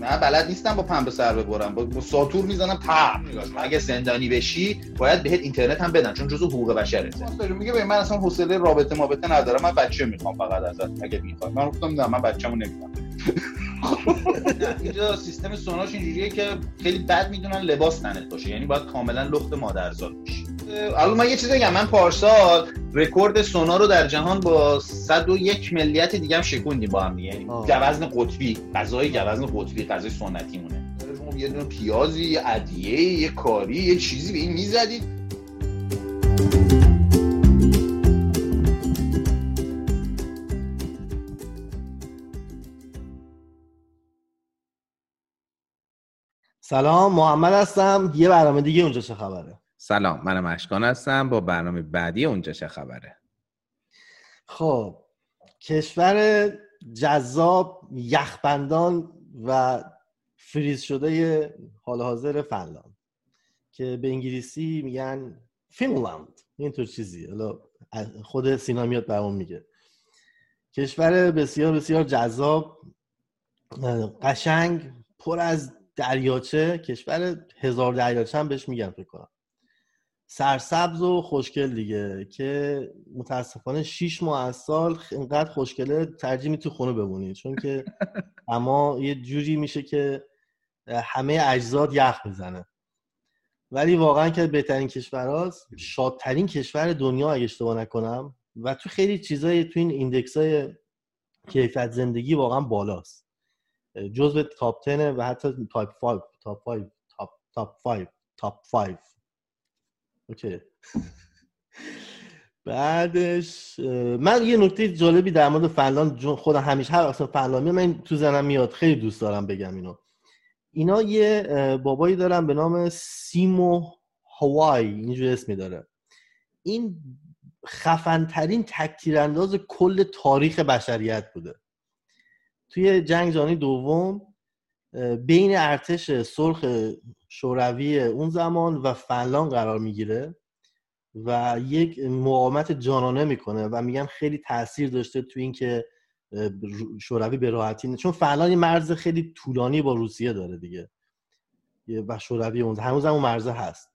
من بلد نیستم با پنبه سر ببرم. با, ساتور می‌زنم تا اگه زندانی بشی باید بهت اینترنت هم بدن چون جزو حقوق بشره میگه به من اصلا حوصله رابطه مابطه ندارم. من بچه می‌خوام فقط ازت اگه می‌خوای. من گفتم نه من بچه‌مو نمیدم اینجا سیستم سوناش اینجوریه که خیلی بد می‌دونن لباس تنت باشه. یعنی باید کاملا لخت مادرزاد باشی الان من یه چیزی بگم من پارسال رکورد سونا رو در جهان با 101 ملیت دیگه هم شکوندیم با هم دیگه. یعنی گوزن قطبی غذای گوزن قطبی غذای سنتی مونه یه دونه پیازی یه ادیه یه کاری یه چیزی به این می‌زدید. سلام محمد هستم. یه برنامه دیگه اونجا چه خبره؟ سلام منم اشکان هستم. با برنامه بعدی اونجا چه خبره؟ خب کشور جذاب یخبندان و فریز شده حال حاضر فنلاند که به انگلیسی میگن فینلند اینطور چیزی خود سینا میاد برامون میگه. کشور بسیار بسیار جذاب قشنگ پر از دریاچه. کشور هزار دریاچه هم بهش میگن فکر کنم. سرسبز و خوشگل دیگه که متاسفانه 6 ماه از سال اینقدر خوشگله ترجیح تو خونه بمونید چون که اما یه جوری میشه که همه اجزات یخ می‌زنه. ولی واقعا که بهترین کشور شادترین کشور دنیا اگه اشتباه نکنم. و تو خیلی چیزای تو این index های کیفیت زندگی واقعا بالاست. جزو top 10 و حتی top 5 top 5 top 5 تاپ 5 اوکی. بعدش من یه نکته جالبی در مورد فنلاند خودم همیشه هر اصلا فنلاندی من تو زنم میاد. خیلی دوست دارم بگم اینو. اینا یه بابایی دارن به نام سیمو هوای اینجور اسمی داره این خفنترین تکتیرانداز کل تاریخ بشریت بوده. توی جنگ جهانی دوم بین ارتش سرخ شوروی اون زمان و فنلاند قرار می‌گیره و یک مقاومت جانانه می‌کنه و میگن خیلی تاثیر داشته تو اینکه شوروی به راحتی چون فنلاند مرز خیلی طولانی با روسیه داره دیگه. و شوروی اون هنوز هم اون مرزه هست.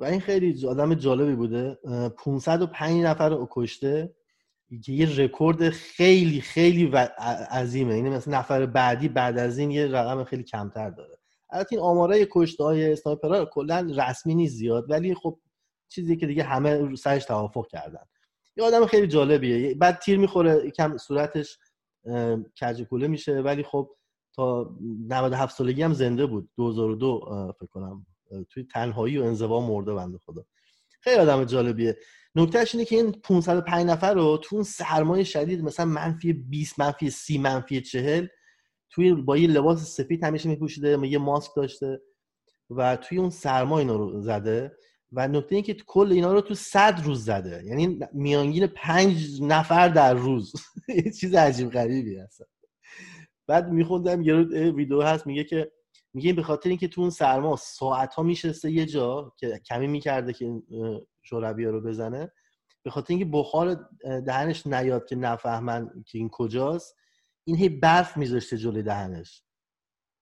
و این خیلی آدم جالبی بوده. 505 نفر رو کشته که یه رکورد خیلی خیلی عظیمه. این مثلا نفر بعدی بعد از این یه رقم خیلی کمتر داره. البته این آمارای کشته های اسنایپرها کلا رسمی نیست زیاد ولی خب چیزی که دیگه همه سرش توافق کردن. یه آدم خیلی جالبیه. بعد تیر می‌خوره کم صورتش کج کوله میشه ولی خب تا 97 سالگی هم زنده بود. 2002 فکر کنم توی تنهایی و انزوا مرده بنده خدا. خیلی آدم جالبیه. نکتهش اینه که این 505 نفر رو تو اون سرمایه شدید مثلا منفی 20 منفی 30 منفی 40 توی با یه لباس سفید همیشه میپوشیده یه ماسک داشته و توی اون سرما اینا رو زده و نکته این که کل اینا رو تو صد روز زده. یعنی میانگین پنج نفر در روز. یه چیز عجیب غریبی هست. بعد میخوندم یه ویدیو هست میگه که میگه به خاطر اینکه تو اون سرما ساعت ها میشسته یه جا که کمی می‌کرده که شوروی رو بزنه به خاطر اینکه بخار دهنش نیاد که نفهمن که این کجاست. این هی برف میذاشته جلوی دهنش.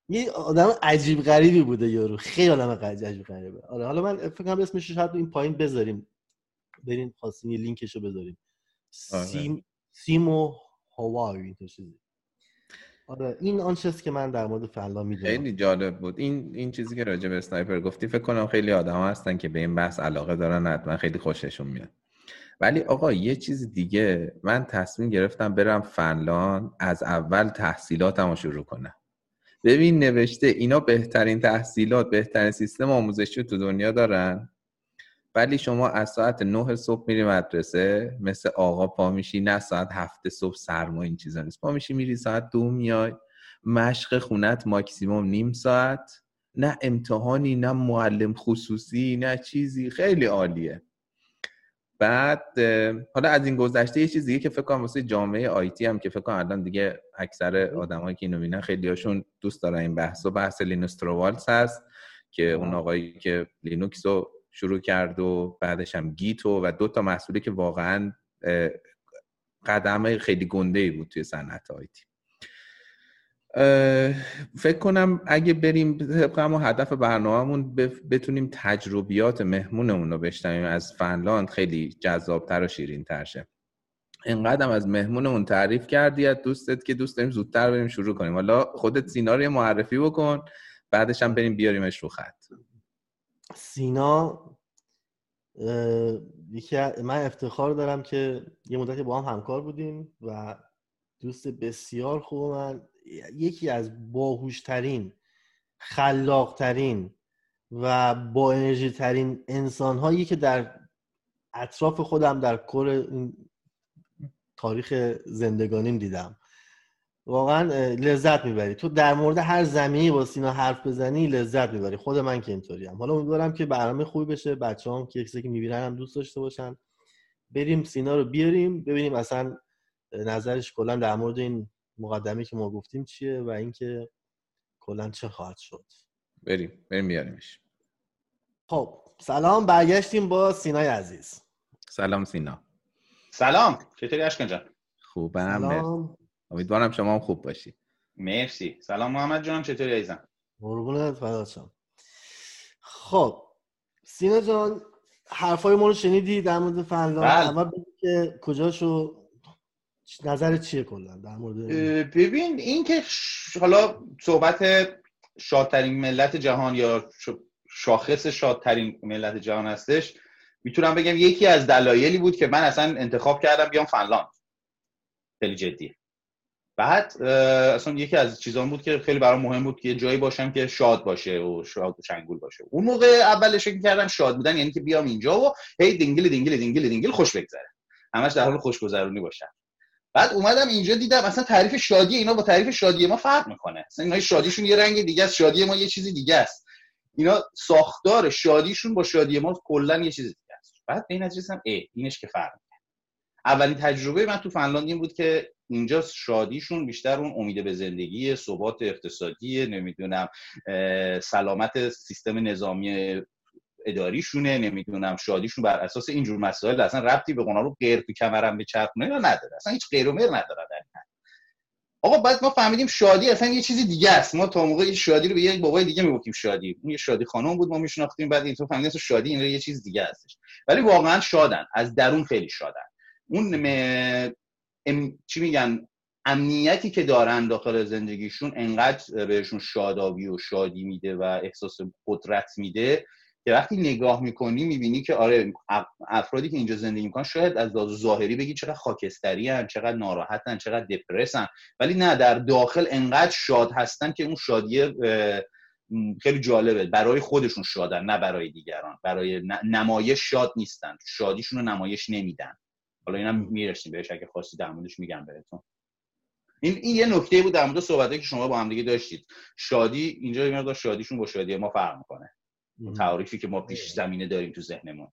یه آدم عجیب غریبی بوده یارو. خیلی آدم عجیب غریبه. آره حالا من فکر کنم اسمش شاید این پایین بذاریم. برین خواستین یه لینکشو بذاریم. آره. سیم سیمو هوای این چیزی. آره این آنچه که من در مورد فلا می‌دونم. خیلی جالب بود. این این چیزی که راجع به اسنایپر گفتی فکر کنم خیلی آدم هستن که به این بحث علاقه دارن حتما خیلی خوششون میاد. ولی آقا یه چیز دیگه من تصمیم گرفتم برم فنلان از اول تحصیلاتم رو شروع کنم. ببین نوشته اینا بهترین تحصیلات بهترین سیستم آموزشی تو دنیا دارن ولی شما از ساعت نه صبح میری مدرسه مثل آقا پا میشی نه ساعت هفته صبح سرما این چیزا نیست. پا میشی میری ساعت دو میای مشق خونت ماکسیموم نیم ساعت نه امتحانی نه معلم خصوصی نه چیزی خیلی عالیه. بعد حالا از این گذشته یه چیزی که فکر کنم واسه جامعه IT هم که فکر کنم الان دیگه اکثر آدمایی که اینو می‌بینن خیلی هاشون دوست دارن این بحث و بحث Linus هست که اون آقایی که لینوکس رو شروع کرد و بعدش هم Git و و دو تا محصولی که واقعا قدم خیلی گنده ای بود توی صنعت IT فکر کنم اگه بریم طبق همون هدف برنامهمون بتونیم تجربیات مهمونمون رو بشنویم از فنلاند خیلی جذابتر و شیرین ترشه اینقدر از مهمونمون تعریف کردی از دوستت که دوست داریم زودتر بریم شروع کنیم. حالا خودت سینا رو معرفی بکن بعدش هم بریم بیاریمش رو خط. سینا من افتخار دارم که یه مدتی با هم همکار بودیم و دوست بسیار خوب من یکی از باهوشترین خلاقترین و با انرژی ترین انسان هایی که در اطراف خودم در کل تاریخ زندگانیم دیدم. واقعا لذت می‌بری. تو در مورد هر زمینی با سینا حرف بزنی لذت می‌بری. خود من که اینطوری هم حالا امیدوارم که برنامه خوبی بشه. بچه هم که کسی که می‌بینن هم دوست داشته باشن بریم سینا رو بیاریم ببینیم اصلا نظرش کلا در مورد این مقدمه که ما گفتیم چیه و اینکه کلا چه خواهد شد. بریم بریم بیاریمش. خب سلام برگشتیم با سینای عزیز. سلام سینا. سلام چطوری اشکان جان؟ خوبم امیدوارم شما هم خوب باشی. مرسی. سلام محمد جان چطوری عزیزم؟ قربونت فدات خب سینا جان حرفای ما رو شنیدی در مورد فنلاند بله. اول که کجاشو نظر چیه کلا در مورد ببین این که حالا صحبت شادترین ملت جهان یا شاخص شادترین ملت جهان هستش می‌تونم بگم یکی از دلایلی بود که من اصلا انتخاب کردم بیام فنلاند. خیلی جدی بعد اصلا یکی از چیزان بود که خیلی برام مهم بود که جایی باشم که شاد باشه و شاد و چنگول باشه. اون موقع اولش فکر کردم شاد بودن یعنی که بیام اینجا و هی دینگل دینگل دینگل دینگل خوش بگذره. همش در حال خوشگذرونی باشم. بعد اومدم اینجا دیدم اصلا تعریف شادی اینا با تعریف شادی ما فرق می‌کنه. اصلا اینا شادیشون یه رنگ دیگه است شادی ما یه چیزی دیگه است. اینا ساختار شادیشون با شادی ما کلا یه چیزی دیگه است. بعد این ای اینش که فرق می‌کنه. اولین تجربه من تو فنلاند این بود که اینجا شادیشون بیشتر اون امید به زندگی ثبات اقتصادی نمی‌دونم سلامت سیستم نظامی اداریشونه نمی‌دونم شادیشون بر اساس اینجور مسائل اصلا ربطی به قونا رو غیر تو کمرم به چرخونه یا نداره. اصلا هیچ غیر و مر نداره در آقا بعد ما فهمیدیم شادی اصلا یه چیزی دیگه است. ما تا موقع شادی رو به یک بابای دیگه می‌گفتیم شادی. اون یه شادی خانم بود ما میشناختیم. بعد اینطور فهمیدیم شادی این یه چیز دیگه هستش ولی واقعا شادن. از درون خیلی شادن. اون م... چی میگن؟ امنیتی که دارن داخل زندگیشون انقدر بهشون شادابی و شادی میده و احساس قدرت میده که وقتی نگاه می‌کنی می‌بینی که آره افرادی که اینجا زندگی می‌کنن شاید از لحاظ ظاهری بگی چقدر خاکستری هن چقدر ناراحتن چقدر دپرسن ولی نه در داخل انقدر شاد هستن که اون شادی خیلی جالبه. برای خودشون شادن نه برای دیگران. برای نمایش شاد نیستن. شادیشون رو نمایش نمیدن. حالا اینم می‌رسیم بهش اگه خواستی در موردش میگم بهتون. این این یه نکته بود در مورد صحبتی که شما با هم دیگه داشتید. شادی اینجا یه شادیشون با شادی ما فرق می‌کنه. تعریفی که ما پیش زمینه داریم تو ذهنمون.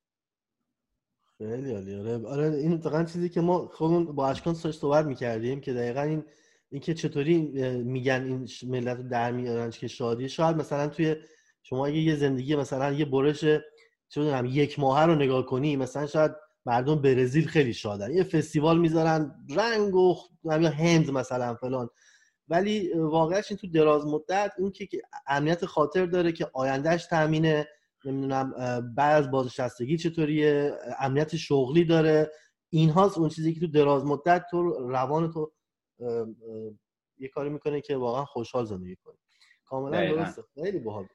خیلی عالی. آره آره این دقیقا چیزی که ما خودمون با اشکان صحبت می‌کردیم که دقیقا این اینکه چطوری میگن این ملت رو در میارن که شادی شاید مثلا توی شما اگه یه زندگی مثلا یه برش چه یک ماه رو نگاه کنی مثلا شاید مردم برزیل خیلی شادن. یه فستیوال می‌ذارن رنگ و هند مثلا فلان. ولی واقعش این تو دراز مدت اون که امنیت خاطر داره که آیندهش تامینه نمی‌دونم بعد از بازنشستگی چطوریه امنیت شغلی داره. اینهاست اون چیزی که تو دراز مدت تو روان تو یه کاری می‌کنه که واقعا خوشحال زندگی کنی کاملا درسته. خیلی باحال.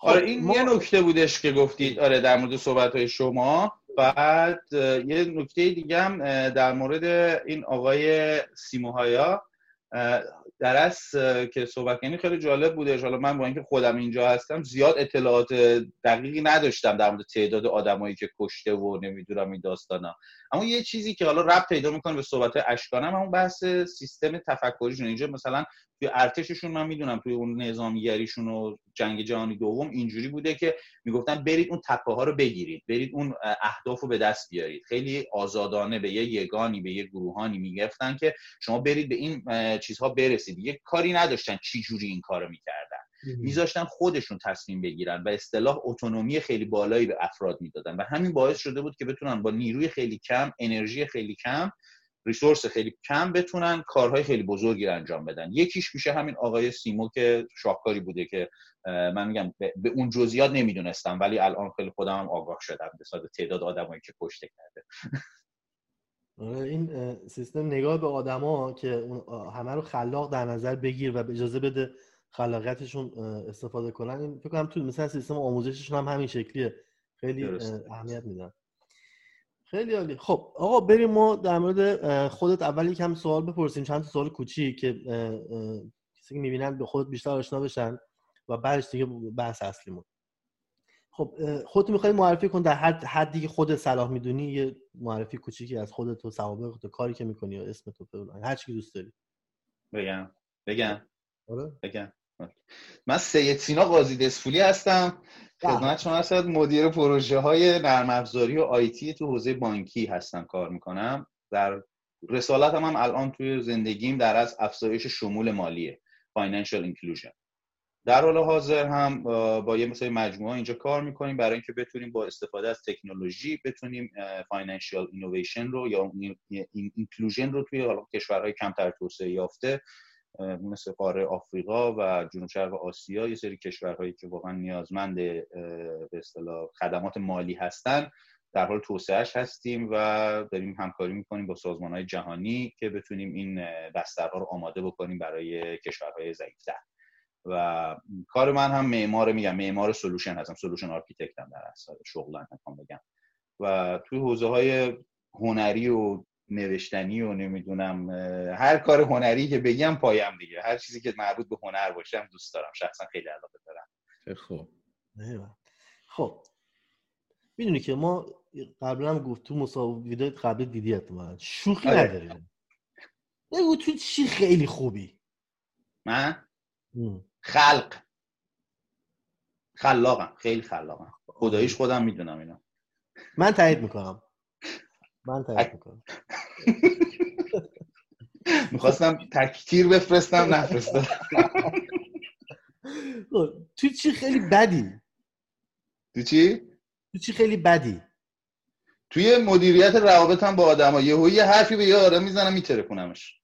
آره این ما... یه نکته بودش که گفتید آره در مورد صحبت های شما. بعد یه نکته دیگه هم در مورد این آقای سیموهایا. درس که صحبت کنی خیلی جالب بوده حالا من با اینکه خودم اینجا هستم زیاد اطلاعات دقیقی نداشتم در مورد تعداد آدمایی که کشته و نمی‌دونم این داستانا. اما یه چیزی که حالا رب پیدا می‌کنه به صحبت اشکانم همون بحث سیستم تفکریشون. اینجا مثلا توی ارتششون من می‌دونم توی اون نظامیگریشون و جنگ جهانی دوم اینجوری بوده که می‌گفتن برید اون تپه ها رو بگیرید برید اون اهداف رو به دست بیارید. خیلی آزادانه به یه یگانی به یه گروهانی می‌گفتن که شما برید به این چیزها برسید. یه کاری نداشتن چی جوری این کارو می‌کردن. میذاشتن خودشون تصمیم بگیرن و اصطلاح اتونومی خیلی بالایی به افراد می‌دادن و همین باعث شده بود که بتونن با نیروی خیلی کم انرژی خیلی کم ریسورس خیلی کم بتونن کارهای خیلی بزرگی رو انجام بدن. یکیش میشه همین آقای سیمو که شاهکاری بوده که من میگم به اون جزئیات نمی‌دونستم ولی الان خیلی خودم هم آگاه شدم به تعداد آدمایی که کشته کرده. آره، این سیستم نگاه به آدما که همه رو خلاق در نظر بگیر و اجازه بده خلاقیتشون استفاده کنن. فکر کنم تو مثلا سیستم آموزششون هم همین شکلیه. خیلی اهمیت میدن. خیلی عالی. خب آقا بریم ما در مورد خودت اول یکم سوال بپرسیم. چند تا سوال کوچیک که کسی که می‌بینن به خودت بیشتر آشنا بشن و بعدش دیگه بحث اصلیمون. خب خودت می‌خوای معرفی کن در حد حدی که خودت صلاح می‌دونی. یه معرفی کوچیکی از خودت و سوابق تو کاری که می‌کنی یا اسم تو هر چی دوست داری. بگم. بگم. آره. بگم. من سید سینا قاضی دزفولی هستم. خدمت شما هستم. مدیر پروژه های نرم افزاری و IT تو حوزه بانکی هستم کار می‌کنم. در رسالت هم, هم الان توی زندگیم در از افزایش شمول مالیه Financial Inclusion. در حال حاضر هم با یه مثل مجموعه اینجا کار می‌کنیم برای اینکه بتونیم با استفاده از تکنولوژی بتونیم financial innovation رو یا inclusion رو توی کشورهای کمتر توسعه یافته مثل قاره آفریقا و جنوب شرق آسیا یه سری کشورهایی که واقعا نیازمند به اصطلاح خدمات مالی هستن در حال توسعهش هستیم و داریم همکاری می‌کنیم با سازمان های جهانی که بتونیم این بسترها رو آماده بکنیم برای کشورهای ضعیفتر. و کار من هم معمار میگم معمار solution هستم solution architect م در اصل می‌خوام بگم. و توی حوزه های هنری و نوشتنی و نمی‌دونم هر کار هنری که بگم پایم دیگه. هر چیزی که مربوط به هنر باشم دوست دارم. شخصا خیلی علاقه دارم. خب خب. می‌دونی که ما قبلا هم گفت تو مسابقه ویدیو قبل دیدی احتمالاً شوخی آره. نداریم. بگو تو چی خیلی خوبی. من؟ خلق. خلاقم. خیلی خلاقم. خداییش خودم می‌دونم اینا. من تایید می‌کنم. من تایید می‌کنم. می‌خواستم تکتیر بفرستم نفرستم. خب، تو چی خیلی بدی؟ تو چی؟ تو چی خیلی بدی؟ توی مدیریت روابطم با آدم یه یه حرفی به یه آدم می‌زنم میتره کنمش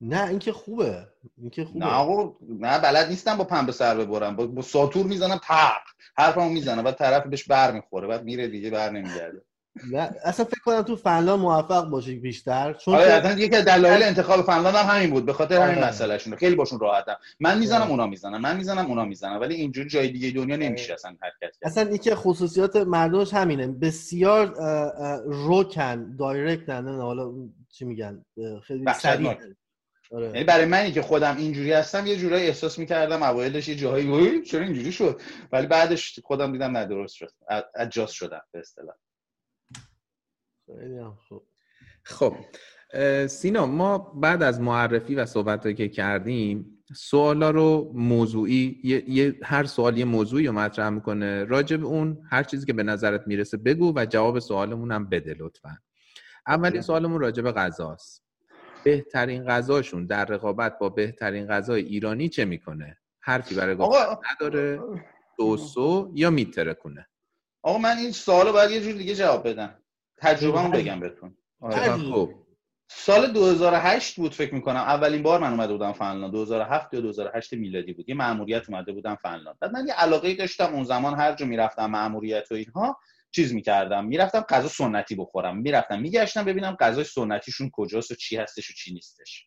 نه اینکه خوبه. اینکه خوبه. نه آقا نه بلد نیستم با پنبه سر ببرم. با, با ساتور می‌زنم تق. حرفمو می‌زنم بعد طرف بهش بر می‌خوره بعد میره دیگه بر نمیگرده. نه اصلا فکر کنم تو فنلاند موفق باشی بیشتر چون آره یکی از دلایل انتخاب فنلاند هم همین بود به خاطر همین آره. مسئلهشون. خیلی باشون راحتم. من می‌زنم آره. اونا می‌زنم من می‌زنم اونا می‌زنم ولی اینجوری جای دیگه دنیا آره. نمیشه اصلا حرکت کرد. اصلا یکی خصوصیات مردمش همینه. بسیار روکن دایرکتن حالا چی میگن؟ خیلی سریع. آره. یعنی برای منی که خودم اینجوری هستم یه جورایی احساس می‌کردم اوایلش یه جاهایی چرا اینجوری شد؟ ولی بعدش خودم دیدم نه درست شد. اجاز شدم به اصطلاح. خوب. خب سینا ما بعد از معرفی و صحبت که کردیم سوالا رو موضوعی یه،, هر سوال یه موضوعی رو مطرح می‌کنه. راجع به اون هر چیزی که به نظرت می‌رسه بگو و جواب سوالمون هم بده لطفا. اولین سوالمون راجع به غذاست. بهترین غذاشون در رقابت با بهترین غذای ایرانی چه می‌کنه؟ حرفی برای گفتن نداره. دوسو یا میتره کنه آقا من این سوالو باید یه جور دیگه جواب بدم. تجربه بگم بهتون. آره. خب. سال 2008 بود فکر می‌کنم. اولین بار من اومده بودم فنلاند. 2007 یا 2008 میلادی بود. یه مأموریت اومده بودم فنلاند. بعد من یه علاقه داشتم. اون زمان هر جا می‌رفتم مأموریت و اینها چیز می‌کردم. می‌رفتم غذا سنتی بخورم. می‌رفتم میگشتم ببینم غذای سنتیشون کجاست و چی هستش و چی نیستش.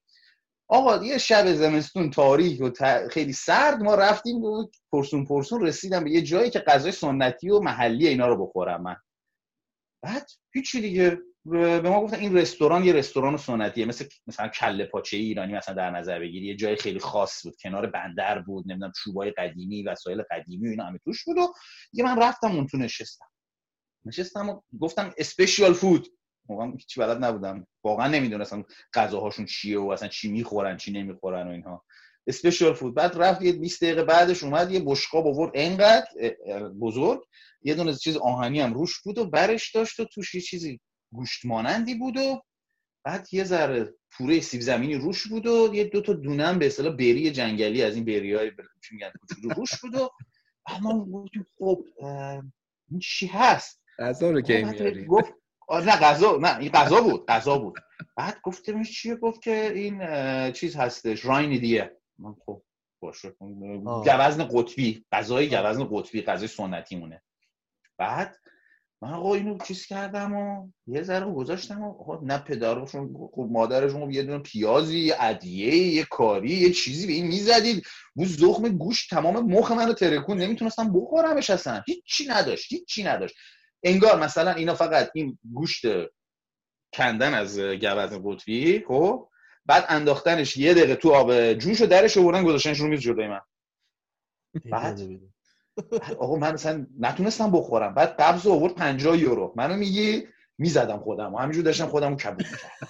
آقا یه شب زمستون تاریک و خیلی سرد ما رفتیم و پرسون پرسون رسیدم به یه جایی که غذای سنتی و محلی اینا رو بخورم من. بعد هیچی دیگه. به ما گفتن این رستوران یه رستوران سنتیه. مثل مثلا کله پاچه ایرانی مثلا در نظر بگیری. یه جای خیلی خاص بود. کنار بندر بود. نمی‌دونم چوبای قدیمی وسایل قدیمی و اینا همه توش بود و یه من رفتم اون تو نشستم. نشستم و گفتم اسپیشیال فود موقع هیچی بلد نبودم. واقعا نمی‌دونستم غذاهاشون چیه و اصلا چی می‌خورن چی نمی‌خورن و اینها. اسپیشال فود بعد رفت یه 20 دقیقه بعدش اومد یه بشقاب آورد انقدر بزرگ یه دونه چیز آهنی هم روش بود و برش داشت و توش یه چیزی گوشت مانندی بود و بعد یه ذره پوره سیب زمینی روش بود و یه دو تا دونه هم به اصطلاح بری جنگلی از این بری های چی میگن روش بود و اما خب این چی هست؟ غذا رو کی میاری گفت نه غذا نه این غذا بود غذا بود. بعد گفتم چیه؟ گفت که این چیز هستش راینیدیه من خب باشه گوزن قطبی غذای گوزن قطبی غذای سنتی مونه بعد من آقا اینو چیز کردم و یه ذره گذاشتم و نه پدرشون خب مادرشون یه دونه پیازی ادیه یه کاری یه چیزی به این می‌زدید. بو زخم گوش تمام مخ منو ترکون نمی‌تونستم بخورمش اصلا. هیچی نداشت هیچی نداشت. انگار مثلا اینا فقط این گوشت کندن از گوزن قطبی خب بعد انداختنش یه دقیقه تو آب جوش و درش آوردن گذاشتنش رو میز جلوی من. بعد آقا من مثلا نتونستم بخورم. بعد قبض آورد 50 یورو. منو میگی می‌زدم خودم و همینجور داشتم خودم کبود می‌کردم.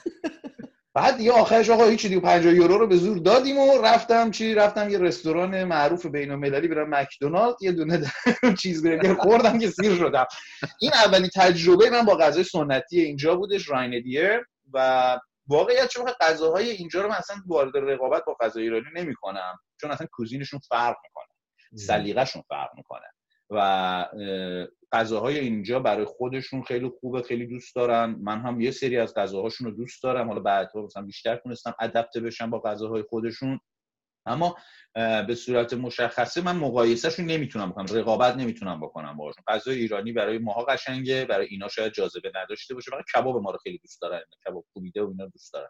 بعد دیگه آخرش آقا هیچی دیگه 50 یورو رو به زور دادیم و رفتم چی؟ رفتم یه رستوران معروف بین المللی برم مکدونالد. یه دونه چیز برگر خوردم که سیر شدم. این اولی تجربه من با غذای سنتی اینجا بودش رایندیر و واقعیت چون غذاهای اینجا رو من اصلا وارد رقابت با غذای ایرانی نمی‌کنم چون اصلا کوزینشون فرق می‌کنه. سلیقه‌شون فرق می‌کنه. و غذاهای اینجا برای خودشون خیلی خوبه خیلی دوست دارن. من هم یه سری از غذاهاشون رو دوست دارم. حالا بعدها مثلا بیشتر تونستم ادپته بشم با غذاهای خودشون. اما به صورت مشخصه من مقایسهشون نمی‌تونم بکنم رقابت نمی‌تونم بکنم باهاشون. غذای ایرانی برای ماها قشنگه برای اینا شاید جاذبه نداشته باشه. فقط کباب ما رو خیلی دوست دارن کباب کوبیده و اینا دوست دارن.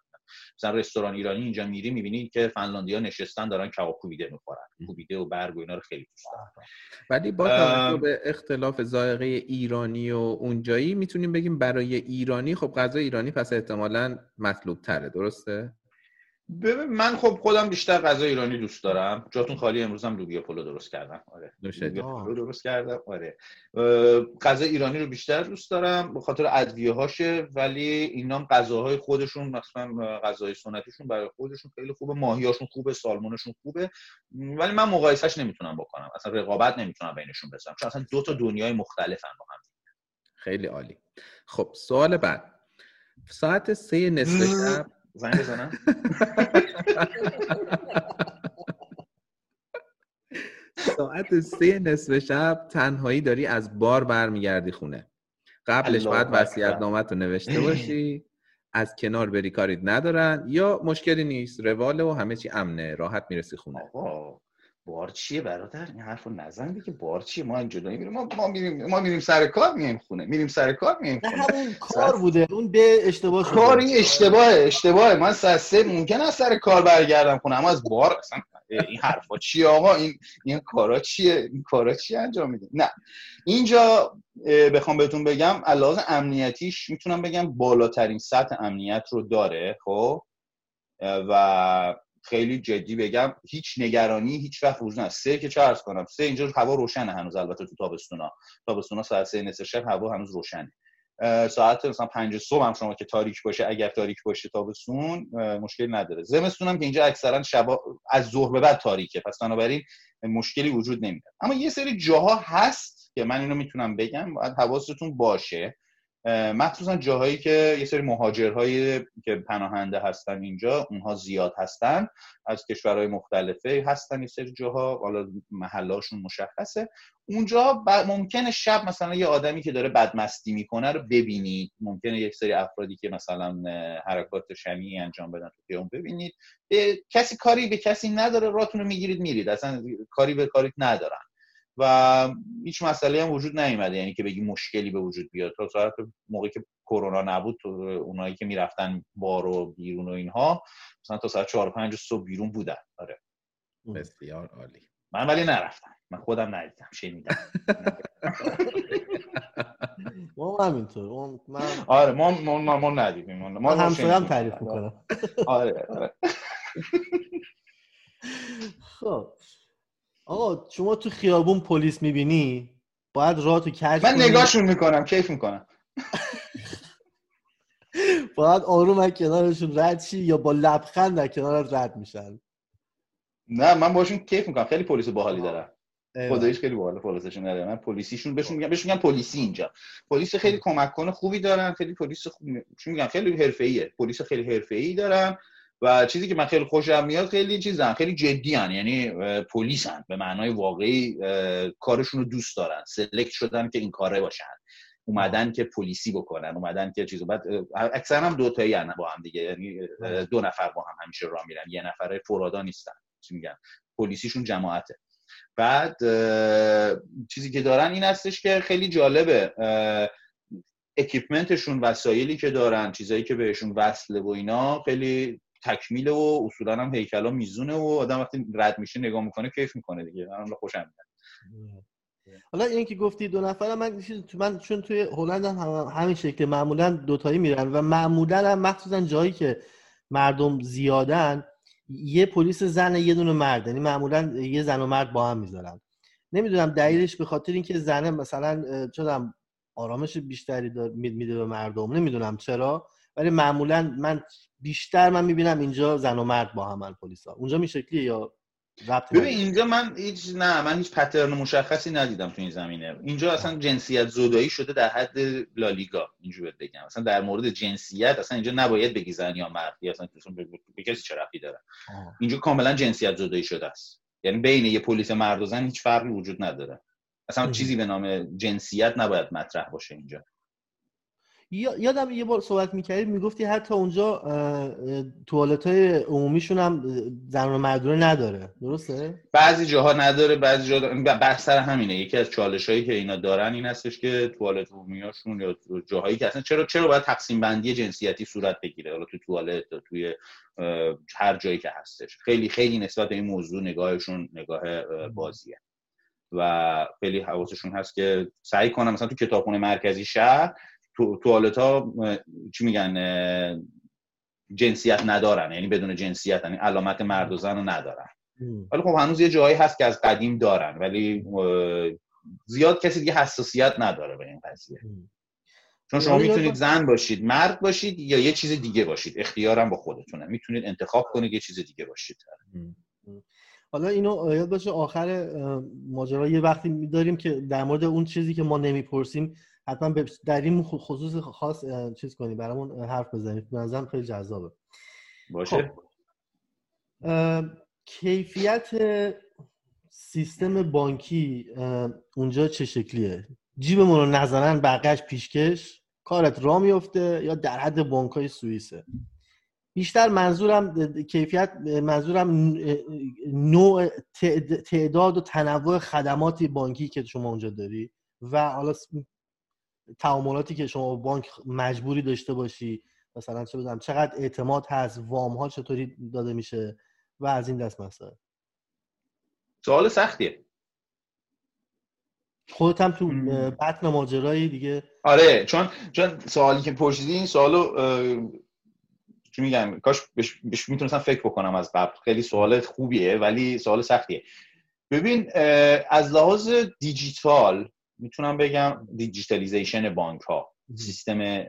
مثلا رستوران ایرانی اینجا میری می‌بینی که فنلاندیا نشستن دارن کباب کوبیده می‌خورن. کوبیده و برگ و اینا رو خیلی دوست دارن. ولی با توجه به اختلاف ذائقه ایرانی و اونجایی می‌تونیم بگیم برای ایرانی خب غذای ایرانی پس احتمالا مطلوب تره درسته؟ ببین من خب خودم بیشتر غذا ایرانی دوست دارم. جاتون خالی امروز هم لوبیا پلو درست کردم. آره. لوبیا پلو درست کردم. آره. غذا ایرانی رو بیشتر دوست دارم به خاطر ادویه هاشه ولی اینام غذاهای خودشون مثلا غذای سنتیشون برای خودشون خیلی خوبه. ماهیاشون خوبه سالمونشون خوبه. ولی من مقایسهش نمی‌تونم بکنم. اصلا رقابت نمی‌تونم بینشون بذارم چون اصلا دو تا دنیای مختلفن با هم خیلی عالی. خب سوال بعد. ساعت سه نصف شب زنگ بزنم؟ ساعت سه نصف شب تنهایی داری از بار برمیگردی خونه. قبلش باید وسیعت نامت رو نوشته باشی. از کنار بری کاریت ندارن. یا مشکلی نیست رواله و همه چی امنه. راحت می‌رسی خونه. بار چیه برادر؟ این حرفو نزن دیگه بار چیه؟ ما جدایی میریم ما ما میریم ما میریم سر کار میایم خونه. میریم سر کار میایم خونه. همون کار بوده. اون به اشتباه کار این اشتباهه اشتباهه. من سه ممکن است سر کار برگردم خونه. اما از بار اصلا این حرفا چیه آقا؟ این این کارا چیه؟ این کارا چی انجام میده؟ نه. اینجا بخوام بهتون بگم علاوه امنیتیش می‌تونم بگم بالاترین سطح امنیت رو داره خب؟ و خیلی جدی بگم هیچ نگرانی هیچ وقت وجود نداره. سه که چه کنم سه اینجا هوا روشنه هنوز البته تو تابستونا. تابستونا ساعت سه نصف شب هوا هنوز روشنه. ساعت مثلا پنج صبح هم شما که تاریک باشه اگر تاریک باشه تابستون مشکلی نداره. زمستون هم که اینجا اکثرا شبا از ظهر به بعد تاریکه. پس بنابراین مشکلی وجود نمیده اما یه سری جاها هست که من اینو می‌تونم بگم باید حواستون باشه. مخصوصا جاهایی که یه سری مهاجرهایی که پناهنده هستن اینجا اونها زیاد هستن. از کشورهای مختلفه هستن یه سری جاها حالا محلاشون مشخصه. اونجا ممکنه شب مثلا یه آدمی که داره بدمستی می‌کنه رو ببینید ممکنه یک سری افرادی که مثلا حرکات شمیعی انجام بدن تو اون ببینید. کسی کاری به کسی نداره راتون رو می‌گیرید میرید. اصلا کاری به کاریت ندارن. و هیچ مسئله هم وجود نیومده. یعنی که بگی مشکلی به وجود بیاد. تا ساعت موقعی که کرونا نبود تو اونایی که می‌رفتن بار و بیرون و اینها مثلا تا ساعت 4 5 صبح بیرون بودن. آره. بسیار عالی. من ولی نرفتم. من خودم ندیدم. شنیدم. ما همینطور. من آره ما ما ما ندیدیم. ما همسایه‌ام تعریف می‌کنم. آره آره. خب. آقا شما تو خیابون پلیس می‌بینی؟ باید راه تو کج من نگاهشون می‌کنم کیف می‌کنم. باید آروم از کنارشون رد شی یا با لبخند در کنارت رد میشن؟ نه من باشون کیف می‌کنم. خیلی پلیس باحالی دارم. خداییش خیلی باحال پلیسشون داره. من پلیسیشون بهشون میگم بهشون میگم پلیسی اینجا. پلیس خیلی کمک کنه خوبی دارن خیلی پلیس خوب میگم خیلی حرفه‌ایه. پلیس خیلی حرفه‌ای دارن. و چیزی که من خیلی خوشم میاد خیلی چیزن خیلی جدی هن. یعنی پلیسن به معنای واقعی کارشون رو دوست دارن سلکت شدن که این کاره باشن. اومدن که پلیسی بکنن اومدن که چیزو. بعد اکثرا هم دو تایی با هم دیگه یعنی دو نفر با هم همیشه راه میرن. یه نفر فرادا نیستن. چی میگن؟ پلیسیشون جماعته. بعد چیزی که دارن این هستش که خیلی جالبه اکیپمنتشون وسایلی که دارن چیزایی که بهشون وصله و اینا خیلی تکمیله و اصولا هم هیکلا میزونه و آدم وقتی رد میشه نگاه می‌کنه کیف می‌کنه دیگه. من خوشم میاد. حالا این که گفتی دو نفر من من چون توی هلند هم همین شکل معمولا دوتایی میرن و معمولا هم مخصوصا جایی که مردم زیادن یه پلیس زن یه دونه مرد. یعنی معمولا یه زن و مرد با هم می‌ذارن. نمی‌دونم دلیلش به خاطر اینکه زنه مثلا چون آرامش بیشتری میده به مردم. نمی‌دونم چرا. ولی معمولا من بیشتر من می‌بینم اینجا زن و مرد با هم پلیسا اونجا می شکلیه یا ببین اینجا من هیچ نه من هیچ پترن مشخصی ندیدم تو این زمینه. اینجا اصلا جنسیت زدایی شده در حد لالیگا اینجوری بگم. اصلا در مورد جنسیت اصلا اینجا نباید بگی زن یا مرد. اصلا به کسی چه رفتی داره؟ اینجا کاملا جنسیت زدایی شده است. یعنی بین یه پلیس مرد و زن هیچ فرقی وجود نداره. اصلا چیزی به نام جنسیت نباید مطرح باشه اینجا. یادم یه بار صحبت می‌کردی می‌گفتی حتی اونجا توالت های عمومیشون هم زن و مردونه نداره. درسته؟ بعضی جاها نداره بعضی جاها بحث همینه. یکی از چالش هایی که اینا دارن این هستش که توالت عمومیاشون یا جاهایی که اصلا چرا چرا باید تقسیم بندی جنسیتی صورت بگیره؟ حالا تو توالت توی هر جایی که هستش. خیلی خیلی نسبت به این موضوع نگاهشون نگاه بازیه. و خیلی حواسشون هست که سعی کنم مثلا تو کتابخونه مرکزی شهر تو توالت ها چی میگن جنسیت ندارن. یعنی بدون جنسیت یعنی علامت مرد و زن رو ندارن. ولی خب هنوز یه جایی هست که از قدیم دارن. ولی زیاد کسی دیگه حساسیت نداره به این قضیه. چون شما می‌تونید زن باشید مرد باشید یا یه چیز دیگه باشید. اختیارم با خودتونه. می‌تونید انتخاب کنید یه چیز دیگه باشید. حالا اینو یاد باشه آخر ماجرا. یه وقتی میداریم که در مورد اون چیزی که ما نمی‌پرسیم حتما در این خصوص خاص چیز کنی برامون حرف بزنید به نظرم خیلی جذابه. باشه. خب. کیفیت سیستم بانکی اونجا چه شکلیه؟ جیبمون رو نزنن بقیش پیشکش کارت را میفته یا در حد بانک های سوئیسه؟ بیشتر منظورم کیفیت منظورم نوع تعداد و تنوع خدمات بانکی که شما اونجا داری و حالا تعاملاتی که شما بانک مجبوری داشته باشی مثلا چه بدونم چقدر اعتماد هست وام ها چطوری داده میشه و از این دست مسائل. سوال سختیه. خودت هم تو بطن ماجرایی دیگه. آره چون چون سوالی که پرسیدی این سوالو چی میگم کاش بهش می‌تونستم فکر بکنم از قبل. خیلی سوال خوبیه ولی سوال سختیه. ببین از لحاظ دیجیتال می‌تونم بگم دیجیتالیزیشن بانک ها سیستم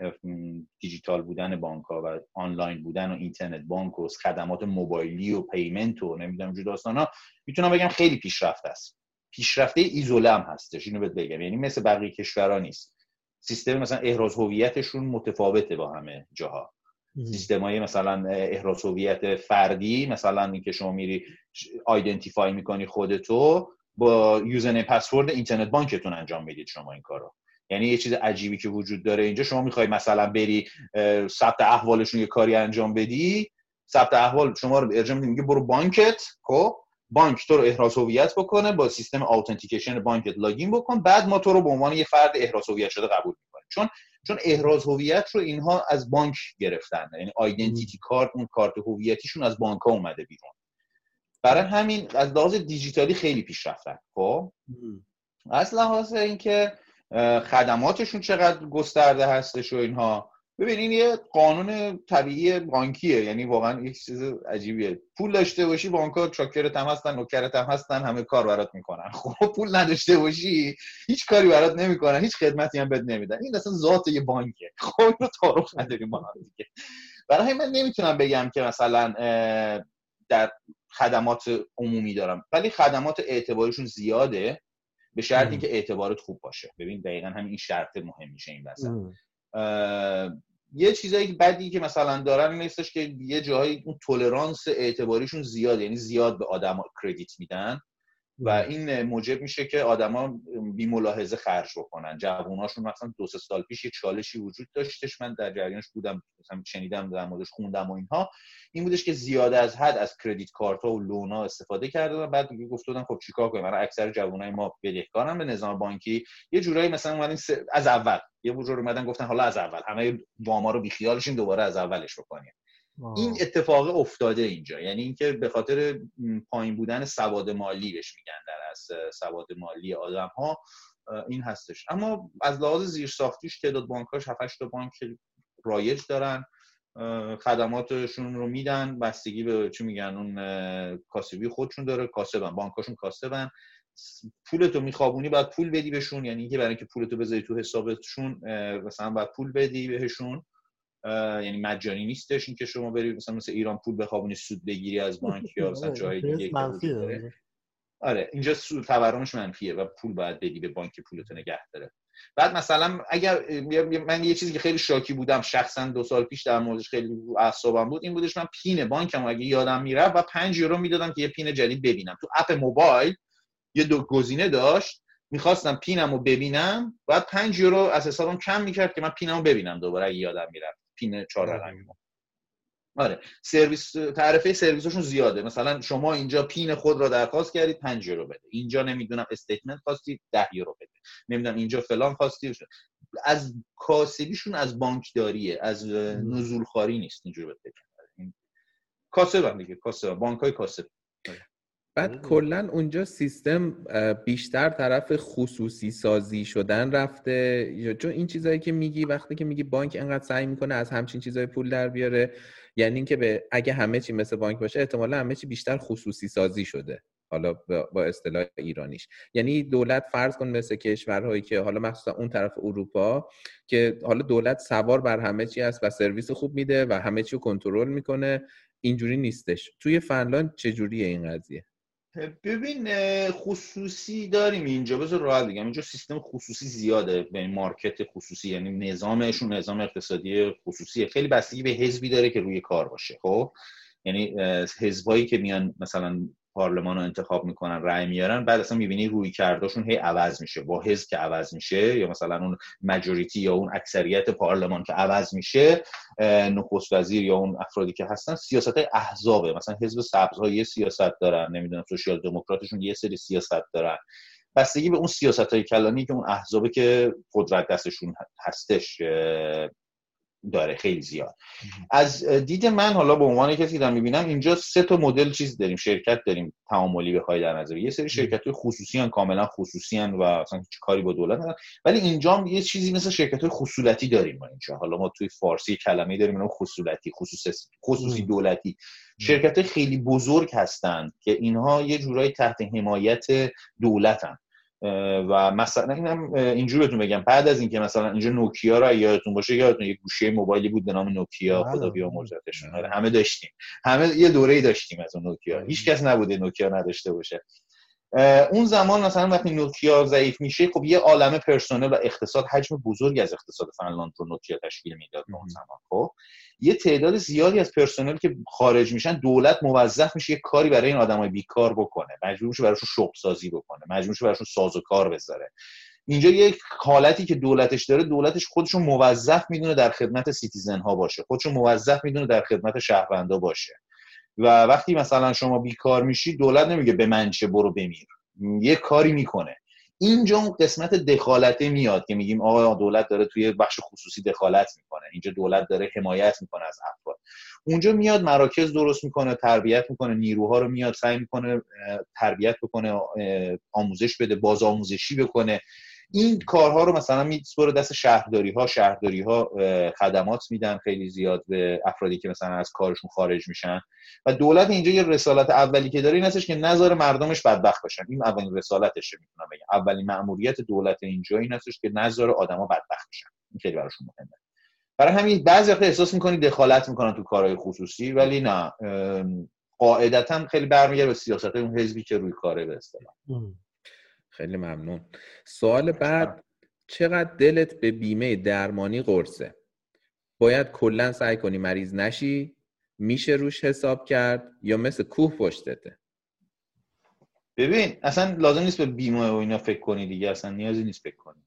دیجیتال بودن بانک ها و آنلاین بودن و اینترنت بانک و خدمات موبایلی و payment و نمی‌دونم جو داستان ها می‌تونم بگم خیلی پیشرفته است. پیشرفته ایزوله هم هستش اینو بهت بگم. یعنی مثل بقیه کشورها نیست. سیستم مثلا احراز هویتشون متفاوته با همه جاها. سیستم های مثلا احراز هویت فردی مثلا اینکه شما میری identify می‌کنی خودتو با username password اینترنت بانکتون انجام می‌دید شما این کارو. یعنی یه چیز عجیبی که وجود داره اینجا شما می‌خوای مثلا بری ثبت احوالشون یه کاری انجام بدی ثبت احوال شما رو ارجاع میگه برو بانکت خب؟ بانک تو رو احراز هویت بکنه با سیستم authentication بانکت login بکن بعد ما تو رو به عنوان یه فرد احراز هویت شده قبول می‌کنیم. چون چون احراز هویت رو اینها از بانک گرفتن یعنی identity card اون کارت هویتیشون از بانک ها اومده بیرون. برای همین از لحاظ دیجیتالی خیلی پیشرفتن خب؟ از لحاظ اینکه خدماتشون چقدر گسترده هستش و اینها. ببین این یه قانون طبیعی بانکیه یعنی واقعا یک چیز عجیبیه. پول داشته باشی بانک‌ها چاکرت هم هستن نوکرت هم هستن همه کار برات می‌کنن. خب پول نداشته باشی هیچ کاری برات نمی‌کنن هیچ خدمتی هم بهت نمیدن. این اصلا ذات یه بانکه خب رو تعارف نداریم با هم دیگه. برای من نمی‌تونم بگم که مثلا در خدمات عمومی دارم. ولی خدمات اعتبارشون زیاده به شرطی که اعتبارت خوب باشه. ببین دقیقا همین این شرط مهم میشه این وسط. یه چیزایی بدی که مثلا دارن این که یه جایی اون تولرانس اعتباریشون زیاده. یعنی زیاد به آدم کردیت میدن. و این موجب میشه که آدما بی ملاحظه خرج بکنن. جووناشون مثلا دو سه سال پیش یه چالشی وجود داشتش. من در جریانش بودم مثلا شنیدم در موردش خوندم و اینها. این بودش که زیاده از حد از کردیت کارت ها و لونا استفاده کردن بعد دیگه گفتم خب چیکار کنیم؟ من اکثر جوانای ما بدهکارن به نظام بانکی. یه جورایی مثلا اومدین از اول. یه جور اومدن گفتن حالا از اول. همه واما رو بیخیالشین دوباره از اولش بکنیم. این اتفاق افتاده اینجا. یعنی اینکه به خاطر پایین بودن سواد مالی بهش میگن در از سواد مالی آدم ها این هستش. اما از لحاظ زیر ساختیش تعداد بانکاش 7 تا بانک رایج دارن. خدماتشون رو میدن. بستگی به چی میگن؟ اون کاسبی خودشون داره. کاسبن. بانکاشون کاسبن. پولتو میخوابونی باید پول بدی بهشون. یعنی اینکه برای اینکه پولتو بذاری تو حسابتشون مثلا باید پول بدی بهشون. یعنی مجانی نیستش اینکه شما بری مثلا مثل ایران پول بخوابونی سود بگیری از بانک یا مثلا جای دیگه آره اینجا سود تورمش منفیه و پول باید بدی به بانک پولتو نگه داره. بعد مثلا اگر من یه چیزی که خیلی شاکی بودم شخصا دو سال پیش در موردش خیلی اعصابم بود این بودش من PIN بانکم اگه یادم میره و 5 یورو می‌دادم که یه PIN جدید ببینم. تو app موبایل یه دو گزینه داشت می‌خواستم PIN م رو ببینم بعد 5 یورو از حسابم کم می‌کرد که من PIN م رو ببینم دوباره اگه یادم میره PIN چهار رقمی آره سرویس تعرفه سرویسشون زیاده. مثلا شما اینجا PIN خود را درخواست کردید 5 یورو بده. اینجا نمی‌دونم statement خواستید 10 یورو بده. نمی‌دونم اینجا فلان خواستید از کاسبیشون از بانکداریه از نزول خاری نیست اینجوری بده کاسب دیگه کاسب. بانک های کاسب. بعد. کلا اونجا سیستم بیشتر طرف خصوصی سازی شدن رفته. چون این چیزایی که میگی وقتی که میگی بانک انقدر سعی می‌کنه از همچین چیزای پول در بیاره یعنی اینکه به اگه همه چی مثل بانک باشه احتمالا همه چی بیشتر خصوصی سازی شده. حالا با اصطلاح ایرانیش. یعنی دولت فرض کن مثل کشورهایی که حالا مخصوصا اون طرف اروپا که حالا دولت سوار بر همه چی است و سرویس خوب میده و همه چی رو کنترل می‌کنه. اینجوری نیستش. توی فنلاند چجوریه این قضیه؟ ببین خصوصی داریم اینجا. بذار راحت بگم. اینجا سیستم خصوصی زیاده. به مارکت خصوصی یعنی نظامشون نظام اقتصادی خصوصیه. خیلی بستگی به حزبی داره که روی کار باشه خب؟ یعنی حزبایی که میان مثلا پارلمان رو انتخاب می‌کنن رأی میارن بعد اصلا می‌بینی روی کرداشون هی عوض میشه با حزب که عوض میشه یا مثلا اون مجوریتی یا اون اکثریت پارلمان که عوض میشه نخست وزیر یا اون افرادی که هستن سیاست احزابه. مثلا حزب سبزها یه سیاست دارن نمی‌دونم سوشیال دموکراتشون یه سری سیاست دارن. بستگی به اون سیاست های کلانی که اون احزابه که قدرت دستشون هستش داره خیلی زیاد. از دید من حالا به عنوان کسی که دارم می‌بینم اینجا سه تا مدل چیز داریم شرکت داریم تعاملی بخوای در نظر یه سری شرکت های خصوصی هن کاملا خصوصی هن و اصلا هیچ کاری با دولت ندارن. ولی اینجا یه چیزی مثل شرکت های خصولتی داریم ما اینجا. حالا ما توی فارسی کلمه داریم اونم خصولتی خصوصی خصوصی دولتی. شرکت خیلی بزرگ هستند که اینها یه جورایی تحت حمایت دولتن. و مثلا اینم اینجوری بهتون بگم. بعد از اینکه مثلا اینجا نوکیا رو یادتون باشه یادتون یه گوشه موبایلی بود به نام نوکیا بله. خدا بیامرزتشون. آره همه داشتیم. همه یه دوره‌ای داشتیم از اون نوکیا. هیچ کس نبوده نوکیا نداشته باشه. اون زمان مثلا وقتی نوکیا ضعیف میشه خب یه عالمه پرسنل و اقتصاد حجم بزرگی از اقتصاد فنلاند رو نوکیا تشکیل می‌داد اون زمان خب. یه تعداد زیادی از پرسنل که خارج میشن دولت موظف میشه یه کاری برای این آدمای بیکار بکنه. مجبور میشه براشون شغل سازی بکنه. مجبور میشه براشون ساز و کار بذاره. اینجا یک حالتی که دولتش داره دولتش خودشون موظف می‌دونه در خدمت citizen ها باشه. خودشون موظف می‌دونه در خدمت شهروندا باشه. و وقتی مثلا شما بیکار میشی دولت نمیگه به من چه برو بمیر. یه کاری می‌کنه. اینجا اون قسمت دخالته میاد که میگیم آقا دولت داره توی بخش خصوصی دخالت می‌کنه. اینجا دولت داره حمایت می‌کنه از افراد. اونجا میاد مراکز درست می‌کنه تربیت می‌کنه نیروها رو میاد سعی می‌کنه تربیت بکنه آموزش بده باز آموزشی بکنه. این کارها رو مثلا میسپره دست شهرداری ها شهرداری ها خدمات میدن خیلی زیاد به افرادی که مثلا از کارشون خارج میشن. و دولت اینجا یه رسالت اولی که داره این هستش که نظر مردمش بدبخت باشن. این اولین رسالتشه می‌تونم بگم. اولین مأموریت دولت اینجا این هستش که نظر آدما بدبخت بشن. این خیلی براشون مهمه. برای همین بعضی وقت احساس می‌کنی دخالت می‌کنن تو کارهای خصوصی ولی نه. قاعدتا خیلی برمیگرده به سیاست اون حزبی که روی کاره به خیلی ممنون. سوال بعد چقدر دلت به بیمه درمانی قرصه؟ باید کلا سعی کنی مریض نشی میشه روش حساب کرد یا مثل کوه پشتته؟ ببین اصلا لازم نیست به بیمه و اینا فکر کنی دیگه اصلا نیازی نیست فکر کنی.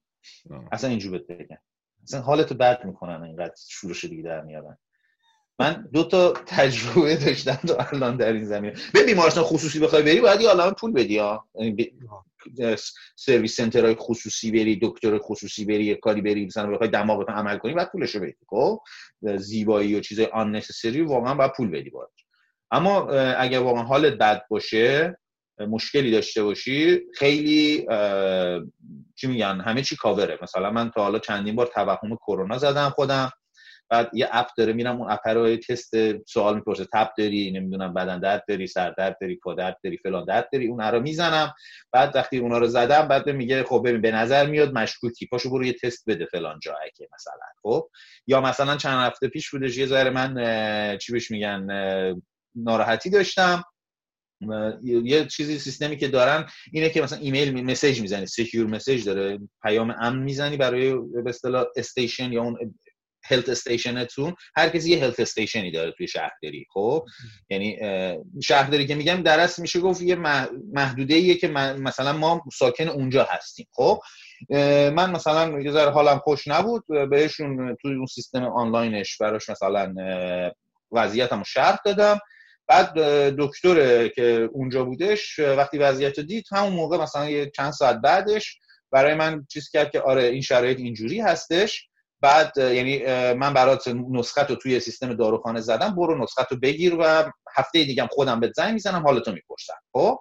اصلا اینجور بهت بگم. اصلا حالتو بد می‌کنن اینقدر شورش دیگه در میارن. من دو تا تجربه داشتم تا الان در این زمینه. به بیمارستان خصوصی بخوای بری باید یه عالمه پول بدی ها یعنی سرویس سنترهای خصوصی بری دکتر خصوصی بری یه کاری بری مثلا بخوای دماغت عمل کنی بعد پولشو بدی خب؟ زیبایی و چیزای آن واقعا باید پول بدی باید اما اگر واقعا حالت بد باشه مشکلی داشته باشی خیلی چی میگن همه چی کاوره. مثلا من تا حالا چندین بار توهم کرونا زدم خودم. بعد یه اپ داره میرم اون اپ رو تست سوال می‌پرسه. تب داری؟ نمی‌دونم بدن درد داری سر درد داری پا درد داری فلان درد داری اون رو می‌زنم. بعد وقتی اونا رو زدم بعد میگه خب ببین به نظر میاد مشکوکی پاشو برو یه تست بده فلان جا که مثلا خب؟ یا مثلا چند هفته پیش بودش یه ذره من چی بهش میگن ناراحتی داشتم. یه چیزی سیستمی که دارن اینه که مثلا ایمیل message می‌زنی secure message داره پیام امن می‌زنی برای به اصطلاح station یا اون health station تون هر کسی یه health station ی داره توی شهرداری خب؟ یعنی شهرداری که میگم درست میشه گفت یه محدوده ایه که مثلا ما ساکن اونجا هستیم خب؟ من مثلا یه ذره حالم خوش نبود بهشون توی اون سیستم آنلاینش براش مثلا وضعیتمو شرح دادم. بعد دکتر که اونجا بودش وقتی وضعیت دید همون موقع مثلا یه چند ساعت بعدش برای من چیز کرد که آره این شرایط اینجوری هستش. بعد یعنی من برات نسخه رو توی سیستم داروخانه زدم برو نسخه رو بگیر و هفته دیگه خودم به زنگ می‌زنم حالتو می‌پرسم. خب؟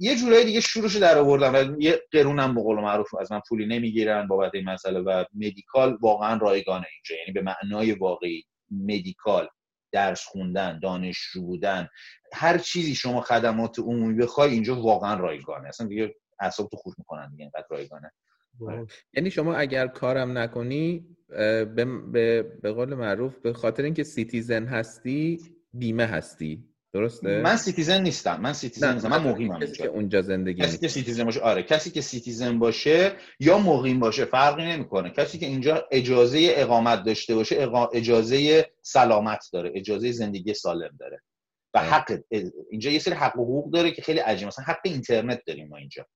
یه جورایی دیگه شروعش در آوردم و یه قرونم به قول معروف از من پولی نمی‌گیرن بابت این مسئله و مدیکال واقعا رایگانه اینجا. یعنی به معنای واقعی مدیکال درس خوندن دانشجو بودن هر چیزی شما خدمات عمومی بخوای اینجا واقعا رایگانه. اصلا دیگه اعصاب تو خورد می‌کنن دیگه اینقدر رایگانه. یعنی شما اگر کارم نکنی به, به, به قول معروف به خاطر اینکه citizen هستی بیمه هستی. درسته؟ من citizen نیستم. من citizen نیستم. من مقیمم کسی که اونجا زندگی کسی که citizen باشه آره. کسی که citizen باشه یا مقیم باشه فرقی نمی‌کنه. کسی که اینجا اجازه اقامت داشته باشه اجازه سلامت داره اجازه زندگی سالم داره. و حق اینجا یه سری حق و حقوق داره که خیلی عجیبه مثلا حق اینترنت داریم ما اینجا.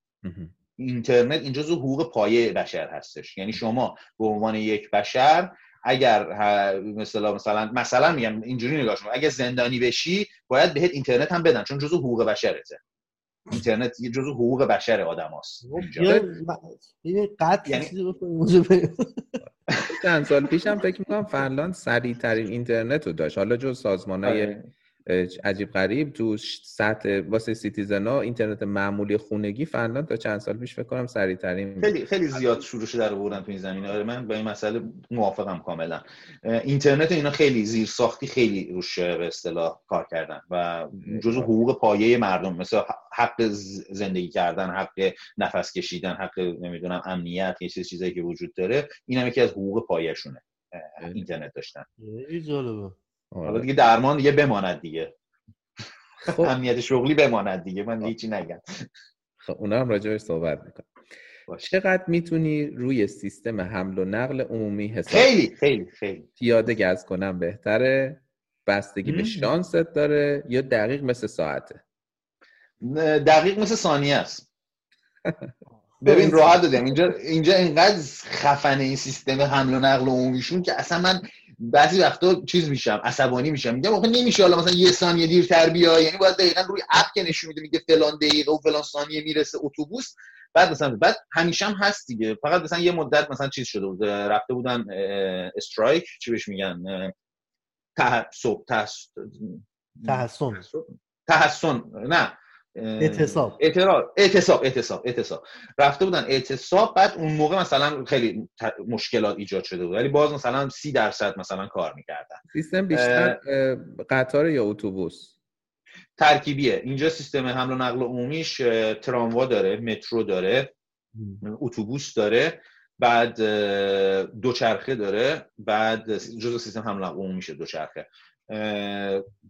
اینترنت اینجا زو حقوق پایه بشر هستش. یعنی شما به عنوان یک بشر اگر مثلا مثلا مثلا میگم اینجوری نگاه شما اگر زندانی بشی باید بهت اینترنت هم بدن چون جزو حقوق بشرته. اینترنت یه جزو حقوق بشر آدم هست یه قطع یعنی چند سال پیشم فکر می‌کنم فنلاند سریع ترین اینترنت رو داشت. حالا جز سازمان های آره. عجیب غریب تو سطح واسه سیتیزنا اینترنت معمولی خونگی فنلاند تا چند سال پیش فکر کنم سریع ترین خیلی خیلی زیاد شروعش در آوردن تو این زمینه. آره من با این مسئله موافقم کاملا. اینترنت اینا خیلی زیر ساختی خیلی روش به اصطلاح کار کردن و جزو حقوق پایه مردم مثل حق زندگی کردن حق نفس کشیدن حق نمی‌دونم امنیت یه چیز چیزایی که وجود داره. این هم یکی از حقوق پایه‌شونه اینترنت داشتن. حالا آره. دیگه درمان دیگه بماند دیگه. خب. امنیت شغلی بماند دیگه. من هیچی نگم. خب اونا هم راجعش صحبت می‌کنم چقدر می‌تونی روی سیستم حمل و نقل عمومی حساب خیلی خیلی خیلی. پیاده گز کنم بهتره بستگی به شانست داره یا دقیق مثل ساعته؟ دقیق مثل ثانیه است. ببین راحت دادم اینجا اینجا اینقدر خفنه این سیستم حمل و نقل عمومیشون که اصلا من بعضی وقتا چیز میشم عصبانی میشم. میگم آخه نمیشه حالا مثلا یه ثانیه دیرتر بیا یعنی باید دقیقا روی اپ که نشون میده میگه فلان دقیقه و فلان ثانیه می‌رسه اتوبوس. بعد مثلا بعد همیشه هم هست دیگه. فقط مثلا یه مدت مثلا چیز شده بود رفته بودن استرایک. چی بهش میگن؟ تحسن تحسن. تحسن. نه. اعتصاب. اعتراض. اعتصاب اعتصاب اعتصاب. رفته بودن اعتصاب بعد اون موقع مثلا خیلی مشکلات ایجاد شده بود. ولی باز مثلا سی درصد مثلا کار می‌کردن. سیستم بیشتر قطار یا اتوبوس؟ ترکیبیه. اینجا سیستم حمل و نقل عمومیش تراموا داره مترو داره اتوبوس داره بعد دوچرخه داره بعد جزء سیستم حمل و نقل عمومیشه دوچرخه.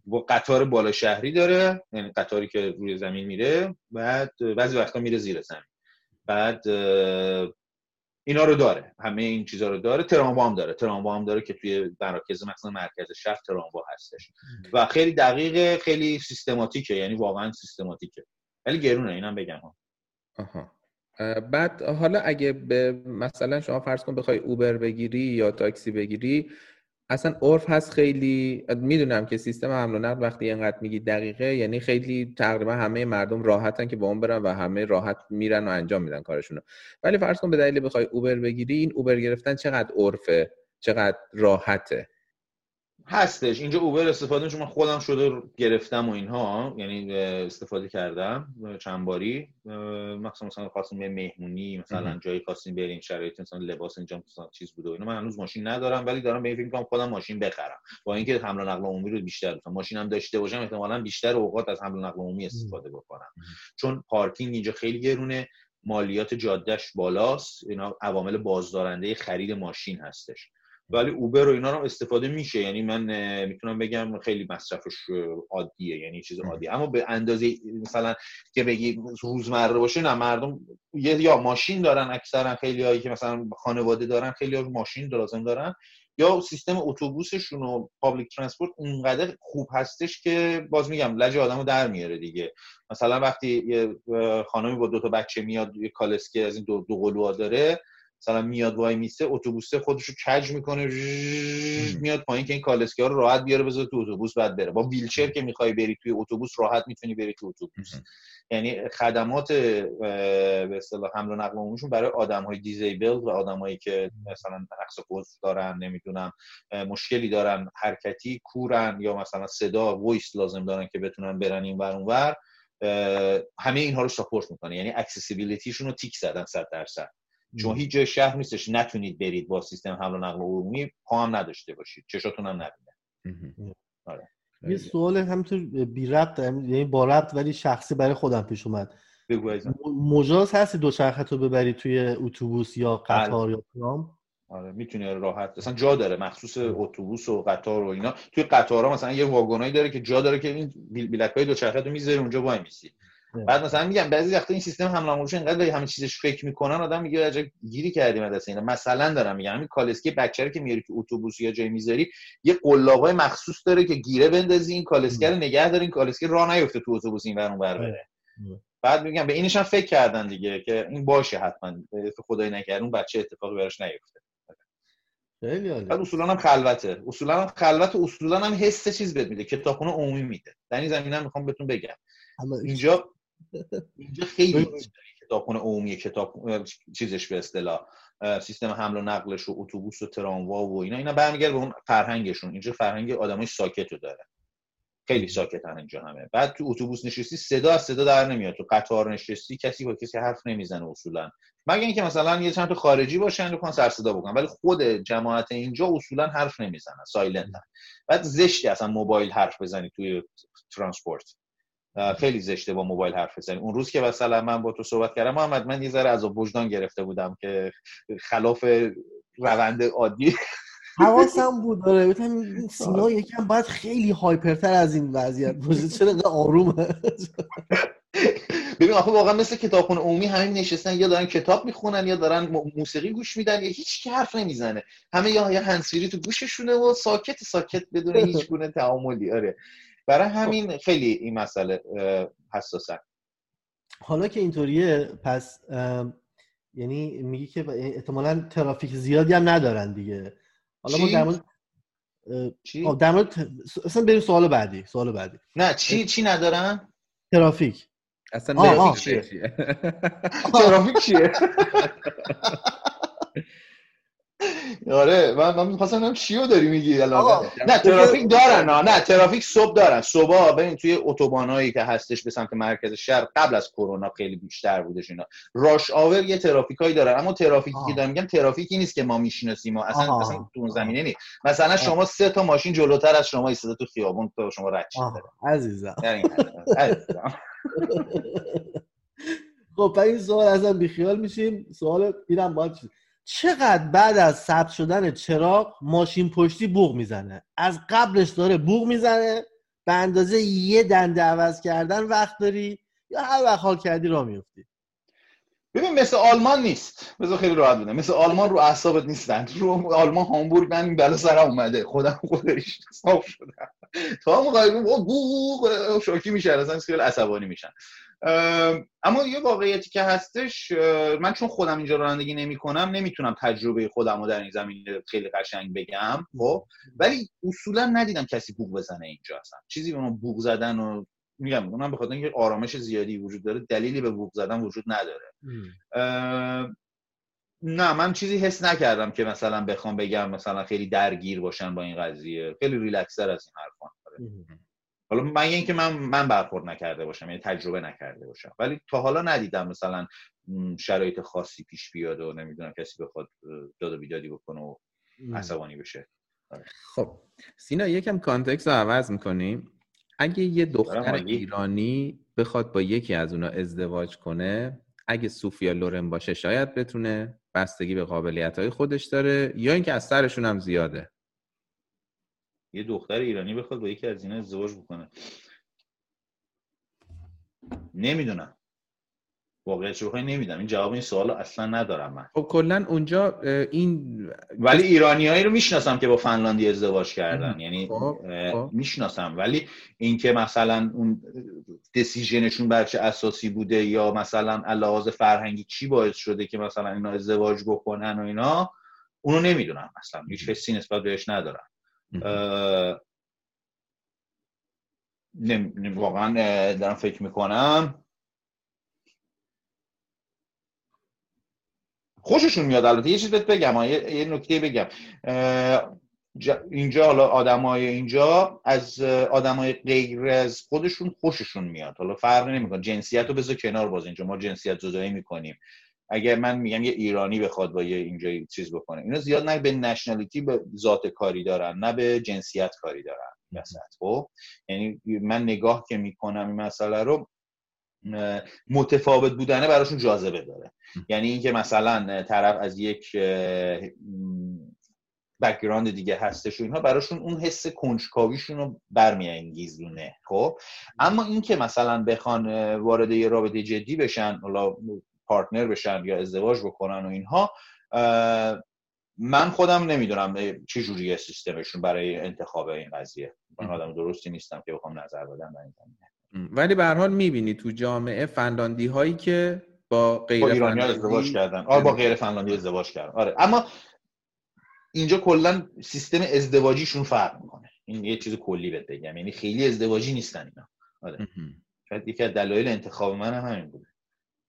با قطار بالا شهری داره یعنی قطاری که روی زمین میره بعد بعضی وقتا میره زیر زمین. بعد اینا رو داره همه این چیزها رو داره. تراموا هم داره تراموا هم داره که توی مراکز مثلا مرکز شهر تراموا هستش. و خیلی دقیق خیلی سیستماتیکه یعنی واقعا سیستماتیکه. ولی گرونه اینم بگم. آها. بعد حالا اگه به مثلا شما فرض کن بخوای اوبر بگیری یا تاکسی بگیری اصلا عرف هست خیلی می‌دونم که سیستم حمل و نقل وقتی اینقدر میگی دقیقه یعنی خیلی تقریبا همه مردم راحتن که با اون برن و همه راحت میرن و انجام میدن کارشونو. ولی فرض کن به دلیل بخوای اوبر بگیری این اوبر گرفتن چقدر عرفه؟ چقدر راحته؟ هستش. اینجا اوبر استفاده چون من خودم شده گرفتم و اینها یعنی استفاده کردم چند باری. مثلا مثلا خواستیم یه مهمونی مثلا جایی خواستیم بریم شرایط مثلا لباس اینجا مثلا چیز بوده و اینا. من هنوز ماشین ندارم ولی دارم به این فکر می‌کنم خودم ماشین بخرم. با اینکه حمل و نقل عمومی رو بیشتر دوست ماشینم داشته باشم احتمالاً بیشتر اوقات از حمل و نقل عمومی استفاده بکنم. چون پارکینگ اینجا خیلی گرونه مالیات جادهش بالاست. اینا عوامل بازدارنده خرید ماشین هستش. ولی Uber و اینا رو استفاده میشه. یعنی من می‌تونم بگم خیلی مصرفش عادیه یعنی چیز عادیه. اما به اندازه مثلا که بگی روزمره باشه نه مردم یا ماشین دارن اکثرا خیلی هایی که مثلا خانواده دارن خیلی ماشین لازم دارن یا سیستم اتوبوسشون و public transport اونقدر خوب هستش که باز میگم لج آدمو در میاره دیگه. مثلا وقتی یه خانمی با دو تا بچه میاد یه کالسکه از این دو, دو داره مثلا میاد وای میسه اتوبوسه خودش رو کج می‌کنه میاد پایین که این کالسکه رو راحت بیاره بذاره تو اتوبوس بعد بره. با ویلچر که می‌خوای بری توی اتوبوس راحت می‌تونی بری تو اتوبوس. یعنی خدمات به اصطلاح حمل و نقل عمومیشون برای آدم های disabled و آدمایی که مثلا نقص قوت دارن نمی‌دونم مشکلی دارن حرکتی کورن یا مثلا صدا voice لازم دارن که بتونن برن این ور اونور همه اینها رو support می‌کنه. یعنی accessibility شون رو تیک زدن 100 درصد. چون هیچ جای شهر نیستش نتونید برید با سیستم حمل و نقل عمومی پا هم نداشته باشید چشاتون هم نبینه آره. یه سوال همینطور بی ربط یعنی با ربط ولی شخصی برای خودم پیش اومد مجاز هستی دو چرخت رو ببری توی اتوبوس یا قطار یا tram آره می‌تونی راحت مثلا جا داره مخصوص اتوبوس و قطار و اینا توی قطارها مثلا یه واگنایی داره که جا داره که این بلیط های دو چرخه رو می‌ذاری اونجا وای میسی بعد مثلا میگم بعضی وقتا این سیستم حمل آموزش اینقدر همه چیزش فکر می‌کنن آدم میگه عجب گیری کردیم از اینا. مثلا دارم میگم همین کالسکی بچه رو که میاری تو اتوبوس یا جای می‌ذاری یه قلاقای مخصوص داره که گیره بندازی این کالسکی رو نگه داره این کالسکی راه نیفته تو اتوبوس این اون بر بره. بعد میگم به اینش هم فکر کردن دیگه که این باشه حتما خدای نکرد اون بچه اتفاقی براش نیفته. خیلی عالی. اصولا هم خلوته. اصولا هم خلوت اصولا هم حس چیز بهت میده. کتابخونه عمومی میده. در این زمینه می‌خوام بهتون بگم. اینجا اینجا خیلی کتابخونه عمومی کتاب چیزش به اصطلاح سیستم حمل و نقلش و اتوبوس و تراموا و اینا اینا برمیگرده به اون فرهنگشون. اینجا فرهنگ آدمای ساکت رو داره. خیلی ساکتن اینجا همه. بعد تو اتوبوس نشستی صدا از صدا در نمیاد. تو قطار نشستی کسی با کسی حرف نمی‌زنه اصولا. مگه اینکه مثلا یه چند تا خارجی باشن و سر صدا بکنن ولی خود جماعت اینجا اصولا حرف نمی‌زنن سایلنتن بعد زشتی اصلا موبایل حرف بزنی توی transport. خیلی زشته با موبایل حرف بزنی. اون روز که مثلا من با تو صحبت کردم محمد من یه ذره عذاب وجدان گرفته بودم که خلاف روند عادی. حواسم بود داره بودم سینا یکم باید خیلی hyper تر از این وضعیت باشه. چرا آرومه. ببین آخه واقعا مثل کتابخونه عمومی همین نشستن یا دارن کتاب می‌خونن یا دارن موسیقی گوش میدن یا هیچ کی حرف نمی‌زنه. همه یا یا هنسفری تو گوششونه و ساکت ساکت بدون هیچ گونه تعاملی آره. برای خب. همین خیلی این مسئله حساسه. حالا که اینطوریه پس یعنی میگی که احتمالا ترافیک زیادی هم ندارن دیگه. حالا ما در مورد چی؟ در مورد اصلا بریم سوال بعدی سوال بعدی. نه چی چی ندارن؟ ترافیک. اصلا ترافیک چیه؟ ترافیک چیه؟ آره من من می‌خواستم ببینم چیو داری میگی الان. نه ترافیک دارن نه نه ترافیک صبح دارن. صبح ببین توی اتوبانایی که هستش به سمت مرکز شهر قبل از کرونا خیلی بیشتر بودش اینا. راش آور یه ترافیکایی دارن اما ترافیکی که دارم میگم ترافیکی نیست که ما می‌شناسیم اصلا آه. اصلا تو اون زمینه نیست. مثلا شما سه تا ماشین جلوتر از شما ایستاده تو خیابون تو شما رد عزیزم. خب این سوال ازم بیخیال میشیم. سوال اینم باید چقدر بعد از ثبت شدن چراغ ماشین پشتی بوغ می‌زنه؟ از قبلش داره بوغ می‌زنه به اندازه یه دنده عوض کردن وقت داری یا هر وقت حال کردی را میفتی ببین مثل آلمان نیست. بذار خیلی راحت بدم مثل آلمان رو اعصابت نیستن. رو آلمان هامبورگ من این بلا سرم اومده. خودم خودش صاف شدم. تا موقعی بو شوکی میشه اصلا خیلی عصبانی میشن. اما یه واقعیتی که هستش من چون خودم اینجا رانندگی نمی کنم نمی‌تونم تجربه خودم رو در این زمینه خیلی قشنگ بگم خب؟ ولی اصولا ندیدم کسی بوق بزنه اینجا اصلا. چیزی به بوق زدن و میگم اونم به خاطر اینکه آرامش زیادی وجود داره دلیلی به بوق زدن وجود نداره. نه من چیزی حس نکردم که مثلا بخوام بگم مثلا خیلی درگیر باشن با این قضیه. خیلی ریلکسر از این حرفان حالا من اینکه من من برخورد نکرده باشم یعنی تجربه نکرده باشم. ولی تا حالا ندیدم مثلا شرایط خاصی پیش بیاد و نمی‌دونم کسی بخواد داد و بیدادی بکنه و عصبانی بشه. آره. خب سینا یکم کانتکست رو عوض می‌کنیم اگه یه دختر ایرانی بخواد با یکی از اونا ازدواج کنه اگه سوفیا لورن باشه شاید بتونه بستگی به قابلیت های خودش داره یا اینکه از سرشون هم زیاده. یه دختر ایرانی بخواد با یکی از اینا ازدواج بکنه. نمی‌دونم. واقعیت رو نمیدم این جواب این سوال اصلا ندارم من. خب کلا اونجا این ولی ایرانیایی رو می‌شناسم که با فنلاندی ازدواج کردن. یعنی خب، خب. می‌شناسم. ولی اینکه مثلا اون دسیژنشون بر چه اساسی بوده یا مثلا علاوه فرهنگی چی باعث شده که مثلا اینا ازدواج بکنن و اینا اونو نمی‌دونم اصلا. هیچ حسی نسبت بهش ندارم. واقعا دارم فکر می‌کنم خوششون میاد البته. یه چیز بهت بگم یه, یه نکته بگم. اینجا حالا آدمای اینجا از آدمای غیر از خودشون خوششون میاد. حالا فرق نمی‌کنه. جنسیت رو بذار کنار باز اینجا. ما جنسیت زدایی می‌کنیم. اگر من میگم یه ایرانی بخواد با یه اینجا چیز بکنه اینا زیاد نه به nationality به ذات کاری دارن نه به جنسیت کاری دارن. مثلا خب؟ یعنی من نگاه که می‌کنم این مسئله رو متفاوت بودنه براشون جاذبه داره. یعنی اینکه مثلا طرف از یک background دیگه هستش و اینها براشون اون حس کنجکاویشون رو برمیانگیزونه خب؟ اما اینکه مثلا بخوان وارد یه رابطه جدی بشن حالا پارتنر بشن یا ازدواج بکنن و اینها من خودم نمی‌دونم چه جوریه سیستمشون برای انتخاب این قضیه. من آدم درستی نیستم که بخوام نظر بدم. در این ولی به هر حال می‌بینی تو جامعه فنلاندی هایی که با غیر ایرانی ازدواج کردن. آره با غیر فنلاندی ازدواج کردن. آره. اما اینجا کلا سیستم ازدواجیشون فرق می‌کنه. این یه چیز کلی بهت بگم. یعنی خیلی ازدواجی نیستن اینا. آره. شاید یکی از دلایل انتخاب من هم همین بوده.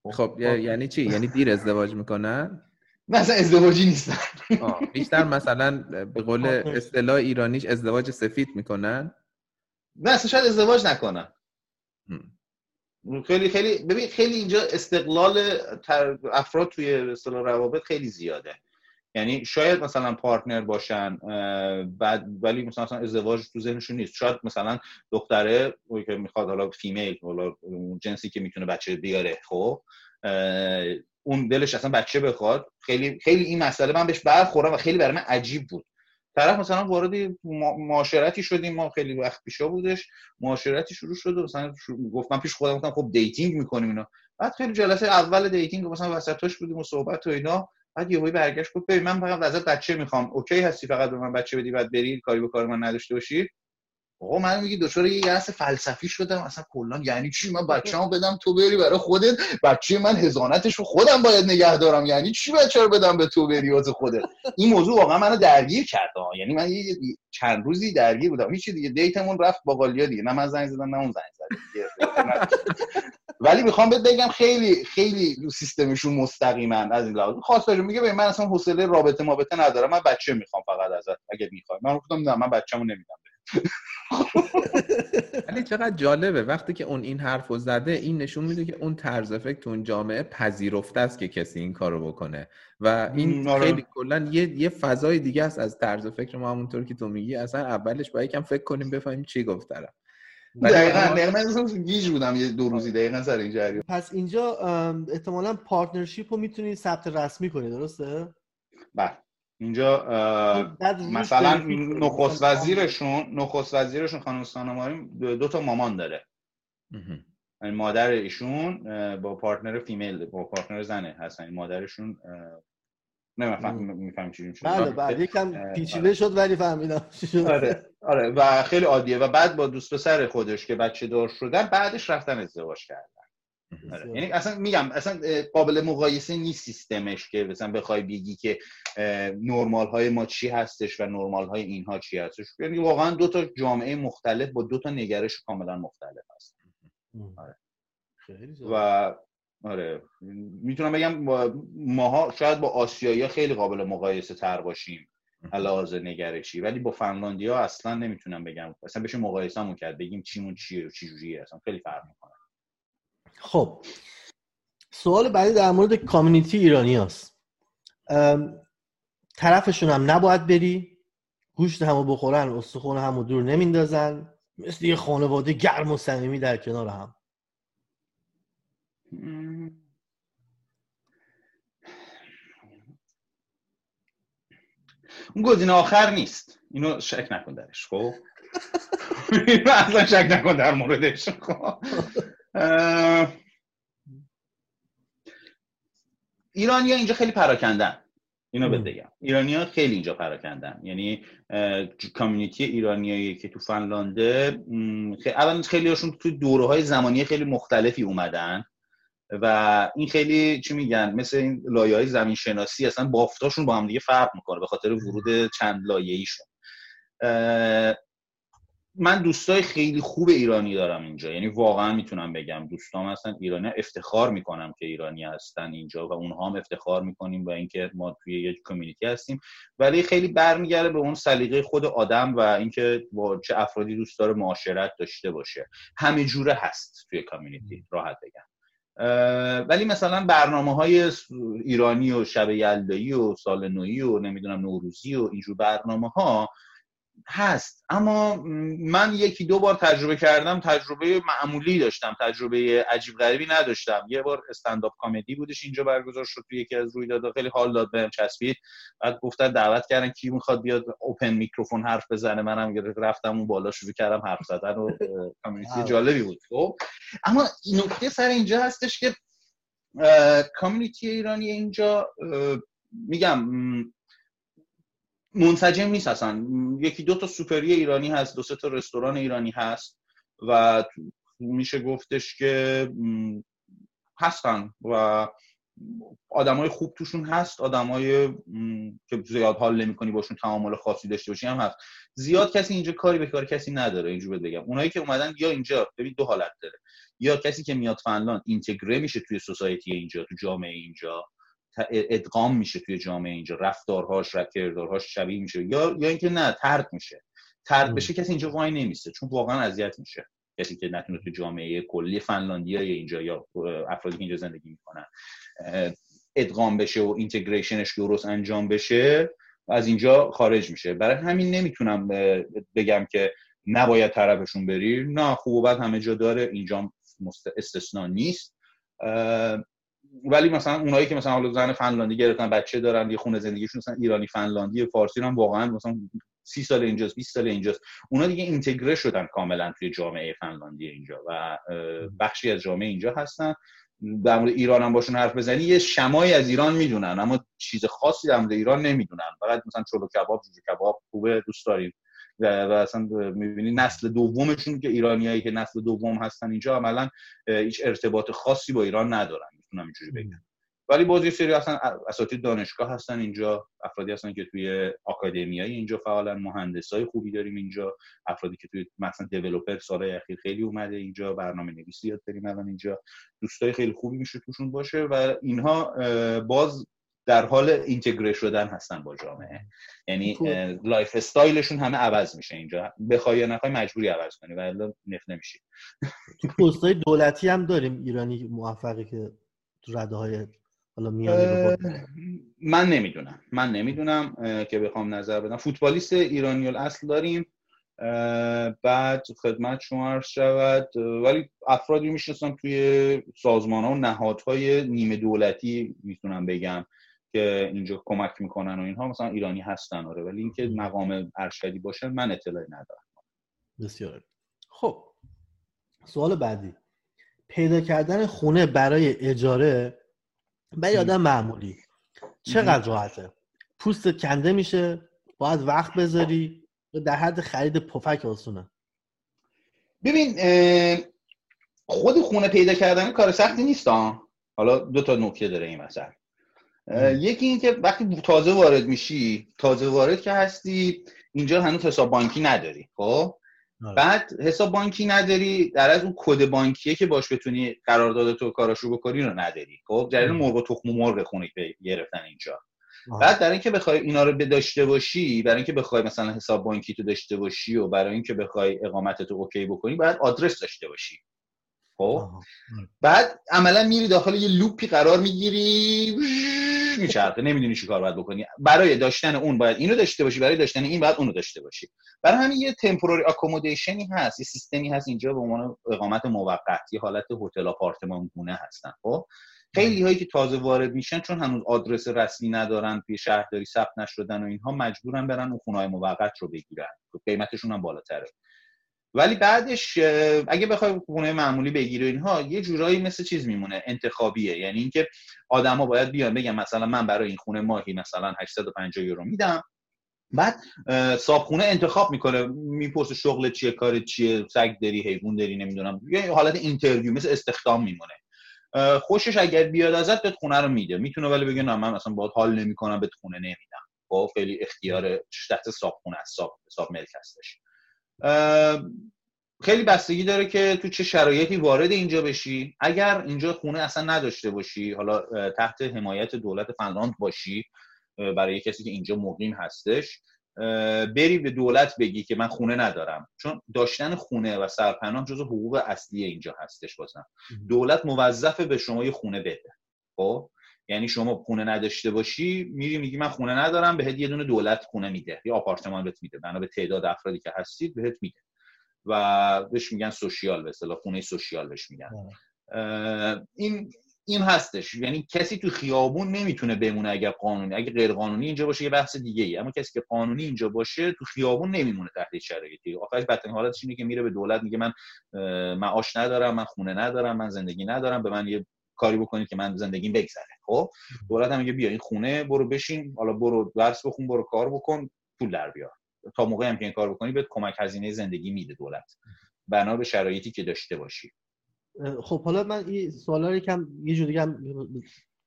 خب, خب، یعنی چی؟ یعنی دیر ازدواج می‌کنن؟ مثلا ازدواجی نیستن. بیشتر مثلا به قول اصطلاح ایرانیش ازدواج سفید می‌کنن؟ نه اصلا شاید ازدواج نکنن. خیلی خیلی ببین خیلی اینجا استقلال افراد توی اصطلاح روابط خیلی زیاده. یعنی شاید مثلا پارتنر باشن بعد ولی مثلا ازدواج تو ذهنشون نیست. شاید مثلا دختره که می‌خواد حالا female حالا جنسی که می‌تونه بچه بیاره خب اون دلش اصلا بچه بخواد خیلی خیلی این مسئله من بهش برخورم و خیلی برای من عجیب بود. طرف مثلا وارد معاشرتی شدیم ما خیلی وقت پیشا بودش معاشرتی شروع شد مثلا گفتم پیش خودم گفتم خب dating می‌کنیم اینا. بعد خیلی جلسه اول dating مثلا وسطاش بودیم و صحبت و اینا. بعد یهویی برگشت گفت ببین من فقط ازت بچه می‌خوام. اوکی هستی فقط به من بچه بدی بعد بری کاری به کار من نداشته باشی. آقا من میگی دچار یه یأس فلسفی شدم اصلا کلا یعنی چی؟ من بچه‌مو بدم تو بری برای خودت بچه من هزانتش رو خودم باید نگه دارم. یعنی چی بچه رو بدم به تو بری واسه خودت؟ این موضوع واقعا منو درگیر کرد یعنی من یه چند روزی درگیر بودم. هیچ دیگه دیتمون رفت با قالیا دیگه. نه من زنگ زدم نه اون زنگ زد. ولی می‌خوام بهت بگم خیلی خیلی رو سیستمشون مستقیما از این لحاظ. خاص میگه من اصلا حوصله رابطه مابطه ندارم. من بچه می‌خوام فقط ازت اگه می‌خوای. من گفتم نه من بچه‌مو نمیدم. ولی چقدر جالبه وقتی که اون این حرف رو زده این نشون میده که اون طرز فکر تو اون جامعه پذیرفته است که کسی این کارو بکنه. و این آره. خیلی کلا یه یه فضای دیگه است از طرز فکر ما همونطور که تو میگی. اصلا اولش باید یکم فکر کنیم بفهمیم چی گفت طرف. دقیقا دقیقا گیج بودم یه دو روزی دقیقا سر این جریان. پس اینجا احتمالا partnership رو می‌تونی ثبت رسمی کنی درسته؟ بله. اینجا مثلا نخست وزیرشون نخست وزیرشون خانم سانا مارین دو تا مامان داره. یعنی مادر ایشون با partner female با partner زنه هستن. مادرشون نه میفهم چی بله بله. یکم پیچیده آره. شد ولی فهمیدم آره آره. و خیلی عادیه. و بعد با دوست پسر خودش که بچه دار شدن بعدش رفتن ازدواج کردن. آره. یعنی اصلا میگم اصلا قابل مقایسه نیست سیستمش که مثلا بخوای بگی که نرمال های ما چی هستش و نرمال های اینها چی هستش. یعنی واقعا دو تا جامعه مختلف با دو تا نگرش کاملا مختلف هست. آره. و آره. می‌تونم بگم ماها شاید با آسیایی خیلی قابل مقایسه تر باشیم علاوه نگرشی. ولی با فنلاندی ها اصلا نمی‌تونم بگم. اصلا بشه مقایسه کرد بگیم چیمون چیه و چی جوریه. اصلا خیلی فرق می‌کنه. خب سوال بعدی در مورد کامیونیتی ایرانی هست. طرفشون هم نباید بری گوشت همو بخورن استخون همو دور نمیندازن مثل یه خانواده گرم و صمیمی در کنار هم. اون گزینه آخر نیست. اینو شک نکن درش خب؟ اصلا شک نکن در موردش. خب؟ ایرانی ها اینجا خیلی پراکندن. اینو بهت بگم. ایرانی ها خیلی اینجا پراکندن. یعنی کامیونیتی ایرانیایی که تو فنلانده اول خیلی هاشون تو دوره های زمانی خیلی مختلفی اومدن و این خیلی چی میگن؟ مثل این لایه های زمین شناسی اصلا بافتاشون با هم دیگه فرق می‌کنه به خاطر ورود چند لایه ایشون من دوستای خیلی خوب ایرانی دارم اینجا. یعنی واقعا می‌تونم بگم دوستام هستن. ایرانی افتخار می‌کنم که ایرانی هستن اینجا و اونها هم افتخار می‌کنیم با اینکه ما توی یک کمیونیتی هستیم. ولی خیلی برمیگرده به اون سلیقه خود آدم و اینکه با چه افرادی دوست داره معاشرت داشته باشه. همه جوره هست توی کمیونیتی راحت بگم. ولی مثلا برنامه های ایرانی و شب یلدایی و سال نویی و نمی‌دونم نوروزی و اینجور برنامه ها هست. اما من یکی دو بار تجربه کردم تجربه معمولی داشتم تجربه عجیب غریبی نداشتم. یه بار استنداپ کامدی بودش اینجا برگزار شد توی یکی از رویدادها خیلی حال داد بهم چسبید. بعد گفتن دعوت کردن کی می‌خواد بیاد اوپن میکروفون حرف بزنه. منم رفتم اون بالا شروع کردم حرف زدن و کامیونیتی جالبی بود. خب. اما نکته سر اینجا هستش که کامیونیتی ایرانی اینجا میگم منسجم نیست اصلا. یکی دو تا سوپری ایرانی هست دو سه تا رستوران ایرانی هست و میشه گفتش که هستن و آدمای خوب توشون هست آدمای که زیاد حال نمی‌کنی باشون تعامل خاصی داشته باشی هم هست. زیاد کسی اینجا کاری به کار کسی نداره اینجور بگم. اونایی که اومدن یا اینجا ببین دو حالت داره. یا کسی که میاد فنلاند اینتگره میشه توی سوسایتی اینجا تو جامعه اینجا. ادغام میشه توی جامعه اینجا رفتارهاش کردارهاش شبیه میشه. یا یا اینکه نه ترد میشه. ترد بشه کسی اینجا وای نمیسته چون واقعا اذیت میشه. کسی که نتونه تو جامعه کلی فنلاندیا اینجا یا افرادی که اینجا زندگی می‌کنن ادغام بشه و اینتگریشنش درست انجام بشه و از اینجا خارج میشه. برای همین نمی‌تونم بگم که نباید طرفشون بری. نه خوب و بد همه جا داره. اینجا استثنا نیست. ولی مثلا اونایی که مثلا حالا زن فنلاندی گرفتن بچه دارن یه خونه زندگیشون مثلا ایرانی فنلاندی فارسی هم واقعا مثلا سی سال اینجاست 20 سال اینجاست. اونا دیگه اینتگره شدن کاملا توی جامعه فنلاندی اینجا و بخشی از جامعه اینجا هستن. در مورد ایران هم باشون حرف بزنی یه شمایی از ایران می‌دونن اما چیز خاصی در مورد ایران نمی‌دونن. فقط مثلا چلو کباب جوجه کباب خوبه دوست داریم. و, اصلا می‌بینی نسل دومشون که ایرانیایی که نسل دوم هستن اینجا عملا هیچ ارتباط خاصی با ایران ندارن. می‌تونم اینجوری بگم. ولی باز یه سری اصلا اساتید دانشگاه هستن اینجا افرادی هستن که توی آکادمیای اینجا فعالا مهندسای خوبی داریم اینجا افرادی که توی مثلا دیولپر سالهای اخیر خیلی اومده اینجا برنامه نویسی یاد داریم الان اینجا. دوستای خیلی خوبی میشه توشون باشه و اینها باز در حال اینتگره شدن هستن با جامعه. یعنی lifestyle شون همه عوض میشه اینجا. بخوای یا نخوای مجبوری عوض کنی ولی نف نمیشی. تو پستای دولتی هم داریم ایرانی موفقی که رده های حالا میانی من نمی‌دونم. من نمی‌دونم که بخوام نظر بدم. فوتبالیست ایرانی اصل داریم. بعد خدمت شما عرض شود. ولی افرادی می‌شناسم توی سازمان ها و نهادهای نیمه دولتی می‌تونم بگم که اینجا کمک می‌کنن و اینها. مثلا ایرانی هستن آره. ولی اینکه مقام ارشدی باشن من اطلاعی ندارم. بسیار. خب سوال بعدی. پیدا کردن خونه برای اجاره برای آدم معمولی. چقدر راحته؟ پوست کنده میشه باید وقت بذاری در حد خرید پفک آسونه. ببین خود خونه پیدا کردن کار سختی نیست حالا دو تا نکته داره این مثلا یکی اینکه وقتی تازه وارد میشی تازه وارد که هستی اینجا هنوز حساب بانکی نداری خب؟ آره. بعد حساب بانکی نداری در از اون کد بانکیه که باش بتونی قرارداد تو کاراشو بکنی رو نداری. خب جریان مرغ و تخم مرغ خونه گرفتن اینجا. بعد در اینکه بخوای اینا رو داشته باشی برای اینکه بخوای مثلا حساب بانکی تو داشته باشی و برای اینکه بخوای اقامت تو اوکی بکنی باید آدرس داشته باشی. خب؟ بعد عملا میری داخل یه لوپی قرار می‌گیری میچرخه. نمی‌دونی چی کار باید بکنی. برای داشتن اون باید اینو داشته باشی برای داشتن این باید اونو داشته باشی. برای همین یه تمپوراری اکومودیشنی هست یه سیستمی هست اینجا به عنوان اقامت موقتی حالت هتل آپارتمان گونه هستن خب؟ خیلی هایی که تازه وارد میشن چون هنوز آدرس رسمی ندارن توی شهرداری ثبت نشدن و اینها مجبورن برن اون خونه های موقت رو بگیرن. قیمتشون هم بالاتره. ولی بعدش اگه بخوای خونه معمولی بگیری اینها یه جورایی مثل چیز میمونه انتخابیه. یعنی اینکه آدما باید بیان بگن مثلا من برای این خونه ماهی مثلا 850 یورو میدم. بعد صابخونه انتخاب می‌کنه می‌پرسه شغل چیه کار چیه سگ داری حیوان داری نمی‌دونم. یه حالت اینترویو مثل استخدام میمونه. خوشش اگر بیاد ازت بهت خونه رو میده. می‌تونه ولی بگه نه من مثلا باید حال نمی‌کنم بهت خونه نمیدم. خب، خیلی اختیار تحت صابخونه است صاب ملک هستش. خیلی بستگی داره که تو چه شرایطی وارد اینجا بشی. اگر اینجا خونه اصلا نداشته باشی حالا تحت حمایت دولت فنلاند باشی برای کسی که اینجا مقیم هستش بری به دولت بگی که من خونه ندارم. چون داشتن خونه و سرپناه جز حقوق اصلی اینجا هستش بازم. دولت موظفه به شما یه خونه بده. خب؟ یعنی شما خونه نداشته باشی میری میگی من خونه ندارم بهت یه دونه دولت خونه میده یا آپارتمان بهت میده بنا به تعداد افرادی که هستید بهت میده. و بهش میگن سوشیال به اصطلاح خونه سوشیال بهش میگن. آره. این این هستش. یعنی کسی تو خیابون نمی‌تونه بمونه اگر قانونی اگر غیر قانونی اینجا باشه یه بحث دیگه ای اما کسی که قانونی اینجا باشه تو خیابون نمیمونه تحت شرایطی. آخرش بدترین حالتش اینه که میره به دولت میگه من معاش ندارم من خونه ندارم من زندگی ندارم به من یه کاری بکنید که من زندگیم بگذره. خب؟ دولت هم میگه بیا این خونه برو بشین حالا برو درس بخون برو کار بکن پول در بیار. تا موقعی هم که این کار بکنی بهت کمک هزینه زندگی میده دولت. بنا به شرایطی که داشته باشی. خب حالا من این سوالا رو یکم یه جوری هم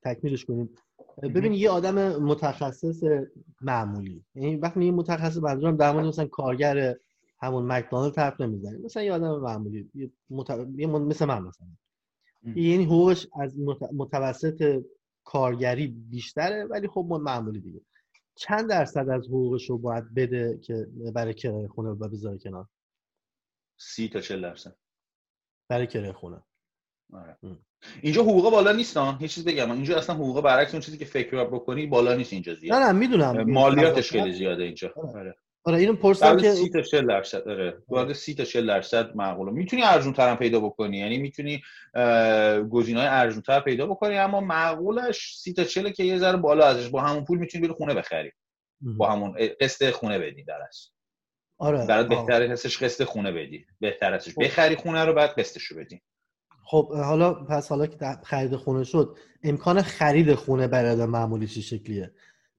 تکمیلش کنیم. ببین یه آدم متخصص معمولی. یعنی وقتی یه متخصص منظورم در مورد مثلا کارگر همون مکدونالد حرف نمی‌زنیم مثلا یه آدم معمولی یه, مثل من مثلا. یعنی حقوقش از متوسط کارگری بیشتره ولی خب معمولی دیگه. چند درصد از حقوقش رو باید بده که برای کرایه خونه و بذاره کنار؟ سی تا چل درصد. برای کرایه خونه. آره. اینجا حقوق بالا نیستن؟ یه چیز بگم. اینجا اصلا حقوق برعکس اون چیزی که فکر بکنی بالا نیست اینجا زیاد. نه نه می‌دونم. مالیاتش خیلی زیاده اینجا. آره. آره اینو پرسیدم که 30 تا 40 درصد آره. بعد 30 تا 40 درصد معقوله. می‌تونی ارزون ترم پیدا بکنی. یعنی می‌تونی گزینه‌های ارزون تر پیدا بکنی اما معقولش 30 تا 40 که یه ذره بالا ازش با همون پول می‌تونی بری خونه بخری. با همون قسط خونه بدی درش آره برات بهتره هستش قسط خونه بدی. بهتر هستش خب. بخری خونه رو بعد قسطشو بدی. خب حالا پس حالا که خرید خونه شد امکان خرید خونه برای معمولی چه شکلیه؟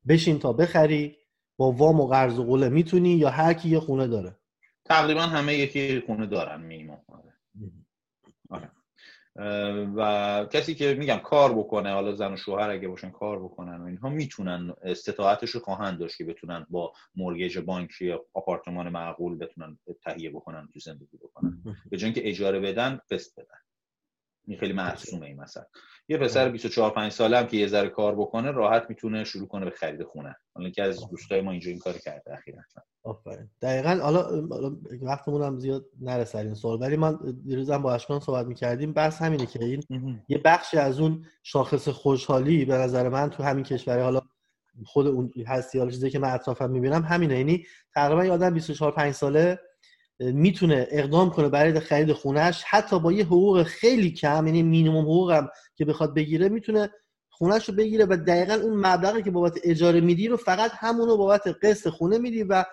بشین تا بخری با وام و قرض و قوله می‌تونی یا هر کی یه خونه داره. تقریبا همه یکی خونه دارن مینیمم آره. آره. و کسی که میگم کار بکنه حالا زن و شوهر اگه باشن کار بکنن و اینها می‌تونن استطاعتش رو خواهند داشت که بتونن با مورگیج بانکی یا آپارتمان معقول بتونن تهیه بکنن تو زندگی بکنن. به جای که اجاره بدن قسط بدن. این خیلی محسومه این مثلا یه پسر 24 5 ساله هم که یه ذره کار بکنه راحت می‌تونه شروع کنه به خرید خونه. حالا که از دوستای ما اینجا این کار کرده اخیراً. آفرین. دقیقاً حالا وقتمون هم زیاد نرسه این سوال ولی من دیروز هم با اشکان صحبت می‌کردیم. بس همینه که این یه بخشی از اون شاخص خوشحالی به نظر من تو همین کشوری حالا خود اون هستی حالا چیزی که من اطرافم می‌بینم همینه. یعنی تقریبا یه آدم 24 5 ساله می‌تونه اقدام کنه برای خرید خونهش حتی با یه حقوق خیلی کم یعنی مینیمم حقوقم که بخواد بگیره می‌تونه خونهش رو بگیره و دقیقا اون مبلغی که بابت اجاره میدی رو فقط همونو بابت قسط خونه میدی و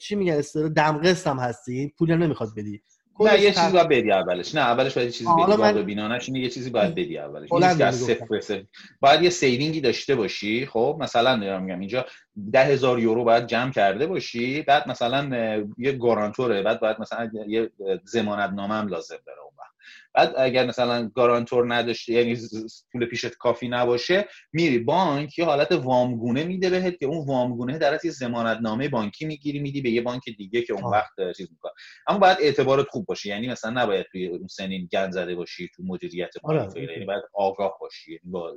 چی میگن استر دم قسط هم هستی. این پول نمی‌خواد بدی. نه یه چیزی باید بدی اولش. نه اولش باید یه چیزی بدی. من... بینانش یه چیزی باید بدی اولش. صفر باید یه سیوینگی داشته باشی. خب مثلا میگم اینجا ده هزار یورو باید جمع کرده باشی. بعد مثلا یه گارانتوره. بعد باید مثلا یه زمانت نامه هم لازم داره. بعد اگر مثلا گارانتور نداشته یعنی پول پیشت کافی نباشه میری بانک یه حالت وامگونه میده بهت که اون وامگونه در از یه ضمانت نامه بانکی می‌گیری میدی به یه بانک دیگه که اون وقت چیز می‌کنه. اما باید اعتبارت خوب باشه. یعنی مثلا نباید توی اون سنین گند زده باشی تو مدیریت آره. یعنی باید آگاه باشی. یعنی با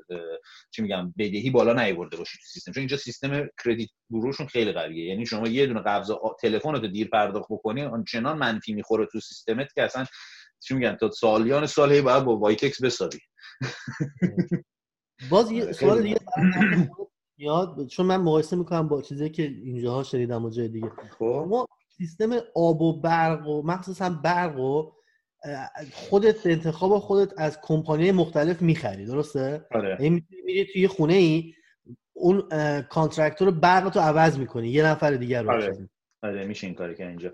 چی میگم بدهی بالا نیورده باشی تو سیستم. چون اینجا سیستم credit بروشون خیلی قویه. یعنی شما یه دونه قبض تلفن رو دیر پرداخت بکنی آنچنان منفی می‌خوره تو سیستمت که اصلا چی میگن؟ تا سالیان سال هی باید با وایتکس بسابی. باز یه سوال دیگه یاد چون من مقایسه می‌کنم با چیزی که اینجاها شنیدم و جای دیگه. خب. ما سیستم آب و برق و مخصوصا برق و خودت انتخاب خودت از کمپانی مختلف می‌خری. درسته؟ آره. یعنی میری توی خونه ای اون contractor برق تو عوض می‌کنی. یه نفر دیگر رو آره. آره میشه این کاری که اینجا.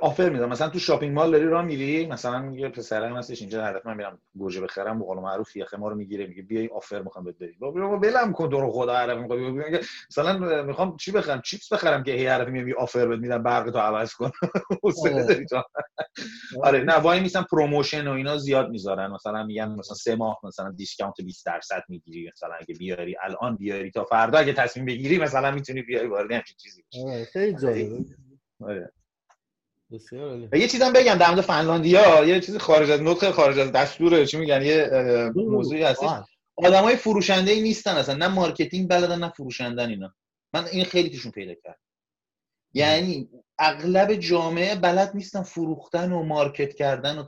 offer میدم مثلا تو shopping mall داری راه میری؟ مثلا میگه پسرم هستش اینجا هدف من میرم گوجه بخرم به قول معروف یخه ما رو می‌گیره میگه بیا این offer می‌خوام بهت بدم بابا ولم کن تو رو خدا عرب میگه مثلا می‌خوام چی بخرم؟ چیپس بخرم که هی عرب میگه offer بهت میدم برق تو عوض کن. آره. آره. نه وای میسن promotion و اینا زیاد می‌ذارن. مثلا میگن مثلا سه ماه مثلا discount 20 درصد می‌گیری. مثلا اگه بیاری الان بیاری تا فردا اگه تصمیم بگیری مثلا می‌تونی بیاری وارد همین چیزی بشی. خیلی جالبه. آره. و یه چیزم بگم در مورد فنلاندیا یه چیزی خارج از نطق خارج از دستوره چی میگن؟ یه موضوعی هستش. آدمای فروشنده ای نیستن اصلا نه مارکتینگ بلدن نه فروشندن اینا. من این خیلی توشون پیدا کردم. یعنی اغلب جامعه بلد نیستن فروختن و market کردن و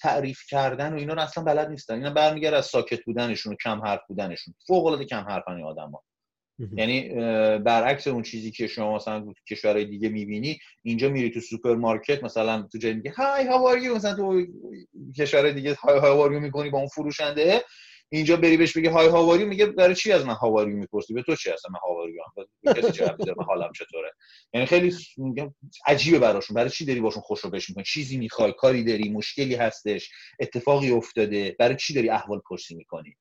تعریف کردن و اینا رو اصلا بلد نیستن. اینا برمیگرده از ساکت بودنشون و کم حرف بودنشون. فوق العاده کم حرفن آدما یعنی برعکس اون چیزی که شما مثلا تو کشورهای دیگه می‌بینی اینجا میری تو سوپرمارکت مثلا تو جای میگه های how are مثلا تو کشورهای دیگه های هاو ار می‌کنی با اون فروشنده اینجا بری بهش بگی های هاواری میگه برای چی از من هاواری می‌پرسی؟ به تو چی هستم من هاواری هم. کسی من حالم چطوره؟ یعنی خیلی عجیبه براشون. برای چی داری باشون خوش رو بش می‌کنی؟ چیزی می‌خوای کاری داری مشکلی هستش اتفاقی افتاده برای چی داری احوال پرسی می‌کنی؟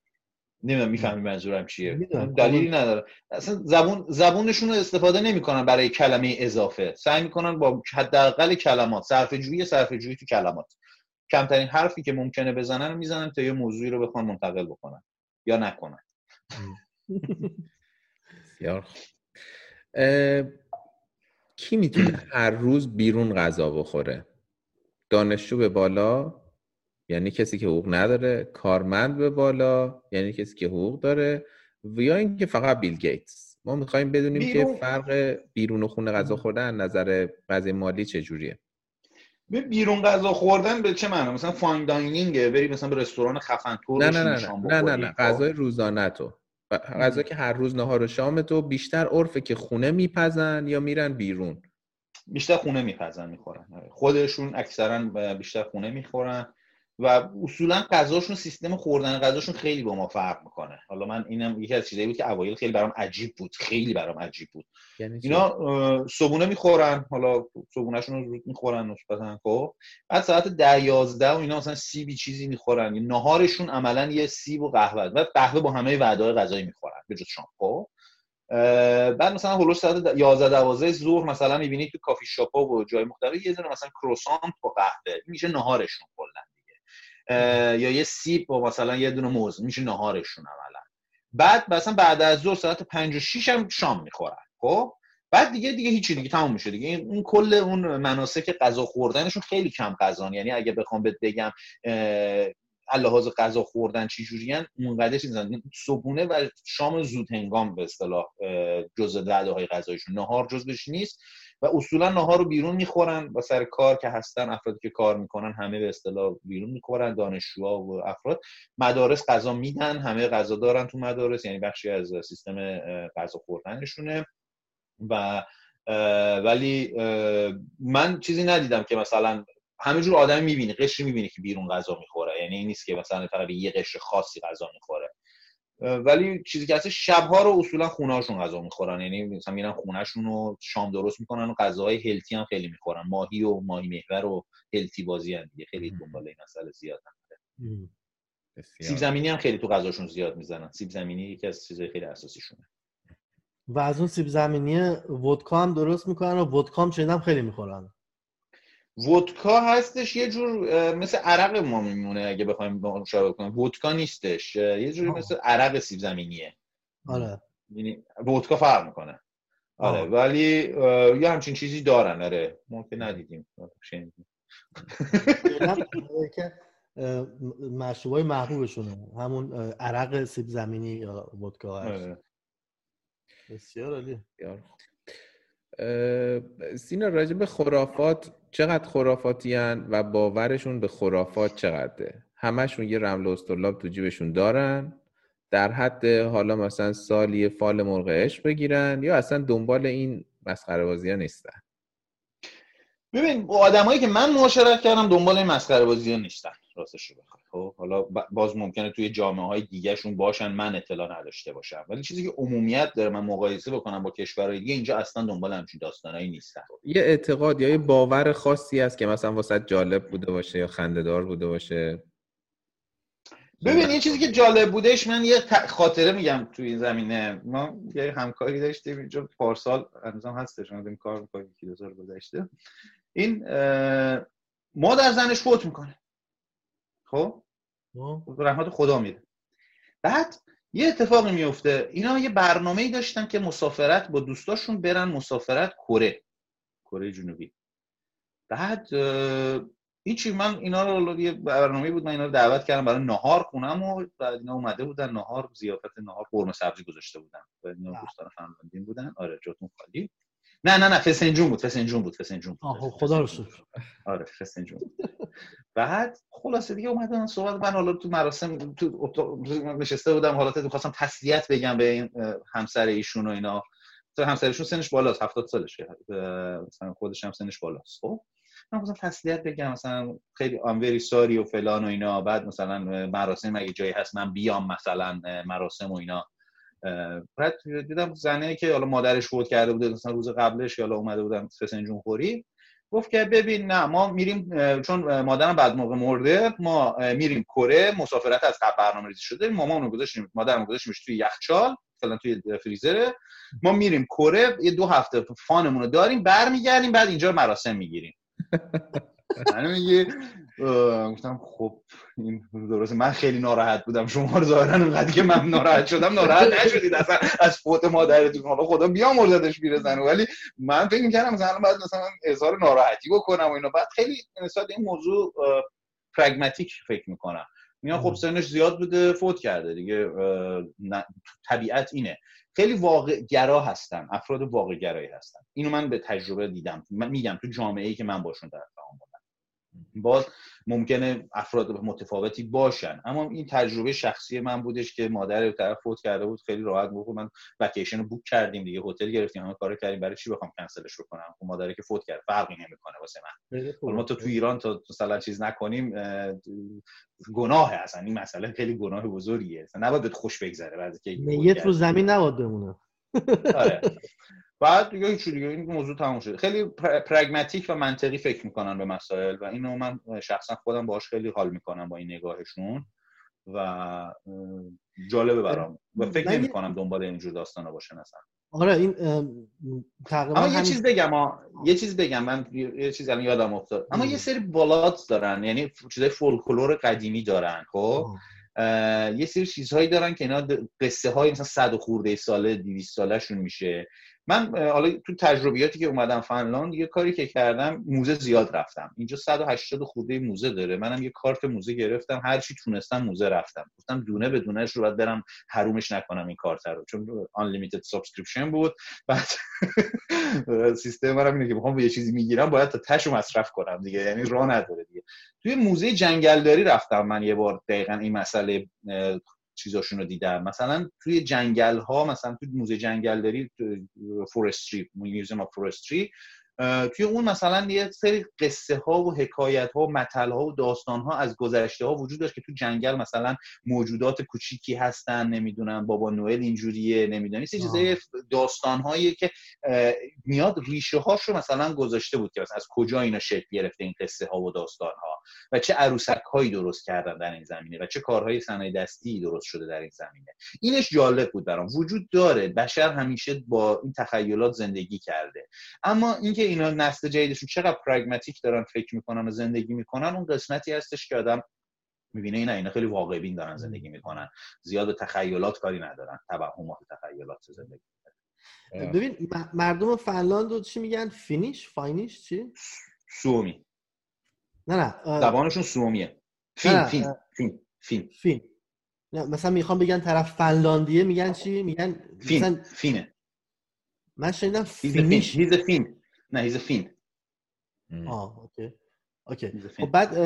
نمی‌دونم می‌فهمی منظورم چیه. دلیلی نداره. اصلا زبون زبونشون رو استفاده نمی‌کنن برای کلمه اضافه. سعی می‌کنن با حداقل کلمات صرف جویی صرف جویی تو کلمات. کمترین حرفی که ممکنه بزنن رو می‌زنن تا یه موضوعی رو بخوان منتقل بکنن یا نکنن. بسیار کی می‌تونه هر روز بیرون غذا بخوره؟ دانشجو به بالا؟ یعنی کسی که حقوق نداره کارمند به بالا یعنی کسی که حقوق داره و یا اینکه فقط بیل گیتس. ما می‌خوایم بدونیم بیرون... که فرق بیرون و خونه غذا خوردن نظر قضیه مالی چجوریه به بیرون غذا خوردن به چه معنی مثلا فاین داینینگه بری مثلا به رستوران خفن تو نه نه نه نه نه نه. غذای روزانه تو. غذا که هر روز نهار و شام تو بیشتر عرفه که خونه میپزن یا میرن بیرون. بیشتر خونه میپزن می‌خورن. خودشون اکثرا بیشتر خونه می‌خورن. و اصولا غذاشون سیستم خوردن غذاشون خیلی با ما فرق می‌کنه. حالا من اینم یکی از چیزایی بود که اوایل خیلی برام عجیب بود. خیلی برام عجیب بود. یعنی اینا صبونه می‌خورن. حالا صبونهشون رو می‌خورن نسبتا خب بعد ساعت ده یازده و اینا مثلا سیبی چیزی می‌خورن. نهارشون عملا یه سیب و قهوه و قهوه با همه وعده غذایی می‌خورن به جز شام. خب؟ بعد مثلا هولوش ساعت 11 12 ظهر مثلا می‌بینید تو کافی شاپا و جای مختلف یه دونه مثلا کروسانت با قهوه. میشه نهارشون کلا. یا یه سیب با مثلا یه دونه موز میشه نهارشون عملا. بعد مثلا بعد از ظهر ساعت 5 و 6 هم شام می‌خورن. خب؟ بعد دیگه دیگه هیچی دیگه تموم میشه دیگه. اون کل اون مناسک غذا خوردنشون خیلی کم غذان یعنی اگه بخوام بهت بگم لحاظ غذا خوردن چی جوریان اونقدر چیزن صبحونه و شام زود هنگام به اصطلاح جزء وعده غذایشون. نهار جزش نیست و اصولا نهار رو بیرون می‌خورن با سر کار که هستن افرادی که کار می‌کنن همه به اصطلاح بیرون می‌خورن دانشجوها و افراد. مدارس غذا میدن همه غذا دارن تو مدارس یعنی بخشی از سیستم غذا خوردنشونه. و ولی من چیزی ندیدم که مثلا همه جور آدم می‌بینی قشری می‌بینی که بیرون غذا می‌خوره. یعنی این نیست که مثلا فقط یه قشر خاصی غذا می‌خوره. ولی چیزی که هست شبها رو اصولا خونهاشون غذا می‌خورن. یعنی مثلا میرن خونهشون رو شام درست می‌کنن و غذاهای هلتی هم خیلی می‌خورن. ماهی و ماهی محور و هلتی بازی هم دیگه. خیلی دنبال این مسئله زیاد هم سیب زمینی هم خیلی تو غذاشون زیاد می‌زنن. سیب زمینی یکی از چیزهای خیلی اساسیشونه. و از اون سیب زمینی ودکا هم درست می‌کنن و ودکا هم خیلی می‌خورن. ودکا هستش یه جور مثل عرق ما میمونه اگه بخوایم مشابه کنیم. ودکا نیستش. یه جوری مثل عرق سیب زمینیه آره. یعنی ودکا فرق می‌کنه. آره آه. ولی یه همچین چیزی دارن. آره ما که ندیدیم. که مشروبای محبوبشونه. همون عرق سیب زمینی یا ودکا هست. آره. بسیار عالی. سینا راجع به خرافات چقدر خرافاتی و باورشون به خرافات چقدره؟ همشون یه رمل استرلاب تو جیبشون دارن در حد حالا مثلا سالی فال مرغ عشق بگیرن یا اصلا دنبال این مسخره بازی ها نیستن؟ ببین آدمایی که من معاشرت کردم دنبال این مسخره بازی ها نیستن راستش رو خب حالا باز ممکنه توی جامعه های دیگهشون باشن من اطلاع نداشته باشم. ولی چیزی که عمومیت داره من مقایسه بکنم با کشورهای دیگه اینجا اصلا دنبال همچین داستانایی نیستن. یه اعتقاد یا یه باور خاصی هست که مثلا واسه جالب بوده باشه یا خندهدار بوده باشه؟ ببین یه چیزی که جالب بودش من یه خاطره میگم توی این زمینه. ما یه همکاری داشتیم اینجا پارسال هنوزم هستش من کار می‌کنیم که گذشته. این مادر زنش فوت می‌کنه. خب؟ رحمت خدا میره بعد یه اتفاقی میفته. اینا یه برنامه ای داشتن که مسافرت با دوستاشون برن مسافرت کره کره جنوبی. بعد هیچی من اینا رو یه برنامه بود من اینا رو دعوت کردم برای نهار خونم و بعد اینا اومده بودن نهار زیافت نهار قرمه سبزی گذاشته بودن. و اینا دوستان فنلاندین بودن. آره جاتون خالی. نه نه نه فسنجون بود فسنجون بود فسنجون بود خدا رو شکر. آره فسنجون بعد خلاصه دیگه اومدن صحبت من حالا تو مراسم تو نشسته بودم حالا تو خواستم تسلیت بگم به این همسر ایشون و اینا. تو همسرشون سنش بالاست 70 سالشه مثلا خودش هم سنش بالاست. خب من خواستم تسلیت بگم مثلا خیلی ام وری ساری و فلان و اینا. بعد مثلا مراسم اگه جایی هست من بیام مثلا مراسم و اینا. بعد دیدم زنه که حالا مادرش فوت کرده بوده مثلا روز قبلش یا اومده بودم فسنجون خوری گفت که ببین نه ما میریم چون مادرم بعد موقع مرده ما میریم کره مسافرت از قبل برنامه ریزی شده مامان رو گذاشتیم مادرم گذاشتیمش توی یخچال مثلا توی فریزره ما میریم کره یه دو هفته فانمون رو داریم برمیگردیم بعد اینجا مراسم می‌گیریم. من میگه گفتم خب این درسته. من خیلی ناراحت بودم. شما رو ظاهرا انقدر که من ناراحت شدم ناراحت نشدید. اصلا از فوت مادرتون حالا خدا بیامرزدش میرزن ولی من فکر می‌کردم مثلا بعد مثلا اظهار ناراحتی بکنم و اینا. بعد خیلی نسبت این موضوع پرگماتیک فکر می‌کنم. میان خب سنش زیاد بوده فوت کرده دیگه. طبیعت اینه. خیلی واقع گرا هستن. افراد واقع گرایی هستن. اینو من به تجربه دیدم. من میگم تو جامعه ای که من باشون در تعامل باز ممکنه افراد متفاوتی باشن. اما این تجربه شخصی من بودش که مادر طرف فوت کرده بود خیلی راحت بود. من وکیشن رو بوک کردیم دیگه هتل گرفتیم. همه کارو کردیم. برای چی بخوام کنسلش بکنم؟ اون مادری که فوت کرده فرقی نمی‌کنه واسه من. ما تو تو ایران تا مثلا چیز نکنیم گناه اصلا این مسئله خیلی گناه بزرگیه. اصلا نباید خوش بگذره بعد که میت رو زمین نباید بمونه. آره. بعد دیگه هیچ دیگه این موضوع تموم شده. خیلی پرگماتیک و منطقی فکر می‌کنن به مسائل و اینو من شخصا خودم باش خیلی حال می‌کنم با این نگاهشون و جالبه برام. و فکر نمی کنم دنبال اینجور داستانا باشه مثلا. آره این تقریبا اما یه چیز بگم ها. یه چیز بگم من یه چیز الان یادم افتاد. اما یه سری بالات دارن یعنی چیزای فولکلور قدیمی دارن خب؟ یه سری چیزهایی دارن که اینا قصه های مثلا صد خورده ساله 200 سالشون میشه. من حالا تو تجربیاتی که اومدم فنلاند یه کاری که کردم موزه زیاد رفتم. اینجا 180 خورده موزه داره. منم یه کارت موزه گرفتم. هر چی تونستم موزه رفتم. گفتم دونه به دونهش رو باید برم حرومش نکنم این کارت رو. چون unlimited subscription بود. بعد سیستم منم اینه که بخوام یه چیزی می‌گیرم باید تا تشو مصرف کنم دیگه. یعنی راه نداره دیگه. توی موزه جنگلداری رفتم من یه بار. دقیقا این مسئله چیزاشون رو دیدم مثلا توی جنگل ها مثلا توی موزه جنگل داری forestry museum of forestry توی اون مثلا یه سری قصه ها و حکایت ها و متل ها و داستان ها از گذشته ها وجود داشت که تو جنگل مثلا موجودات کوچیکی هستن نمی‌دونم بابا نوئل اینجوریه نمی‌دونی چه چیزای داستان هایی که میاد ریشه هاش رو مثلا گذاشته بود که مثلا از کجا اینا شکل گرفته این قصه ها و داستان ها و چه عروسک هایی درست کردن در این زمینه و چه کارهای صنایع دستی درست شده در این زمینه. اینش جالب بود برام. وجود داره. بشر همیشه با این تخیلات زندگی کرده. اما اینکه اینا نسل جدیدشون چقدر پراگماتیک دارن فکر می‌کنن و زندگی می‌کنن اون قسمتی هستش که آدم می‌بینه اینا اینا خیلی واقع بین دارن زندگی می‌کنن. زیاد تخیلات کاری ندارن. توهمات تخیلات زندگی. ببین مردم فنلاند رو چی میگن؟ Finnish؟ Finish چی؟ سومی. نه نه زبانشون سومیه. Finn Finn Finn Finn. Finn. نه مثلا می‌خوام بگن طرف فنلاندیه میگن چی؟ میگن Finn مثلا... Finn ه. من شنیدم Finnish. He's Finn. نه he's Finn آه okay. okay. خب بعد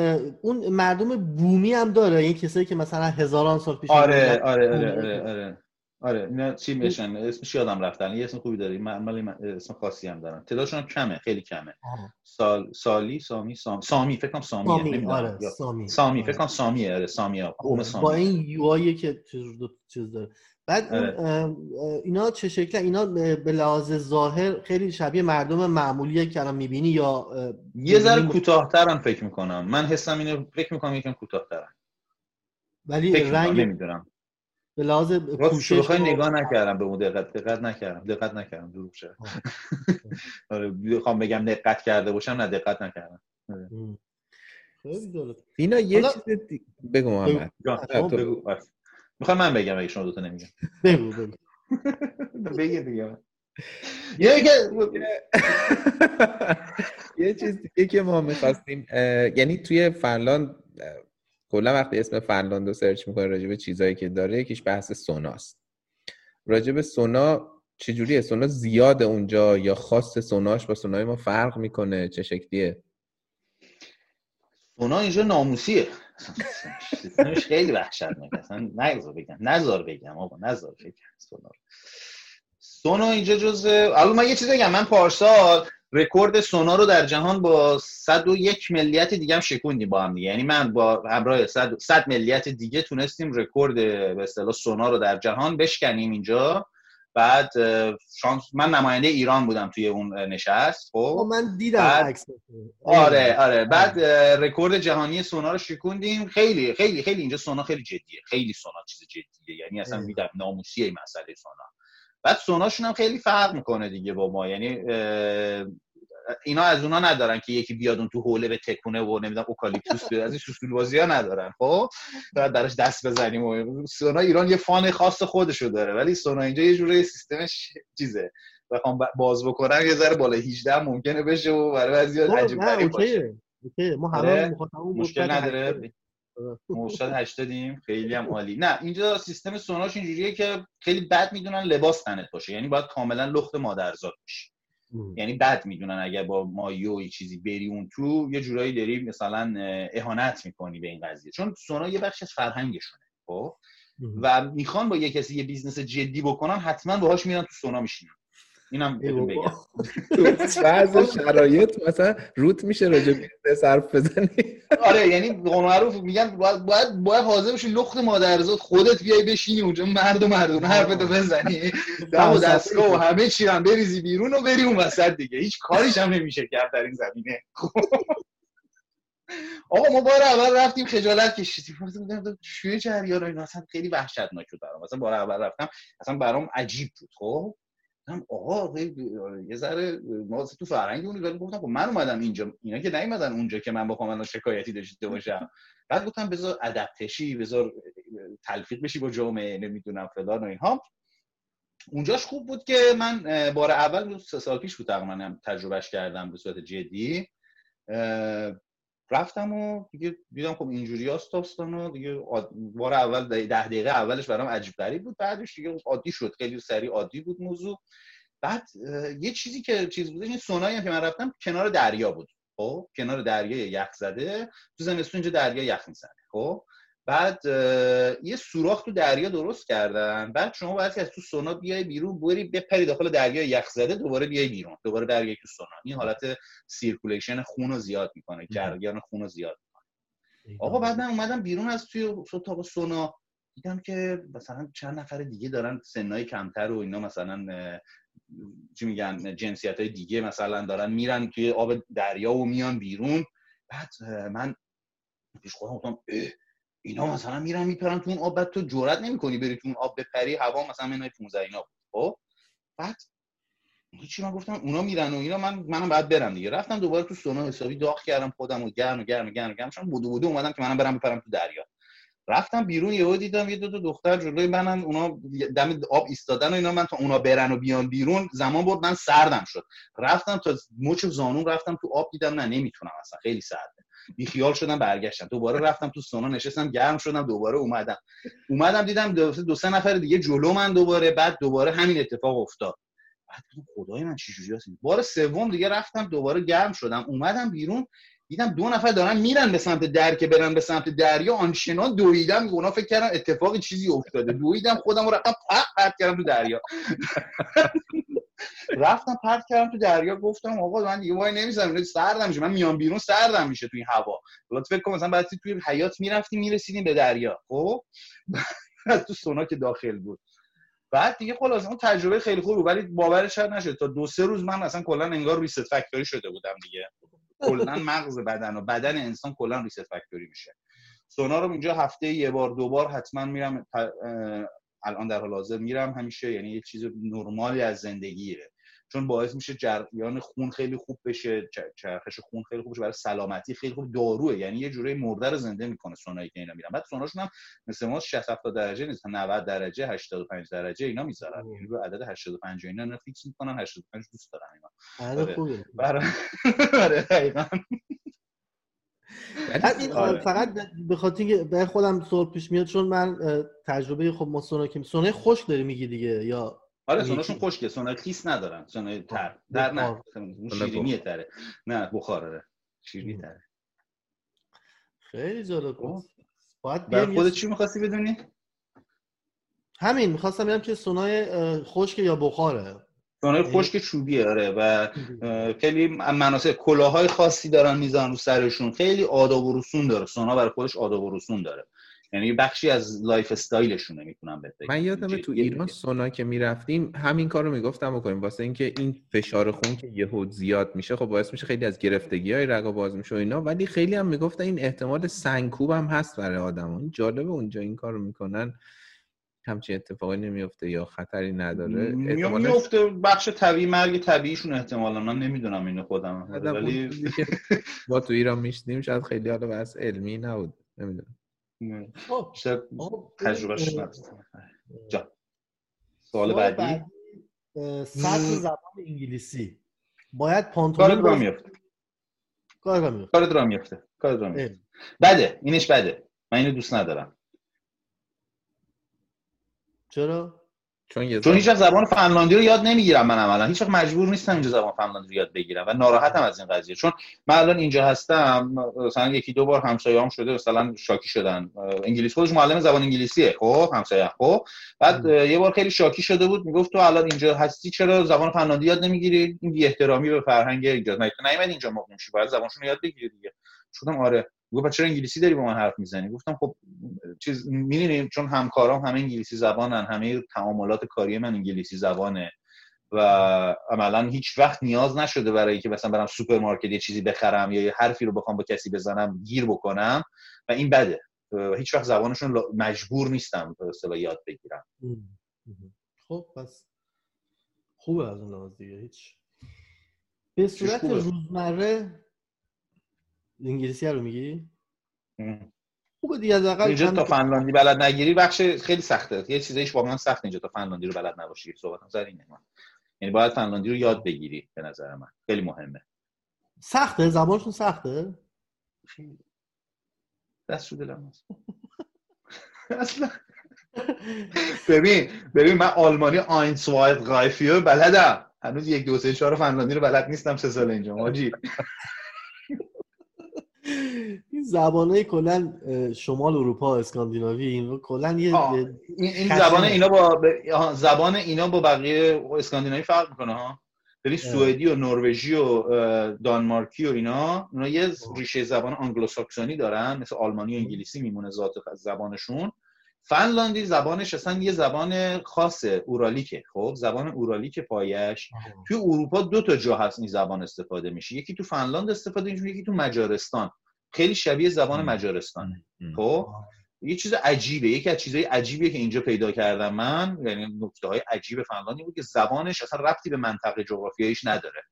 اون مردم بومی هم داره این کسایی که مثلا هزاران سال پیش آره آره آره آره, آره. آره اینا چی میشن اسمش یادم رفتن یه اسم خوبی داره. معمولی اسم خاصی هم دارن تعدادشون هم کمه خیلی کمه. سال سالی سامی سامی سامی فکر کنم سامیه. سامی آره سامی. سامی فکر کنم سامیه. آره سامی قوم سامی. با این یو که چیز داره. بعد آره. اینا چه شکل؟ اینا به لحاظ ظاهر خیلی شبیه مردم معمولیه که الان می‌بینی یا یه ذره کوتاه‌ترن فکر می‌کنم. من حسم اینو فکر می‌کنم یکم کوتاه‌ترن ولی رنگ نمی‌دونم. به لحاظ پوشش نگاه نکردم به اون دقت دقت نکردم دقت نکردم دروغ شد. آره می‌خوام بگم دقت کرده باشم نه دقت نکردم. آره. اینا یه چیز بگو محمد. می‌خوام من بگم اگه شما دوتا نمیگم. بگو بگو. بگی دیگه. یه چیز دیگه که ما می‌خواستیم یعنی توی فنلاند کلا وقتی اسم فنلاند رو سرچ می‌کنه راجع به چیزایی که داره یکیش بحث سوناست راجع به سونا چجوریه؟ سونا زیاد اونجا یا خاص سوناش با سونای ما فرق می‌کنه؟ چه شکلیه؟ سونا اینجا ناموسیه. خیلی وحشتناکه اصلا نگذار بگم. نذار بگم آقا نزار بگم. سونا سونا اینجا جز الان من یه چیز بگم. من پارسال رکورد سونا رو در جهان با 101 ملیت دیگه هم شکوندیم با هم یعنی من با همراه 100, 100 ملیت دیگه تونستیم رکورد به اصطلاح سونا رو در جهان بشکنیم اینجا. بعد شانس من نماینده ایران بودم توی اون نشست خب؟ من دیدم عکس آره آره. بعد رکورد جهانی سونا رو شکوندیم. خیلی خیلی خیلی اینجا سونا خیلی جدیه. خیلی سونا چیز جدیه. یعنی اصلا میگم ناموسیه مسئله سونا. بعد سوناشون هم خیلی فرق می‌کنه دیگه با ما. یعنی اینا از اونا ندارن که یکی بیاد اون تو حوله بتکونه و نمی‌دونم اوکالیپتوس بیاد. از این سوسول بازی ها ندارن خب؟ بعد براش دست بزنیم و سونا ایران یه fun خاص خودشو داره ولی سونا اینجا یه جوری سیستمش چیزه. بخوام باز بکنم یه ذره بالا 18 ممکنه بشه و برای بعضی خب، عجیب غریب باشه. ما همه آره، مشکل نداره. مرشد هشتادیم خیلی هم عالی. نه اینجا سیستم سوناش اینجوریه که خیلی بد می‌دونن لباس تنت باشه. یعنی باید کاملا لخت مادرزاد باشی یعنی بد می‌دونن اگر با مایو و چیزی بری اون تو یه جورایی داری مثلا اهانت می‌کنی به این قضیه. چون سونا یه بخش از فرهنگشونه خب؟ و می‌خوان با یه کسی یه business جدی بکنن حتما باهاش میرن تو سونا میشینن. اینم بگم. بعض شرایط مثلا روت میشه راجع بهش حرف بزنی. آره یعنی معروف میگن باید باید باید حاضر بشی لخت مادرزاد خودت بیای بشینی اونجا مرد و مردونه حرفتو بزنی. دم و دستگاه و همه چی هم بریزی بیرون و بری اون وسط دیگه. هیچ کاریش هم نمیشه کرد در این زمینه. آقا ما بار اول رفتیم خجالت کشیدیم. چه جریان اینا اصلا خیلی وحشتناک بود برام. مثلا بار اول رفتم. اصلا برام عجیب بود خب؟ گفتم آقا یه ذره ما تو فرهنگ اون ولی گفتم خب من اومدم اینجا اینا که نیومدن اونجا که من بخوام الان شکایتی داشته باشم. بعد گفتم بذار ادب تشی بذار تلفیق بشی با جامعه نمی‌دونم فلان و اینها. اونجاش خوب بود که من بار اول سه سال پیش بود تقریبا تجربهش کردم به صورت جدی. رفتم و دیگه دیدم خب اینجوری هست داستان و دیگه بار اول ده دقیقه اولش برام عجیب بود بعدش دیگه عادی شد. خیلی سریع عادی بود موضوع. بعد یه چیزی که چیز بودش این سونایی هم که من رفتم کنار دریا بود. خب کنار دریا یخ زده. تو زمستون اینجا دریا یخ می‌زنه. خب؟ بعد یه سوراخ تو دریا درست کردن. بعد شما باید از تو سونا بیای بیرون بری بپری داخل دریا یخ زده دوباره بیای بیرون. دوباره دریا تو سونا. این حالت circulation خون رو زیاد می‌کنه جریان خون رو زیاد می‌کنه. آقا بعد من اومدم بیرون از توی اتاق سونا. دیدم که مثلا چند نفر دیگه دارن سن های کمتر و اینا مثلا چی میگن جنسیت های دیگه مثلا دارن میرن توی آب دریا و میان بیرون. بعد من پیش خودم گفتم اینا مثلا میرن میپرن تو اون آب بعد تو جرئت نمی‌کنی بری تو اون آب بپری هوا مثلا منهای 15 اینا بود خب؟ بعد چی من گفتم؟ اونا میرن و اینا من منم بعد برم دیگه. رفتم دوباره تو سونا حسابی داغ کردم خودم و گرم و گرم و گرم و گرم شدم. بودو بودو اومدم که منم برم بپرم تو دریا. رفتم بیرون یهو دیدم یه دو تا دختر جلوی منن. اونا دم آب ایستادن و اینا من تا اونا برن و بیان بیرون زمان برد من سردم شد. رفتم تا مچ زانون رفتم تو آب دیدم نه نمی‌تونم اصلا. خیلی سرده. بی خیال شدم برگشتم. دوباره رفتم تو سونا نشستم گرم شدم دوباره اومدم. اومدم دیدم دو, دو سه نفر دیگه جلو من دوباره بعد دوباره همین اتفاق افتاد. بعد خدای من چی جوری بار سوم دیگه رفتم دوباره گرم شدم. اومدم بیرون دیدم دو نفر دارن میرن به سمت در که برن به سمت دریا. آنچنان دویدم اونا فکر کردم اتفاقی چیزی افتاده. دویدم خودم رو رفتم پرت پرت کردم تو دریا. رفتم پرت کردم تو دریا گفتم آقا من دیگه وای نمی‌ذارم سردم میشه. من میام بیرون سردم میشه توی هوا. البته فکر کنم مثلا بعد توی حیات می‌رفتیم می‌رسیدیم به دریا. خب؟ تو سونا که داخل بود. بعد دیگه خلاص اون تجربه خیلی خوب بود. ولی باورش نشد. تا دو سه روز من اصلا کلا انگار ریست فکتوری شده بودم دیگه. کلا مغز بدن و بدن انسان کلا ریست فکتوری میشه. سونا رو اینجا هفته یه بار دو بار حتما میرم الان در حال حاضر میرم همیشه یعنی یه چیز نرمالی از زندگیه. چون باعث میشه جریان خون خیلی خوب بشه چرخش خون خیلی خوب بشه برای سلامتی خیلی خوب داروه. یعنی یه جوری مرده رو زنده می‌کنه سونایی که اینا میرن. بعد سوناشون هم مثل ما 60 70 درجه نیست 90 درجه 85 درجه اینا می‌ذارن. یعنی رو عدد 85 اینا نه فیکس می‌کنن 85 دوست دارن اینا. آره. خوبه برای برای فقط به خاطر اینکه به خودم سوال پیش میاد چون من تجربه خب ما سونا که سونای خوش داری میگی دیگه یا آره سوناشون خشکه سونا خیس ندارن. سونا تر. در نه. شیرینیه تره. نه بخار آره. شیرینی تره. خیلی جالب بود. باید خودت چی می‌خواستی بدونی؟ همین می‌خواستم بگم که سونای خشک یا بخاره. سونای خشک چوبیه آره و خیلی مناسب کلاهای خاصی دارن میزان رو سرشون. خیلی آداب و رسوم داره. سونا برای خودش آداب و رسوم داره. یعنی بخشی از lifestyle شونه می‌تونم بهت من یادمه تو ایران سونا که می‌رفتیم همین کارو می‌گفتم بکنیم. واسه اینکه این فشار خون که یهو زیاد میشه خب باعث میشه خیلی از گرفتگی های رگا باز میشه و اینا. ولی خیلی هم می‌گفتن این احتمال سنگکوب هم هست برای آدم جالبه اونجا این کارو می‌کنن. همچین اتفاقی نمیفته یا خطری نداره میفته بخش طبیعی مرگ طبیعیشون احتمالا. من نمی‌دونم اینو خودم ولی ما تو ایران میشنیم شاید خیلی حالا بس علمی نبود. نمی‌دونم. خب بیشتر خب، تجربهش جا سوال بعدی؟ سطح زبان انگلیسی. باید پانتومیم کارت را میفته کارت را میفته کارت را میفته بده اینش بده. من اینو دوست ندارم. چرا؟ چون, چون هیچ زبان فنلاندی رو یاد نمی‌گیرم من عملا هیچ مجبور نیستم اینجا زبان فنلاندی رو یاد بگیرم و ناراحتم از این قضیه. چون من الان اینجا هستم مثلا یکی دو بار همسایه‌ام شده مثلا شاکی شدن. انگلیسی خودش معلم زبان انگلیسیه خب همسایه خب. بعد یه بار خیلی شاکی شده بود می‌گفت تو الان اینجا هستی چرا زبان فنلاندی یاد نمی‌گیری؟ این بی احترامی به فرهنگ اینجا نه تو اینجا مقیم شی؟ باید زبانشون یاد بگیری دیگه. شدم آره گفت چرا انگلیسی داری با من حرف می‌زنی؟ گفتم خب چیز می‌دونیم چون همکارام همه انگلیسی زبانن همه تعاملات کاری من انگلیسی زبانه و عملا هیچ وقت نیاز نشده برای که مثلا برم سوپرمارکت یه چیزی بخرم یا یه حرفی رو بخوام با کسی بزنم گیر بکنم و این بده. و هیچ وقت زبانشون مجبور نیستم به یاد بگیرم. خب پس خوبه از اون لحاظ دیگه هیچ. به صورت روزمره انگلیسی رو میگی؟ خوبه دیگه از اینجا تا فنلاندی بلد نگیری بخش خیلی سخته. یه چیزایش واقعا سخت اینجا تا فنلاندی رو بلد نباشی. صحبت نظر اینه. من یعنی باید فنلاندی رو یاد بگیری به نظر من. خیلی مهمه. سخته؟ زبانشون سخته؟ دست شده دلم اصلا. ببین ببین من آلمانی آینسواید غایفیو بلدم. هنوز یک دو سه چهار فنلاندی رو بلد نیستم سه سال اینجا ماجی این زبانه کلا شمال اروپا اسکاندیناوی این کلا یه این زبان اینا با زبان اینا با بقیه اسکاندیناوی فرق می‌کنه ها ببین سوئدی و نروژی و دانمارکی و اینا اونا یه ریشه زبان آنگلوساکسونی دارن مثل آلمانی و انگلیسی میمونه ذات زبانشون. فنلاندی زبانش اصلا یه زبان خاص اورالیکه خب؟ زبان اورالیک پایش. توی اروپا دو تا جا هست این زبان استفاده میشه. یکی تو فنلاند استفاده میشه یکی تو مجارستان. خیلی شبیه زبان مجارستانه خب؟ یه چیز عجیبه. یکی از چیزهای عجیبیه که اینجا پیدا کردم من یعنی نکته های عجیب فنلاندی بود که زبانش اصلا ربطی به منطقه جغرافیاییش نداره.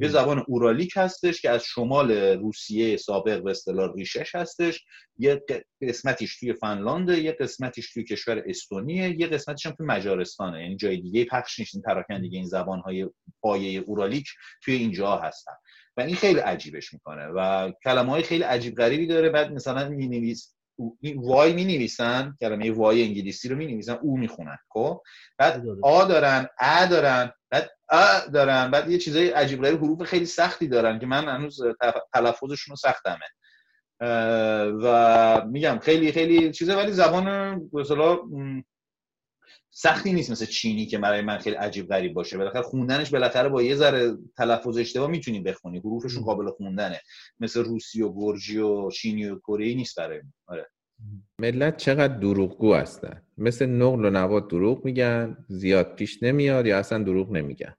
یه زبان اورالیک هستش که از شمال روسیه سابق به اصطلاح ریشش هستش. یه قسمتیش توی فنلانده یه قسمتیش توی کشور استونیه یه قسمتیش هم توی مجارستانه. یعنی جای دیگه پخش نیست. این پراکندگی این زبان های پایه اورالیک توی اینجا هستن. و این خیلی عجیبش می‌کنه. و کلمه های خیلی عجیب غریبی داره. بعد مثلا می نویس وای می نویسن کلمه وای انگلیسی رو می نویسن او می‌خونن خب؟ بعد آ دارن ا دارن بعد ا دارن بعد یه چیزای عجیب غریب حروف خیلی سختی دارن که من هنوز تلفظشون رو سختمه. و میگم خیلی خیلی چیزه ولی زبان مثلا سختی نیست مثل چینی که برای من خیلی عجیب غریب باشه. بالاخره خوندنش بالاخره با یه ذره تلفظ اشتباه می‌تونی بخونی. حروفشون قابل خوندنه. مثل روسی و گرجی و چینی و کره نیست برای آره. ملت چقدر دروغگو هستن. مثل نقل و نواد دروغ میگن زیاد پیش نمیاد یا اصلا دروغ نمیگن.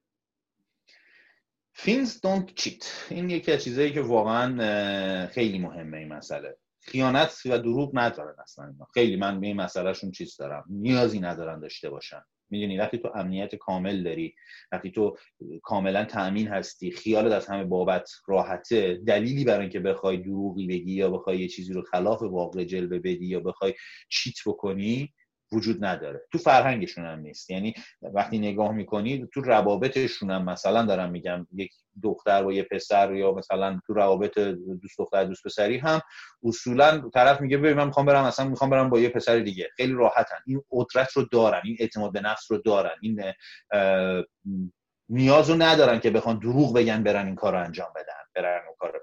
فینز دونت چیت این یکی از چیزایی که واقعا خیلی مهمه این مسئله. خیانت و دروغ ندارن اصلا. خیلی من به این مسئلهشون چیز دارم. نیازی ندارن داشته باشن. می‌دونی وقتی تو امنیت کامل داری وقتی تو کاملا تأمین هستی خیالت از همه بابت راحته دلیلی برای اینکه بخوای دروغی بگی یا بخوای یه چیزی رو خلاف واقع جلوه بدی یا بخوای چیت بکنی وجود نداره. تو فرهنگشون هم نیست. یعنی وقتی نگاه می‌کنی تو روابطشون هم مثلا دارم میگم یک دختر با یه پسر یا مثلا تو روابط دوست دختر دوست پسری هم اصولا طرف میگه ببین من می‌خوام برم مثلا می‌خوام برم با یه پسر دیگه. خیلی راحتن. این قدرت رو دارن این اعتماد به نفس رو دارن. این نیاز رو ندارن که بخوان دروغ بگن برن این کار رو انجام بدن برن اون کار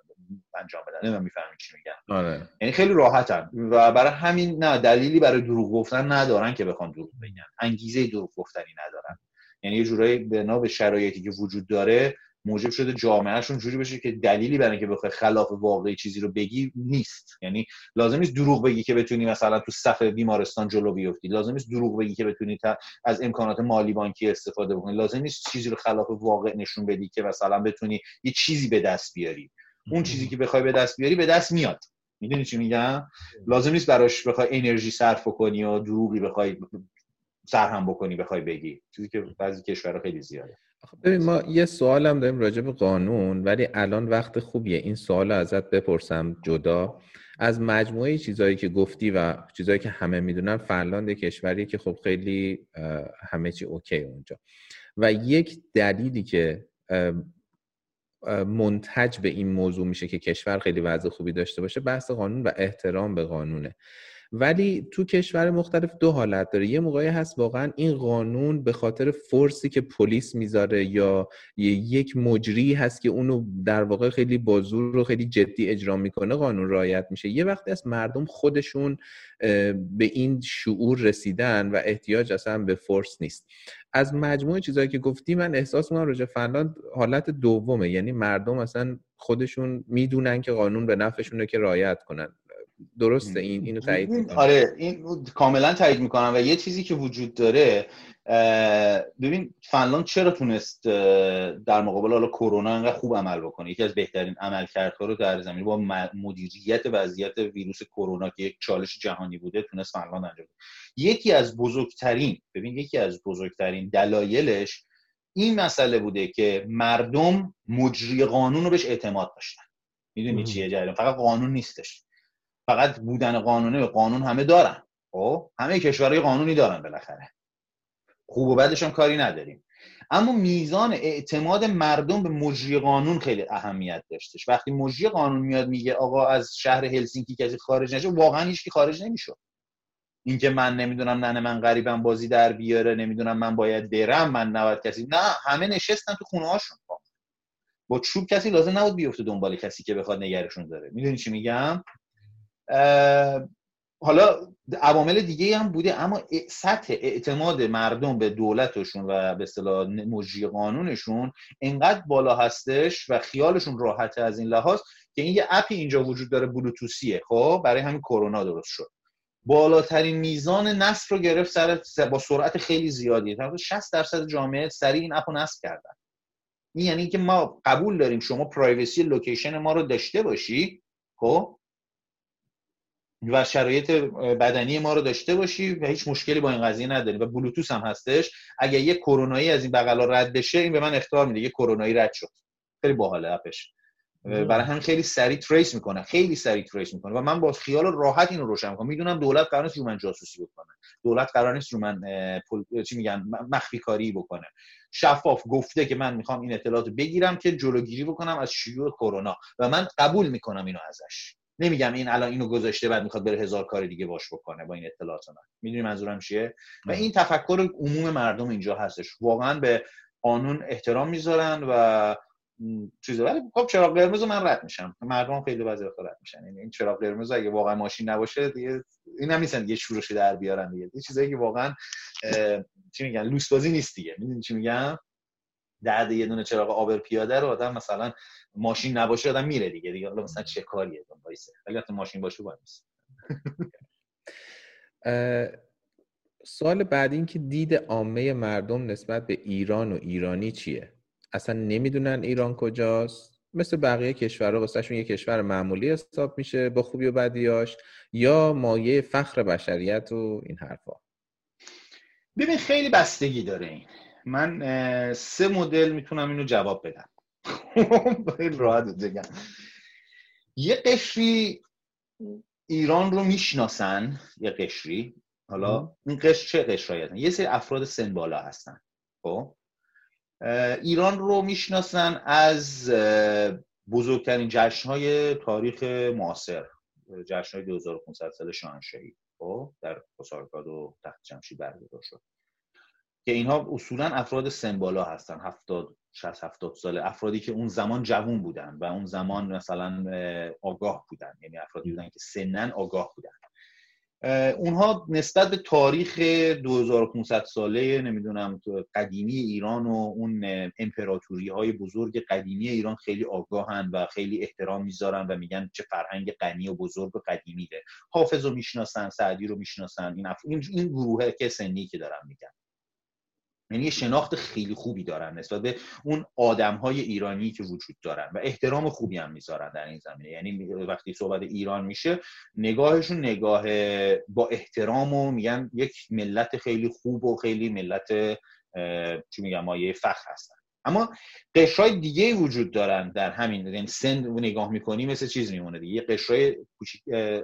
انجام بدن. من می‌فهمی چی میگم. آره. یعنی خیلی راحتن. و برای همین نه دلیلی برای دروغ گفتن ندارن که بخوان دروغ بگن. انگیزه دروغ گفتنی ندارن. یعنی یه جورایی بنا به شرایطی که وجود داره موجب شده جامعهشون جوری بشه که دلیلی برای اینکه بخوای خلاف واقعی چیزی رو بگی نیست. یعنی لازم نیست دروغ بگی که بتونی مثلا تو صف بیمارستان جلو بیفتی. لازم نیست دروغ بگی که بتونی از امکانات مالی بانکی استفاده بکنی. لازم نیست چیزی رو خلاف واقع نشون بدی که مثلا بتونی یه چیزی به دست بیاری. اون چیزی که بخوای به دست بیاری به دست میاد. می‌دونی چی میگم؟ لازم نیست براش بخوای انرژی صرف کنی و دروغی بخوای سرهم بکنی بخوای بگی. چیزی که بعضی کشورها خیلی زیاده. ببین ما یه سوال هم داریم راجع به قانون ولی الان وقت خوبیه. این سوال ازت بپرسم جدا. از مجموعه چیزهایی که گفتی و چیزهایی که همه می‌دونن فنلاند کشوری که خب خیلی همه چی اوکی اونجا. و یک دلیلی که منتج به این موضوع میشه که کشور خیلی وضع خوبی داشته باشه بحث قانون و احترام به قانونه. ولی تو کشور مختلف دو حالت داره. یه موقعی هست واقعا این قانون به خاطر فرسی که پلیس می‌ذاره یا یک مجری هست که اونو در واقع خیلی بازور رو خیلی جدی اجرا می‌کنه قانون رعایت میشه. یه وقتی از مردم خودشون به این شعور رسیدن و احتیاج اصلا به فرس نیست. از مجموعه چیزهایی که گفتی من احساس می‌کنم راجع فنلاند حالت دومه. یعنی مردم اصلا خودشون می‌دونن که قانون به نفعشونه که رعایت کنن. درسته. این اینو تایید می‌کنم. آره این کاملا تایید می‌کنم و یه چیزی که وجود داره ببین فنلاند چرا تونست در مقابل حالا کرونا انقدر خوب عمل بکنه؟ یکی از بهترین عملکردها رو در زمین با مدیریت وضعیت ویروس کرونا که یک چالش جهانی بوده تونست فنلاند انجام یکی از بزرگترین ببین یکی از بزرگترین دلایلش این مسئله بوده که مردم مجری قانون رو بهش اعتماد داشتن. می‌دونی چیه جریان؟ فقط قانون نیستش. فقط بودن قانونه قانون همه دارن. خب؟ همه کشورهای قانونی دارن بالاخره. خوب و بدش هم کاری نداریم. اما میزان اعتماد مردم به مجری قانون خیلی اهمیت داشتش. وقتی مجری قانون میاد میگه آقا از شهر هلسینکی کسی خارج نشه واقعا هیچ خارج نمی‌شد. اینکه من نمی‌دونم ننه من غریبم بازی در بیاره نمی‌دونم من باید برم من نباید کسی نه همه نشستن تو خونه هاشون. با چوب کسی لازم نبود بیفته دنبال کسی که بخواد نگرشون داره. می‌دونی چی میگم؟ حالا عوامل دیگه هم بوده اما سطح اعتماد مردم به دولتشون و به اصطلاح مجری قانونشون انقدر بالا هستش و خیالشون راحته از این لحاظ که این یه اپی اینجا وجود داره بلوتوسیه خب؟ برای همین کرونا درست شد. بالاترین میزان نصب رو گرفت با سرعت خیلی زیادی. تقریبا 60 درصد جامعه سریع این app و نصب کردن. این یعنی که ما قبول داریم شما privacy location ما رو داشته باشی خب؟ و شرایط بدنی ما رو داشته باشی و هیچ مشکلی با این قضیه نداری و بلوتوس هم هستش. اگر یه کرونایی از این بغلا رد بشه این به من اخطار میده. یه کرونایی رد شد. خیلی باحاله app ش. برای همین خیلی سریع trace می‌کنه. خیلی سریع trace می‌کنه و من با خیال راحت اینو روشن می‌کنم. می‌دونم دولت قرار نیست رو من جاسوسی بکنه. دولت قرار نیست رو من چی میگن مخفی کاری بکنه. شفاف گفته که من می‌خوام این اطلاعات بگیرم که جلوگیری بکنم از شیوع کرونا. و من قبول می‌کنم اینو ازش. نمیگم این الان اینو گذاشته بعد می‌خواد بره هزار کار دیگه باش بکنه با این اطلاعات من. می‌دونی منظورم چیه؟ و این تفکر عموم مردم اینجا هستش. واقعا به قانون احترام می‌ذارن و چیزه. ولی خب چراغ قرمز من رد میشم. مردم خیلی وقتا رد میشن. یعنی این چراغ قرمز اگه واقعا ماشین نباشه دیگه این هم نیستن دیگه شورش در بیارن دیگه. یه چیزایی که واقعا چی میگن لوس بازی نیست دیگه. می‌دونی چی میگم؟ درد یه دونه چراغ آبر پیاده رو آدم مثلا ماشین نباشه آدم میره دیگه. دیگه حالا مثلا چه کاریه؟ وایسه. اگه ماشین باشه باید سوال بعد این که دید عامه مردم نسبت به ایران و ایرانی چیه؟ اصلا نمی‌دونن ایران کجاست. مثل بقیه کشورها واسهشون یه کشور معمولی حساب میشه با خوبی و بدیاش یا مایه فخر بشریت و این حرفا. ببین خیلی بستگی داره این. من سه مدل می‌تونم اینو جواب بدم. خیلی راحت بگم. یه قشری ایران رو می‌شناسن یه قشری. حالا این قشر چه قشرایی یه سری افراد سن بالا هستن خب؟ ایران رو می‌شناسن از بزرگترین جشنهای تاریخ معاصر جشنهای 2500 سال شاهنشاهی خب؟ در پاسارگاد و تخت جمشید برگزار شد. که اینها اصولا افراد سن بالا هستن 70 60 70 ساله. افرادی که اون زمان جوون بودن و اون زمان مثلا آگاه بودن. یعنی افرادی بودن که سنن آگاه بودن. اونها نسبت به تاریخ 2500 ساله نمی‌دونم قدیمی ایران و اون امپراتوری های بزرگ قدیمی ایران خیلی آگاهن و خیلی احترام می‌ذارن و میگن چه فرهنگ غنی و بزرگ و قدیمی ده. حافظ رو می‌شناسن سعدی رو می‌شناسن. این, این گروه که سنی که دارم میگن. یعنی شناخت خیلی خوبی دارن نسبت به اون آدم های ایرانی که وجود دارن و احترام خوبی هم می‌ذارن در این زمینه. یعنی وقتی صحبت ایران میشه نگاهشون نگاه با احترام و میگن یک ملت خیلی خوب و خیلی ملت چی میگم مایه فخر هستن. اما قشرهای دیگه وجود دارن در همین یعنی سن نگاه می‌کنی مثل چیز میمونه دیگه. قشرهای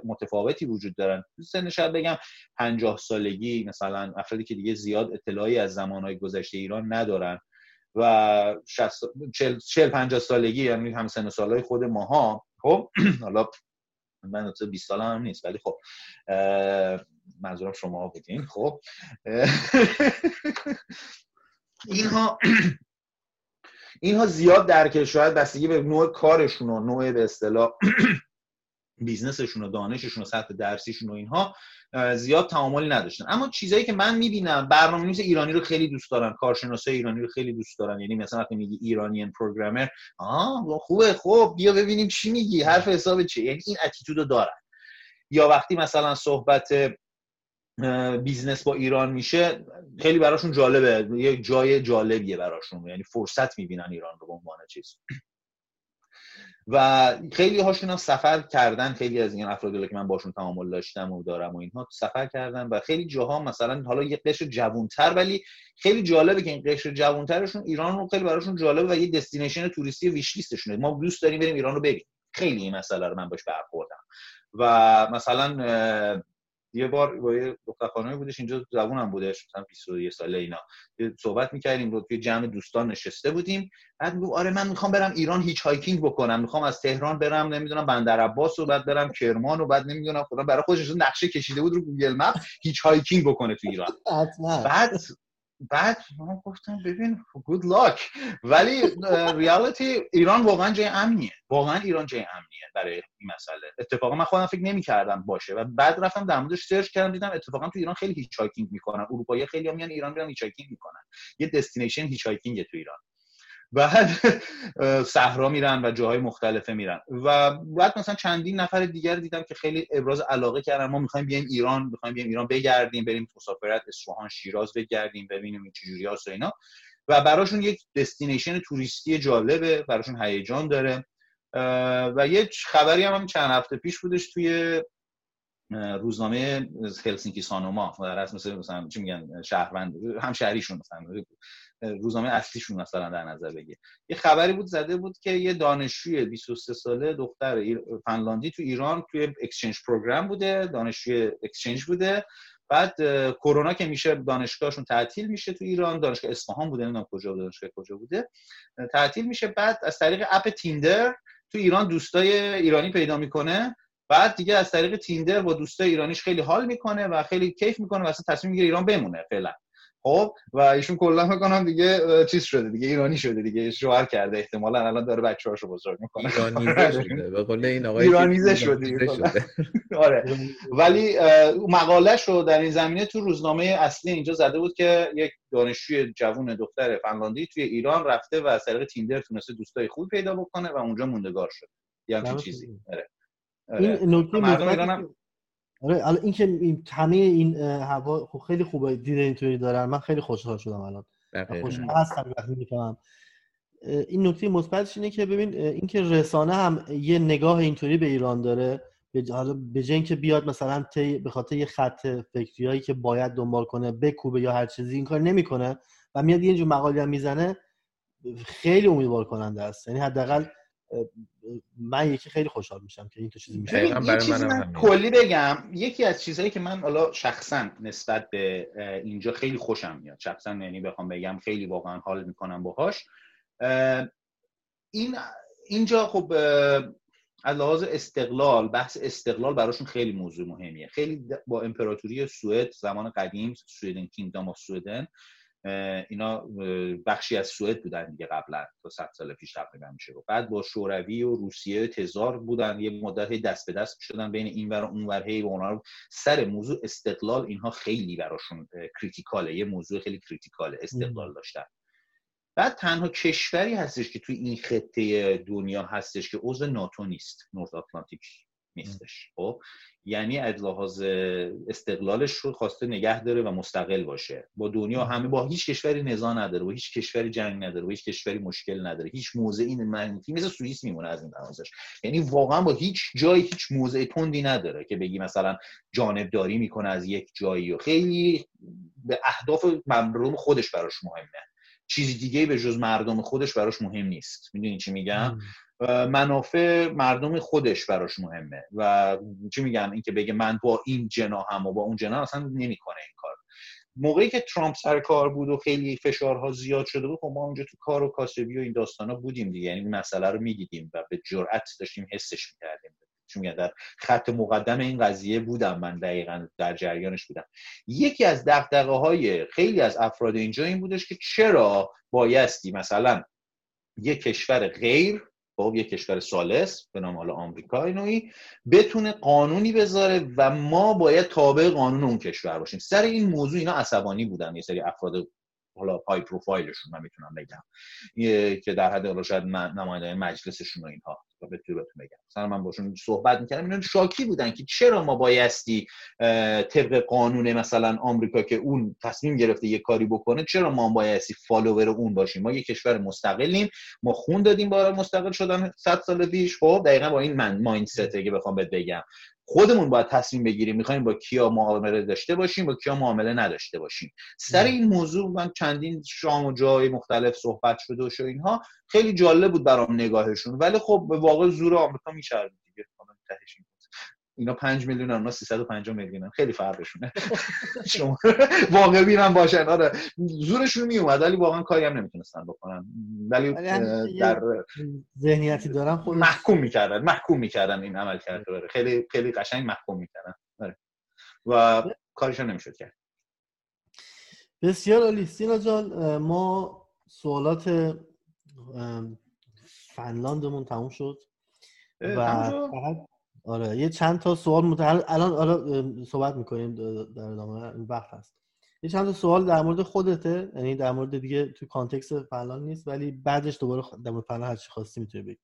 متفاوتی وجود دارن. سن شاید بگم 50 سالگی مثلا افرادی که دیگه زیاد اطلاعی از زمانهای گذشته ایران ندارن و 40 50 سالگی یعنی هم سن سالهای خود ماها. خب حالا من 20 سال هم نیست ولی خب منظورم شما بودین. خب اینها اینها زیاد درک شاید بستگی به نوع کارشون و نوع به اصطلاح بیزنسشون و دانششون و سطح درسیشون و اینها زیاد تعاملی نداشتن. اما چیزایی که من می‌بینم برنامه نویس ایرانی رو خیلی دوست دارن کارشناسای ایرانی رو خیلی دوست دارن. یعنی مثلا وقتی میگی ایرانیان پروگرامر آه خوبه خب بیا ببینیم چی میگی حرف حساب چیه؟ یعنی این attitude دارن. یا وقتی مثلا صحبت business با ایران میشه خیلی براشون جالبه. یک جای جالبیه براشون. یعنی فرصت می‌بینن ایران رو به عنوان چیز. و خیلی هاشون هم سفر کردن. خیلی از این افرادی که من باشون تعامل داشتم و دارم و اینها سفر کردن و خیلی جاها مثلا حالا یه قشر جوونتر ولی خیلی جالبه که این قشر جوونترشون ایران رو خیلی براشون جالبه و یه destination توریستی wish list شونه. ما دوست داریم بریم ایران رو ببینیم. خیلی این مسئله رو من باش برخوردم. و مثلا یه بار با یه دختر بودش اینجا زبونم بودش مثلا 21 ساله اینا. صحبت می‌کردیم رو توی جمع دوستان نشسته بودیم. بعد میگم آره من می‌خوام برم ایران hitchhiking بکنم می‌خوام از تهران برم نمی‌دونم بندر عباس و بعد برم کرمان و بعد نمی‌دونم خدا برای خودش نقشه کشیده بود رو Google Map hitchhiking بکنه تو ایران. بعد بعد من گفتم ببین good luck ولی reality ایران واقعا جای امنیه. واقعا ایران جای امنیه برای این مسئله. اتفاقا من خودم فکر نمی‌کردم باشه. و بعد رفتم در موردش search کردم دیدم اتفاقا تو ایران خیلی hitchhiking می‌کنن. اروپایی خیلی میان ایران میرن hitchhiking می‌کنن. یه destination hitch تو ایران. بعد صحرا میرن و جاهای مختلفه میرن. و بعد مثلا چندین نفر دیگر دیدم که خیلی ابراز علاقه کردن. ما می‌خوایم بیایم ایران می‌خوایم بیایم ایران بگردیم بریم مسافرت اصفهان شیراز بگردیم ببینیم این چجوری هست و اینا. و براشون یک destination توریستی جالبه براشون هیجان داره. و یه خبری هم, هم چند هفته پیش بودش توی روزنامه Helsingin Sanomat در اسم مثلا چی میگن شهروند هم شهریشون مثلا روزنامه اصلیشون مثلا در نظر بگیر. یه خبری بود زده بود که یه دانشجوی 23 ساله دختر فنلاندی تو ایران توی exchange program بوده دانشجوی exchange بوده. بعد کرونا که میشه دانشگاهشون تعطیل میشه تو ایران دانشگاه اصفهان بوده نمی‌دونم کجا بوده دانشگاه کجا بوده. تعطیل میشه بعد از طریق اپ تیندر تو ایران دوستای ایرانی پیدا می‌کنه. بعد دیگه از طریق تیندر با دوستای ایرانیش خیلی حال می‌کنه و خیلی کیف می‌کنه و اصلا تصمیم می‌گیره ایران بمونه فعلا. خب و ایشون کلا می‌کنم دیگه چیز شده دیگه ایرانی شده دیگه شوهر کرده احتمالا الان داره بچه‌هاشو بزرگ می‌کنه. ایرانیزه شده به قول این آقای ایرانیزه شده آره ولی مقاله شو در این زمینه تو روزنامه اصلی اینجا زده بود که یک دانشجوی جوون دختر فنلاندی توی ایران رفته و از طریق تیندر تونسته دوستای خوب پیدا بکنه و اونجا موندگار شده. یا چیزی. آره. این نکته آره الان این که این همه این هوا خب خیلی خوبه دید اینطوری دارن. من خیلی خوشحال شدم الان. خوشحال هستم وقتی می‌فهمم این نکته مثبتش اینه که ببین اینکه رسانه هم یه نگاه اینطوری به ایران داره حالا به جای اینکه بیاد مثلا به خاطر یه خط فکریایی که باید دنبال کنه بکوبه یا هر چیزی این کار نمی‌کنه و میاد یه جور مقالی هم می‌زنه خیلی امیدوار کننده است. یعنی حداقل من یکی خیلی خوشحال میشم که این تو چیزی میشه. یه چیزی من کلی بگم یکی از چیزهایی که من حالا شخصا نسبت به اینجا خیلی خوشم میاد. شخصا یعنی بخوام بگم خیلی واقعا حال می‌کنم باهاش. این اینجا خب از لحاظ استقلال بحث استقلال براشون خیلی موضوع مهمیه. خیلی با امپراتوری سوئد زمان قدیم سوئدن کینگدام آف سوئدن اینا بخشی از سوئد بودن دیگه قبلا تا 100 سال پیش تقریبا میشه بعد با شوروی و روسیه تزار بودن یه مدت دست به دست شدن بین این ور و اون ور هی و اونا رو سر موضوع استقلال اینها خیلی براشون کریتیکاله. یه موضوع خیلی کریتیکاله استقلال داشتن. بعد تنها کشوری هستش که توی این خطه دنیا هستش که عضو ناتو نیست نورت آتلانتیک. نیستش. خب؟ یعنی از لحاظ استقلالش رو خواسته نگه داره و مستقل باشه. با دنیا همه با هیچ کشوری نزاع نداره با هیچ کشوری جنگ نداره با هیچ کشوری مشکل نداره. هیچ موضعی منفی مثل سوئیس میمونه از این لحاظش یعنی واقعا با هیچ جایی هیچ موضع تندی نداره که بگی مثلا جانبداری می‌کنه از یک جایی و خیلی به اهداف مردم خودش براش مهمه. چیزی دیگه به جز مردم خودش براش مهم نیست. می‌دونی چی میگم؟ منافع مردم خودش براش مهمه. و چی میگم؟ اینکه بگه من با این جناهم و با اون جناح اصلا نمی‌کنه این کار. موقعی که ترامپ سر کار بود و خیلی فشارها زیاد شده بود خب ما اونجا تو کار و کاسبی و این داستانا بودیم دیگه. یعنی مسئله رو می‌دیدیم و به جرأت داشتیم حسش می‌کردیم. چون در خط مقدم این قضیه بودم من دقیقا در جریانش بودم. یکی از دقدقه های خیلی از افراد اینجا این بودش که چرا بایستی مثلا یک کشور غیر خب یک کشور سالس به نام حالا آمریکا نوعی بتونه قانونی بذاره و ما باید تابع قانون اون کشور باشیم. سر این موضوع اینا عصبانی بودن یه سری افراد حالا های پروفایلشون من می‌تونم بگم که در حد حالا شاید نماینده مجلسشون و اینها. بهتون بگم. مثلا من باشون صحبت می‌کردم اینا شاکی بودن که چرا ما بایستی طبق قانون مثلا آمریکا که اون تصمیم گرفته یه کاری بکنه چرا ما بایستی فالوور اون باشیم؟ ما یه کشور مستقلیم ما خون دادیم برای مستقل شدن 100 سال پیش. خب دقیقا با این من مایندست که بخوام بهت بگم. خودمون باید تصمیم بگیریم. می‌خوایم با کیا معامله داشته باشیم با کیا معامله نداشته باشیم. سر این موضوع من چندین شام و جای مختلف صحبت شده و شو اینها خیلی جالب بود برام نگاهشون. ولی خب به واقع زور آمریکا میشه دیگه. اینا 5 میلیون اونا 350 میلیون خیلی فرقشونه. شما واقع بینم باشن. آره. زورشون می اومد ولی واقعا کاری هم نمی‌تونستن بکنن. ولی در ذهنیتی دارن خود محکوم می‌کردن. محکوم می‌کردن این عمل کرده خیلی خیلی قشنگ محکوم می‌کردن. آره. و کارشون نمی‌شد کرد. بسیار عالی. سینا جان ما سوالات فنلاندمون تموم شد. و فقط آره یه چند تا سوال متعلق الان آره صحبت می‌کنیم در ادامه این وقت هست. یه چند تا سوال در مورد خودته یعنی در مورد دیگه تو context فنلاند نیست ولی بعدش دوباره در مورد فنلاند هر چی خواستی می‌تونی بگی.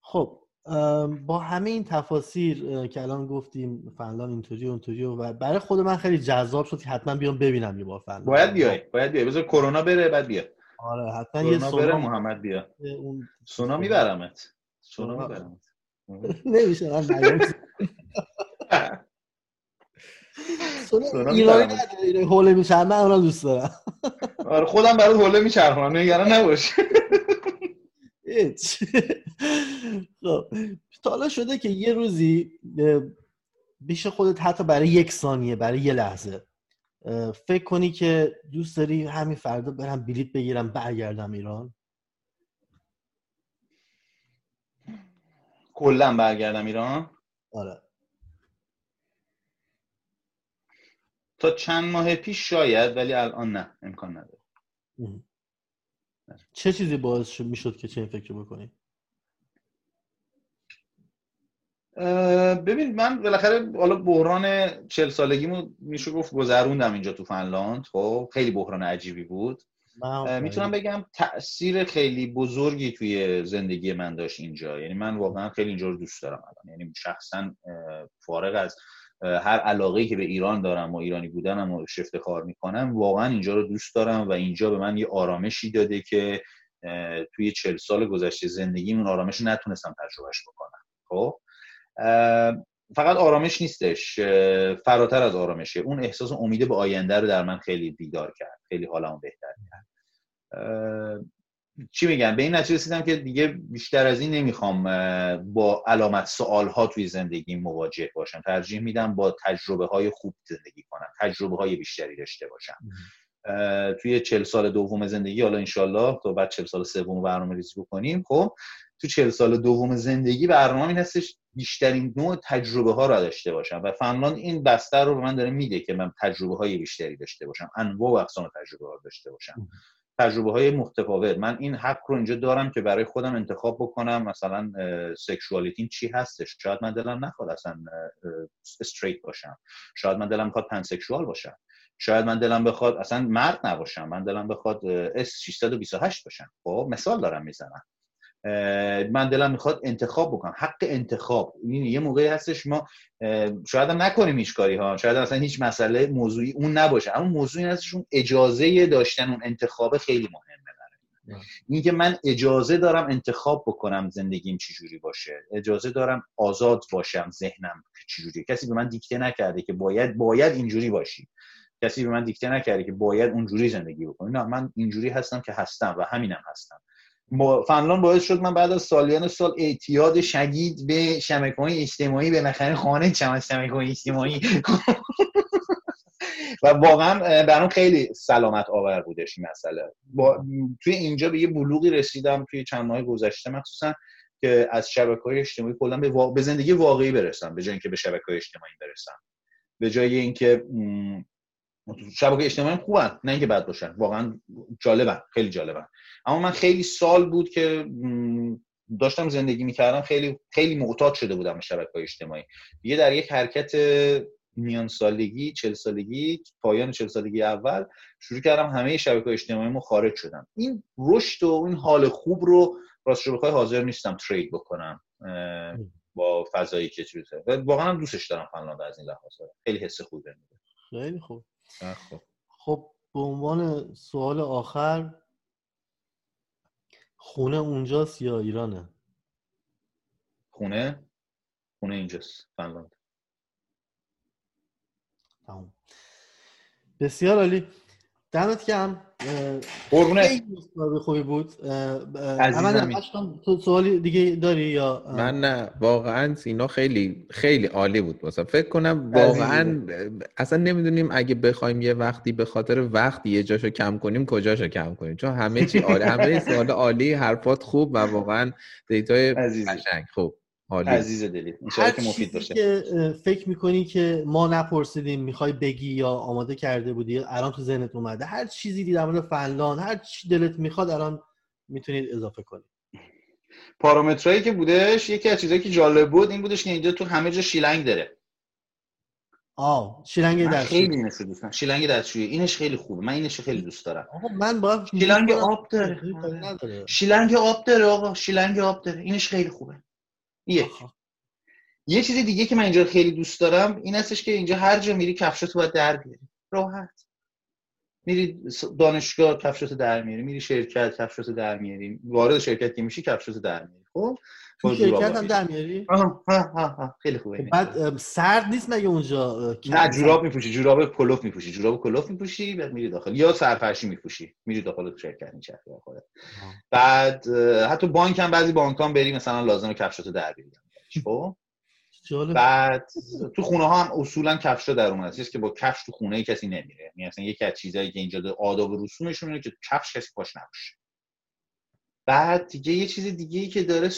خب با همه این تفاسیر که الان گفتیم فنلاند اینطوری اونطوری و برای خود من خیلی جذاب شد که حتما بیام ببینم یه بار فنلاند باید بیای باید بیای. بذار کرونا بره بعد بیا. آره حتما یه بره محمد بیا. اون سونا میبرمت. سونا. میبرمت. نمیشه من ایرانی نداره حوله میچرم من اونا دوست دارم. آره خودم برای حوله میچرخونم نگران نباش. خب حالا شده که یه روزی بیش خودت حتی برای یک ثانیه برای یه لحظه فکر کنی که دوست داری همین فردا برم بلیت بگیرم برگردم ایران؟ کلا برگردم ایران. آره. تا چند ماه پیش شاید ولی الان نه امکان نداره. چه چیزی باعث می‌شد که چه فکر بکنی؟ ببین من بالاخره حالا بحران چل سالگیمو میشه گفت گذروندم اینجا تو فنلاند. خب خیلی بحران عجیبی بود. می‌تونم بگم تاثیر خیلی بزرگی توی زندگی من داشت اینجا. یعنی من واقعا خیلی اینجا رو دوست دارم الان. یعنی شخصا فارغ از هر علاقه که به ایران دارم و ایرانی بودنم و شفت کار می‌کنم واقعا اینجا رو دوست دارم و اینجا به من یه آرامشی داده که توی چل سال گذشته زندگی اون آرامش نتونستم تجربهش بکنم. خب؟ فقط آرامش نیستش فراتر از آرامشه. اون احساس امید به آینده رو در من خیلی بیدار کرد خیلی حالمو بهتر کرد. چی میگم؟ به این نتیجه رسیدم که دیگه بیشتر از این نمی‌خوام با علامت سوال ها توی زندگی مواجه باشم. ترجیح میدم با تجربه های خوب زندگی کنم تجربه های بیشتری داشته باشم. توی چل سال دوم زندگی حالا انشالله تا بعد چل سال سوم برنامه ریزی بکنیم خب تو چل سال دوم زندگی برنامه این هستش بیشترین نوع تجربه ها رو داشته باشم و فنلاند این بستر رو به من داره میده که من تجربه های بیشتری داشته باشم انواع و اقسام تجربه ها داشته باشم. تجربه های متفاوت. من این حق رو اینجا دارم که برای خودم انتخاب بکنم مثلا سکشوالیتیم چی هستش. شاید من دلم نخواد اصلا استریت باشم. شاید من دلم بخواد پنسکشوال باشم. شاید من دلم بخواد اصلا مرد نباشم. من دلم بخواد اس 628 باشم. خب مثال دارم می‌زنم. من دلم می‌خواد انتخاب بکنم. حق انتخاب. یه موقعی هستش ما شاید هم نکنیم هیچ کاری ها. شاید اصلا هیچ مسئله موضوعی اون نباشه. اما موضوعی هستش اون اجازه داشتن اون انتخاب خیلی مهمه این که من اجازه دارم انتخاب بکنم زندگیم چجوری باشه. اجازه دارم آزاد باشم ذهنم چجوری کسی به من دیکته نکرده که باید باید اینجوری باشی. کسی به من دیکته نکرده که باید اونجوری زندگی بکنی. نه من اینجوری هستم که هستم و همینم هستم. فنلان باعث شد من بعد از سالیان سال اعتیاد شدید به شبکه های اجتماعی به نخره خانه چم شبکه های اجتماعی. و واقعا برام خیلی سلامت آور بودش این مسئله. با... توی اینجا به یه بلوغی رسیدم توی چند ماه گذشته مخصوصا که از شبکه های اجتماعی کلا به, به زندگی واقعی برسم به جای اینکه به شبکه های اجتماعی برسم. به جای اینکه شبکه اجتماعی خوبن نه اینکه بد باشن واقعا جالبن خیلی جالبن. اما من خیلی سال بود که داشتم زندگی می‌کردم خیلی خیلی معتاد شده بودم به شبکه های اجتماعی. دیگه در یک حرکت میان سالگی چل سالگی پایان چل سالگی اول شروع کردم همه شبکه اجتماعی مو خارج شدم این رشد و این حال خوب رو راستش بخوای حاضر نیستم ترید بکنم با فضایی که چیزه واقعا دوستش دارم فنلاند از این لحاظ خیلی حس خوبه خیلی خوب. خب. خب به عنوان سوال آخر خونه اونجاست یا ایرانه؟ خونه؟ خونه اینجاست فنلاند. بسیار عالی. دمت کم قربونت. خوبی بود. تو سوالی دیگه داری یا؟ من نه واقعا اینا خیلی خیلی عالی بود واسه. فکر کنم واقعا اصلا نمی‌دونیم اگه بخوایم یه وقتی به خاطر وقتی یه جاشو کم کنیم کجاشو کم کنیم. چون همه چی عالی همه سوال عالی حرفات خوب و واقعا دیتای قشنگ. خوب عزیز دلی هر که مفید باشه. که فکر می‌کنی که ما نپرسیدیم می‌خوای بگی یا آماده کرده بودی الان تو ذهنت اومده. هر چیزی در مورد فنلان هر چی دلت می‌خواد الان می‌تونید اضافه کنید. پارامترایی که بودش یکی از چیزایی که جالب بود این بودش که اینجا تو همه جا شیلنگ داره. آه شیلنگ دستشویی. خیلی اینش دوست شیلنگ دستشویی. اینش خیلی خوبه. من اینش خیلی دوست دارم. آقا من با شیلنگ آب داره. شیلنگ آب داره آقا. شیلنگ آب داره. اینش خیلی خوبه. یک. یه چیز دیگه که من اینجا خیلی دوست دارم این هستش که اینجا هر جا میری کفشاتو باید در بیاری. راحت. میری دانشگاه کفشاتو در میاری میری شرکت کفشاتو در میاری وارد شرکت که میشی کفشاتو در میاری. خب؟ تو شرکت هم در میاری؟ خیلی خوبه. بعد سرد نیست مگه اونجا نه جوراب میپوشی جوراب کلوف میپوشی جوراب کلوف میپوشی بعد میری داخل. یا سرفرشی میپوشی میری داخل شرکت میچرخی بعد حتی بانک هم بعضی بانک هم بری مثلا لازمه کفشاتو در بیاری. خب؟ بعد تو خونه ها هم اصولا کفش در اومده. چیزی که با کفش تو خونه کسی نمیره. یعنی مثلا یکی از چیزایی که اینجا آداب و رسومشون اینه که کفش کسی پاش نباشه. بعد دیگه یه چیز دیگه ای که داره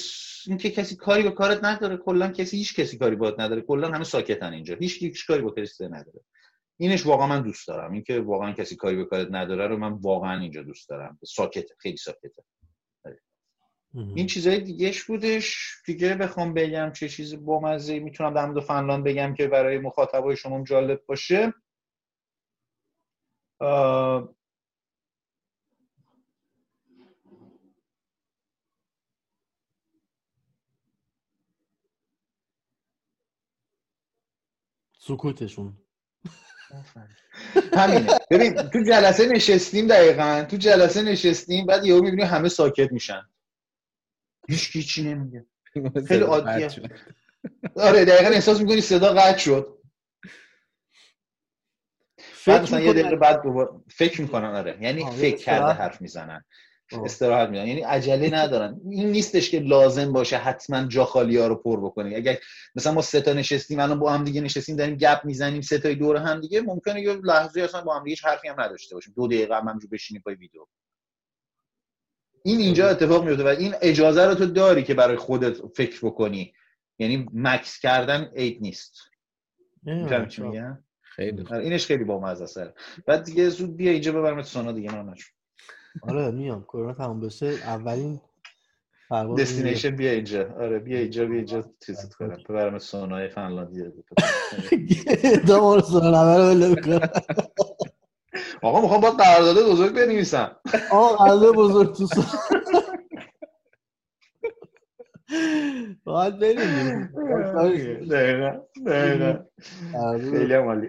این که کسی کاری با کارت نداره کلا کسی هیچ کسی کاری باید نداره کلا همه ساکتن اینجا. هیچ هیچ کاری با کسی نداره. اینش واقعا من دوست دارم. اینکه واقعا کسی کاری به کارت نداره رو من واقعا اینجا دوست دارم. ساکت خیلی ساکته. این چیزای دیگهش بودش. دیگه بخوام بگم چه چیزی بامزه. می‌تونم در مورد فنلاند بگم که برای مخاطبای شما جالب باشه. سکوتشون. همینه ببین تو جلسه نشستیم دقیقا. تو جلسه نشستیم بعد یهو می‌بینی همه ساکت میشن. هیچ چی نمیگه. خیلی عادیه. آره دقیقا احساس می‌کنی صدا قطع شد. بعد مثلا یه دقیقه بعد دوباره فکر می‌کنن آره. یعنی فکر کرده حرف می‌زنن. استراحت میدن. یعنی عجله ندارن. این نیستش که لازم باشه حتما جا خالی ها رو پر بکنه اگر مثلا ما سه تا نشستیم الان با هم دیگه نشستیم داریم گپ می‌زنیم سه تای دور هم دیگه ممکنه یه لحظه اصلا با هم دیگه حرفی هم نداشته باشیم. دو دقیقه هم همجور بشینیم پای ویدیو. این اینجا اتفاق میفته و این اجازه رو تو داری که برای خودت فکر بکنی. یعنی مکس کردن عید نیست. چی میگم؟ خیلی آره، اینش خیلی بامزه است. بعد دیگه زود بیا اینجا ببرمت سونا دیگه. من آره میام. کرونا تمام بشه اولین دستینیشن بیا اینجا. آره بیا اینجا بیا اینجا چیزت کنم. ببرم سونای فنلاندی دامار سونا رو آقا می‌خوام با قرارداد بزرگ بنویسم. آقا قرارداد بزرگ تو باید بریم دقیقا دقیقا. خیلی عمالی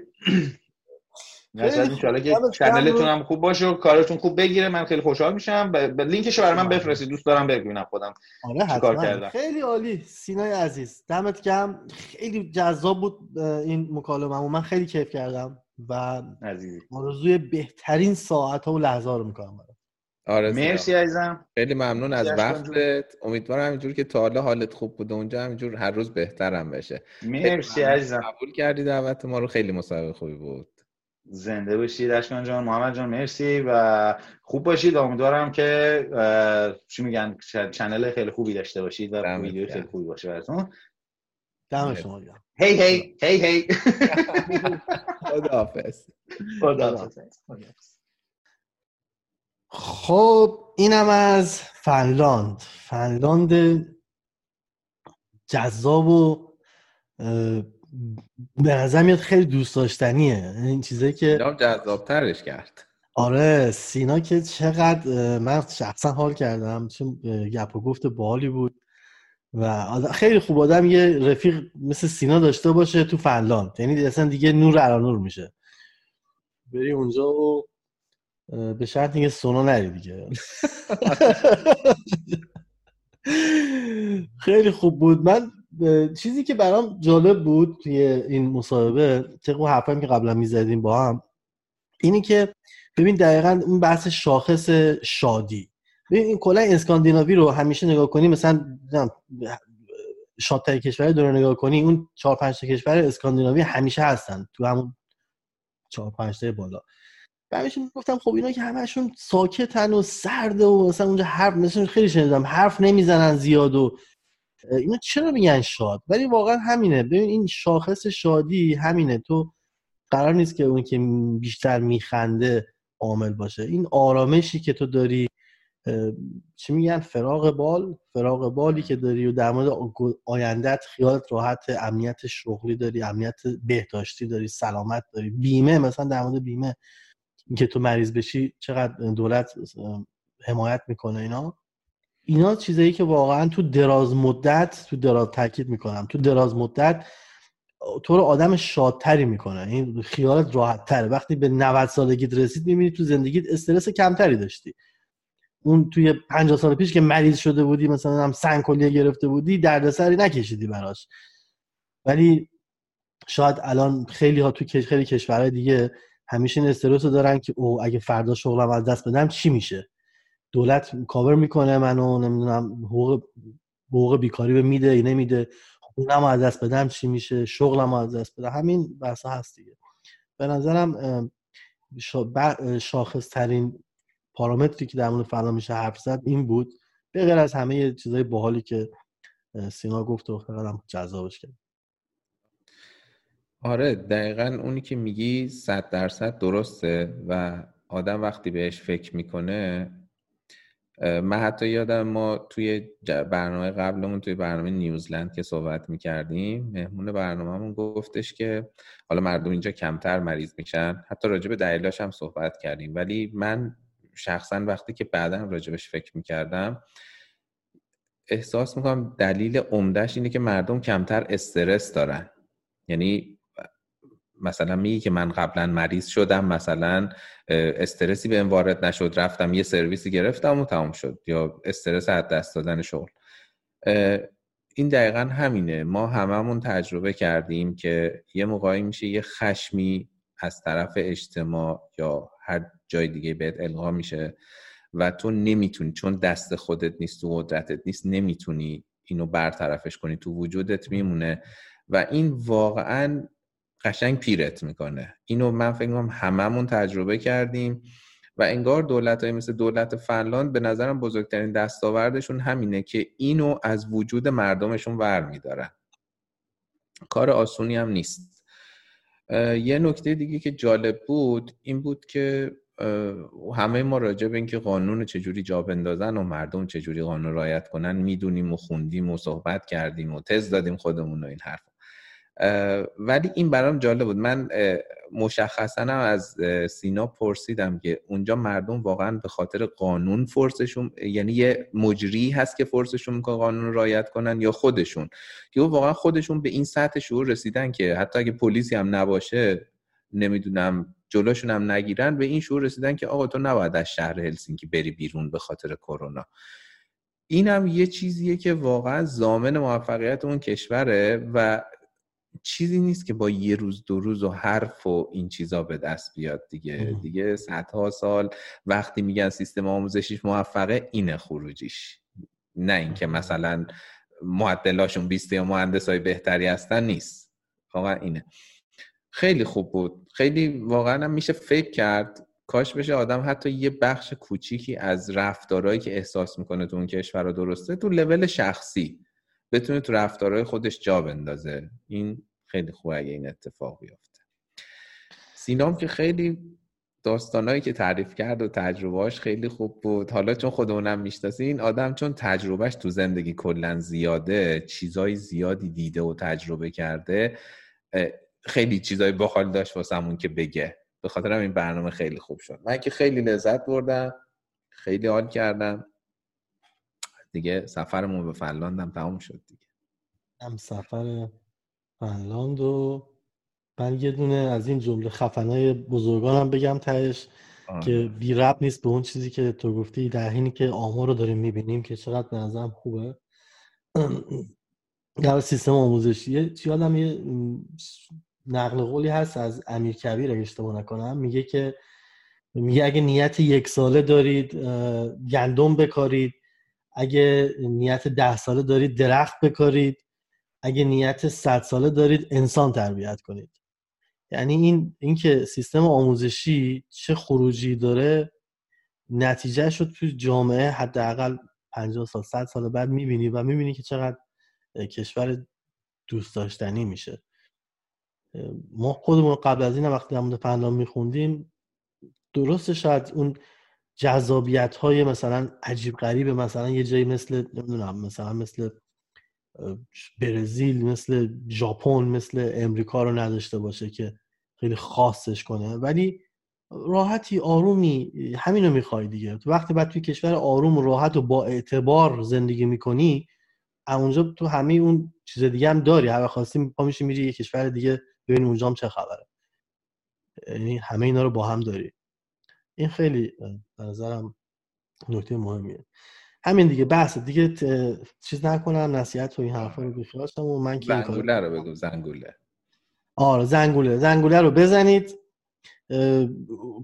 مثلا که چنلتون هم خوب باشه و کارتون خوب بگیره. من خیلی خوشحال میشم. ب... لینکشو برای من بفرستید. دوست دارم ببینم خودم آره کار کردم. خیلی عالی. سینای عزیز. دمت گرم. خیلی جذاب بود این مکالمه و من خیلی کیف کردم و آرزوی بهترین ساعت ها و لحظه ها رو می‌کنم آره مرسی عزیزم. خیلی ممنون از وقتت. امیدوارم همینجور که تا حالا حالت خوب بوده اونجا همینجور هر روز بهترم بشه. مرسی عزیزم. قبول کردی دعوت ما رو. خیلی مصاحبه خوبی بود. زنده باشید اشکان جان. محمد جان مرسی و خوب باشید. امیدوارم که چی میگن چنل خیلی خوبی داشته باشید و ویدیو خیلی خوبی باشه براتون. دم شما گرم. هی هی هی هی. خداحافظ. خب اینم از فنلاند. فنلاند جذاب و به نظر میاد خیلی دوست داشتنیه. این چیزایی که جذابترش کرد. آره سینا که چقدر من شخصا حال کردم. چون گپ و گفت بالی بود. و خیلی خوب آدم یه رفیق مثل سینا داشته باشه تو فنلاند. یعنی اصلا دیگه نور علا نور میشه. بری اونجا و به شرط اینکه سونا نری دیگه. خیلی خوب بود. من چیزی که برام جالب بود توی این مصاحبه طبق حرفایی که قبلا می‌زدیم با هم اینی که ببین دقیقا اون بحث شاخص شادی. ببین این کلا اسکاندیناوی رو همیشه نگاه کنی مثلا شادترین کشور دنیا نگاه کنی اون چهار پنج تا کشور اسکاندیناوی همیشه هستن تو همون چهار پنج تا بالا. همیشه گفتم خب اینا که همشون ساکتن و سرده و مثلا اونجا حرف مثلا خیلی شنیدم حرف نمی‌زنن زیاد و اینا چرا میگن شاد؟ ولی واقعا همینه. ببین این شاخص شادی همینه. تو قرار نیست که اون که بیشتر میخنده عامل باشه. این آرامشی که تو داری چی میگن؟ فراغ بال؟ فراغ بالی که داری و در مورد آیندت خیالت راحت امنیت شغلی داری امنیت بهداشتی داری سلامت داری. بیمه مثلا در مورد بیمه. اینکه تو مریض بشی چقدر دولت حمایت می‌کنه اینا. اینا چیزایی که واقعا تو دراز مدت تو دراز تاکید می‌کنم تو دراز مدت تو رو آدم شادتری می‌کنه. این خیالت راحت تره وقتی به 90 سالگیت رسید می‌بینی تو زندگیت استرس کمتری داشتی. اون توی 50 سال پیش که مریض شده بودی مثلا هم سنگ کلیه گرفته بودی دردسری نکشیدی براش. ولی شاید الان خیلی ها تو خیلی کشورهای دیگه همیشه این استرس رو دارن که او اگه فردا شغلم از دست بدم چی میشه؟ دولت کاور می‌کنه منو نمی‌دونم حقوق حقوق بیکاری به میده یا نمیده. اونم از دست بدم چی میشه؟ شغلم از دست بدم. همین بحثا هست دیگه. به نظرم شاخص ترین پارامتری که در مورد فنا میشه حرف زد این بود. به غیر از همه چیزای باحالی که سینا گفت و خیلی جذابش کرد. آره دقیقا اونی که میگی صد درصد درسته و آدم وقتی بهش فکر می‌کنه من حتی یادم ما توی برنامه قبلمون توی برنامه نیوزلند که صحبت می‌کردیم مهمون برنامهمون گفتش که حالا مردم اینجا کمتر مریض میشن. حتی راجع به دلیلاش هم صحبت کردیم. ولی من شخصا وقتی که بعدا راجبش فکر می‌کردم احساس می‌کنم دلیل عمدهش اینه که مردم کمتر استرس دارن. یعنی مثلا میگی که من قبلا مریض شدم مثلا استرسی به وارد نشد رفتم یه سرویسی گرفتم و تمام شد یا استرس از دست دادن شغل. این دقیقا همینه. ما هممون تجربه کردیم که یه موقعی میشه یه خشمی از طرف اجتماع یا هر جای دیگه بهت القا میشه و تو نمی‌تونی چون دست خودت نیست تو قدرتت نیست نمی‌تونی اینو برطرفش کنی تو وجودت میمونه. و این واقعا قشنگ پیرت می‌کنه. اینو من فکر کنم هممون تجربه کردیم و انگار دولت های مثل دولت فنلاند به نظرم بزرگترین دستاوردشون همینه که اینو از وجود مردمشون ور میدارن. کار آسونی هم نیست. یه نکته دیگه که جالب بود این بود که همه ما راجع به اینکه قانون چجوری جا بندازن و مردم چجوری قانون رایت کنن می‌دونیم و خوندیم و صحبت کردیم و تز دادیم خودمون و این حرف ولی این برام جالب بود. من مشخصا از سینا پرسیدم که اونجا مردم واقعا به خاطر قانون فرسشون یعنی یه مجری هست که فرسشون می‌کنه قانون رایت کنن یا خودشون؟ که واقعا خودشون به این سطح شعور رسیدن که حتی اگه پلیسی هم نباشه نمی‌دونم جلوشون هم نگیرن به این شعور رسیدن که آقا تو نباید از شهر هلسینکی بری بیرون به خاطر کرونا. این هم یه چیزیه که واقعا زامن موفقیت اون کشوره و چیزی نیست که با یه روز دو روز و حرف و این چیزا به دست بیاد دیگه. دیگه صدها سال وقتی میگن سیستم آموزشیش موفقه اینه خروجیش. نه اینکه مثلا معدلاشون بیسته یا مهندس های بهتری هستن نیست. واقعا اینه. خیلی خوب بود. خیلی واقعا هم میشه فکر کرد کاش بشه آدم حتی یه بخش کوچیکی از رفتارهایی که احساس می‌کنه تو اون کشور رو درسته تو لول شخصی بتونه تو رفتارهای خودش جا بندازه. این خیلی خوبه اگه این اتفاق بیفته. سینام که خیلی داستانهایی که تعریف کرد و تجربهاش خیلی خوب بود. حالا چون خودمونم می‌شناسی این آدم چون تجربهش تو زندگی کلا زیاده چیزای زیادی دیده و تجربه کرده خیلی چیزای باحال داشت واسمون که بگه. به خاطر این برنامه خیلی خوب شد. من که خیلی لذت بردم خیلی حال کردم. دیگه سفرمون به فنلاند هم تمام شد دیگه. هم سفر فنلاند و من یه دونه از این جمله خفنای بزرگانم بگم تهش که بی رب نیست به اون چیزی که تو گفتی در حینی که آمار رو داریم می‌بینیم که چقدر به نظرم خوبه. در سیستم آموزشی یادم یه نقل قولی هست از امیر کبیر اگه اشتباه نکنم. میگه که میگه اگه نیت یک ساله دارید گندم بکارید. اگه نیت ده ساله دارید درخت بکارید. اگه نیت صد ساله دارید انسان تربیت کنید. یعنی این اینکه سیستم آموزشی چه خروجی داره نتیجه شد تو جامعه حداقل 50 سال 100 سال بعد می‌بینی و می‌بینی که چقدر کشور دوست داشتنی میشه. ما خودمون قبل از این وقتی در مورد فنلاند میخوندیم درسته شاید اون جذابیت های مثلا عجیب غریب مثلا یه جایی مثل نمی‌دونم مثلا مثل برزیل مثل ژاپن مثل امریکا رو نداشته باشه که خیلی خاصش کنه. ولی راحتی آرومی همینو می‌خوای دیگه. تو وقتی بعد توی کشور آروم و راحت و با اعتبار زندگی می‌کنی اونجا تو همه اون چیز دیگه هم داری. هر خواستی پا میشی میری یه کشور دیگه ببین اونجا هم چه خبره. یعنی همه اینا رو با هم داری. این خیلی به نظرم نکته مهمیه. همین دیگه بحث دیگه چیز نکنم نصیحت و این حرفا رو بیخیالشم و من که زنگوله رو بگو زنگوله. آره زنگوله. زنگوله رو بزنید.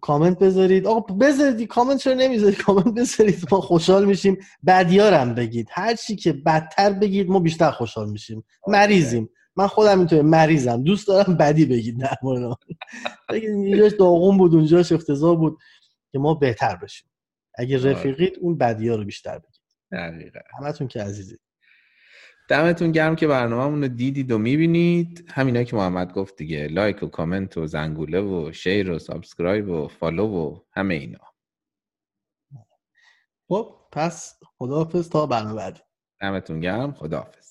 کامنت بذارید. آقا بذارید کامنت چرا نمی‌ذارید؟ کامنت بذارید. ما خوشحال میشیم. بدیا رم بگید. هر چی که بدتر بگید ما بیشتر خوشحال میشیم. مریضیم. من خودم اینطوری مریضم. دوست دارم بدی بگید. در مورد بگید اینجاش داغون بود اونجاش افتضاح بود که ما بهتر بشیم. اگه آره. رفیقید اون بدیا رو بیشتر بگید. دقیقا. همتون که عزیزید دمتون گرم که برنامه رو دیدید و می‌بینید. همینه که محمد گفت دیگه like و کامنت و زنگوله و share و subscribe و follow و همه اینا. خب پس خداحافظ تا برنامه بعدی. دمتون گرم. خداحافظ.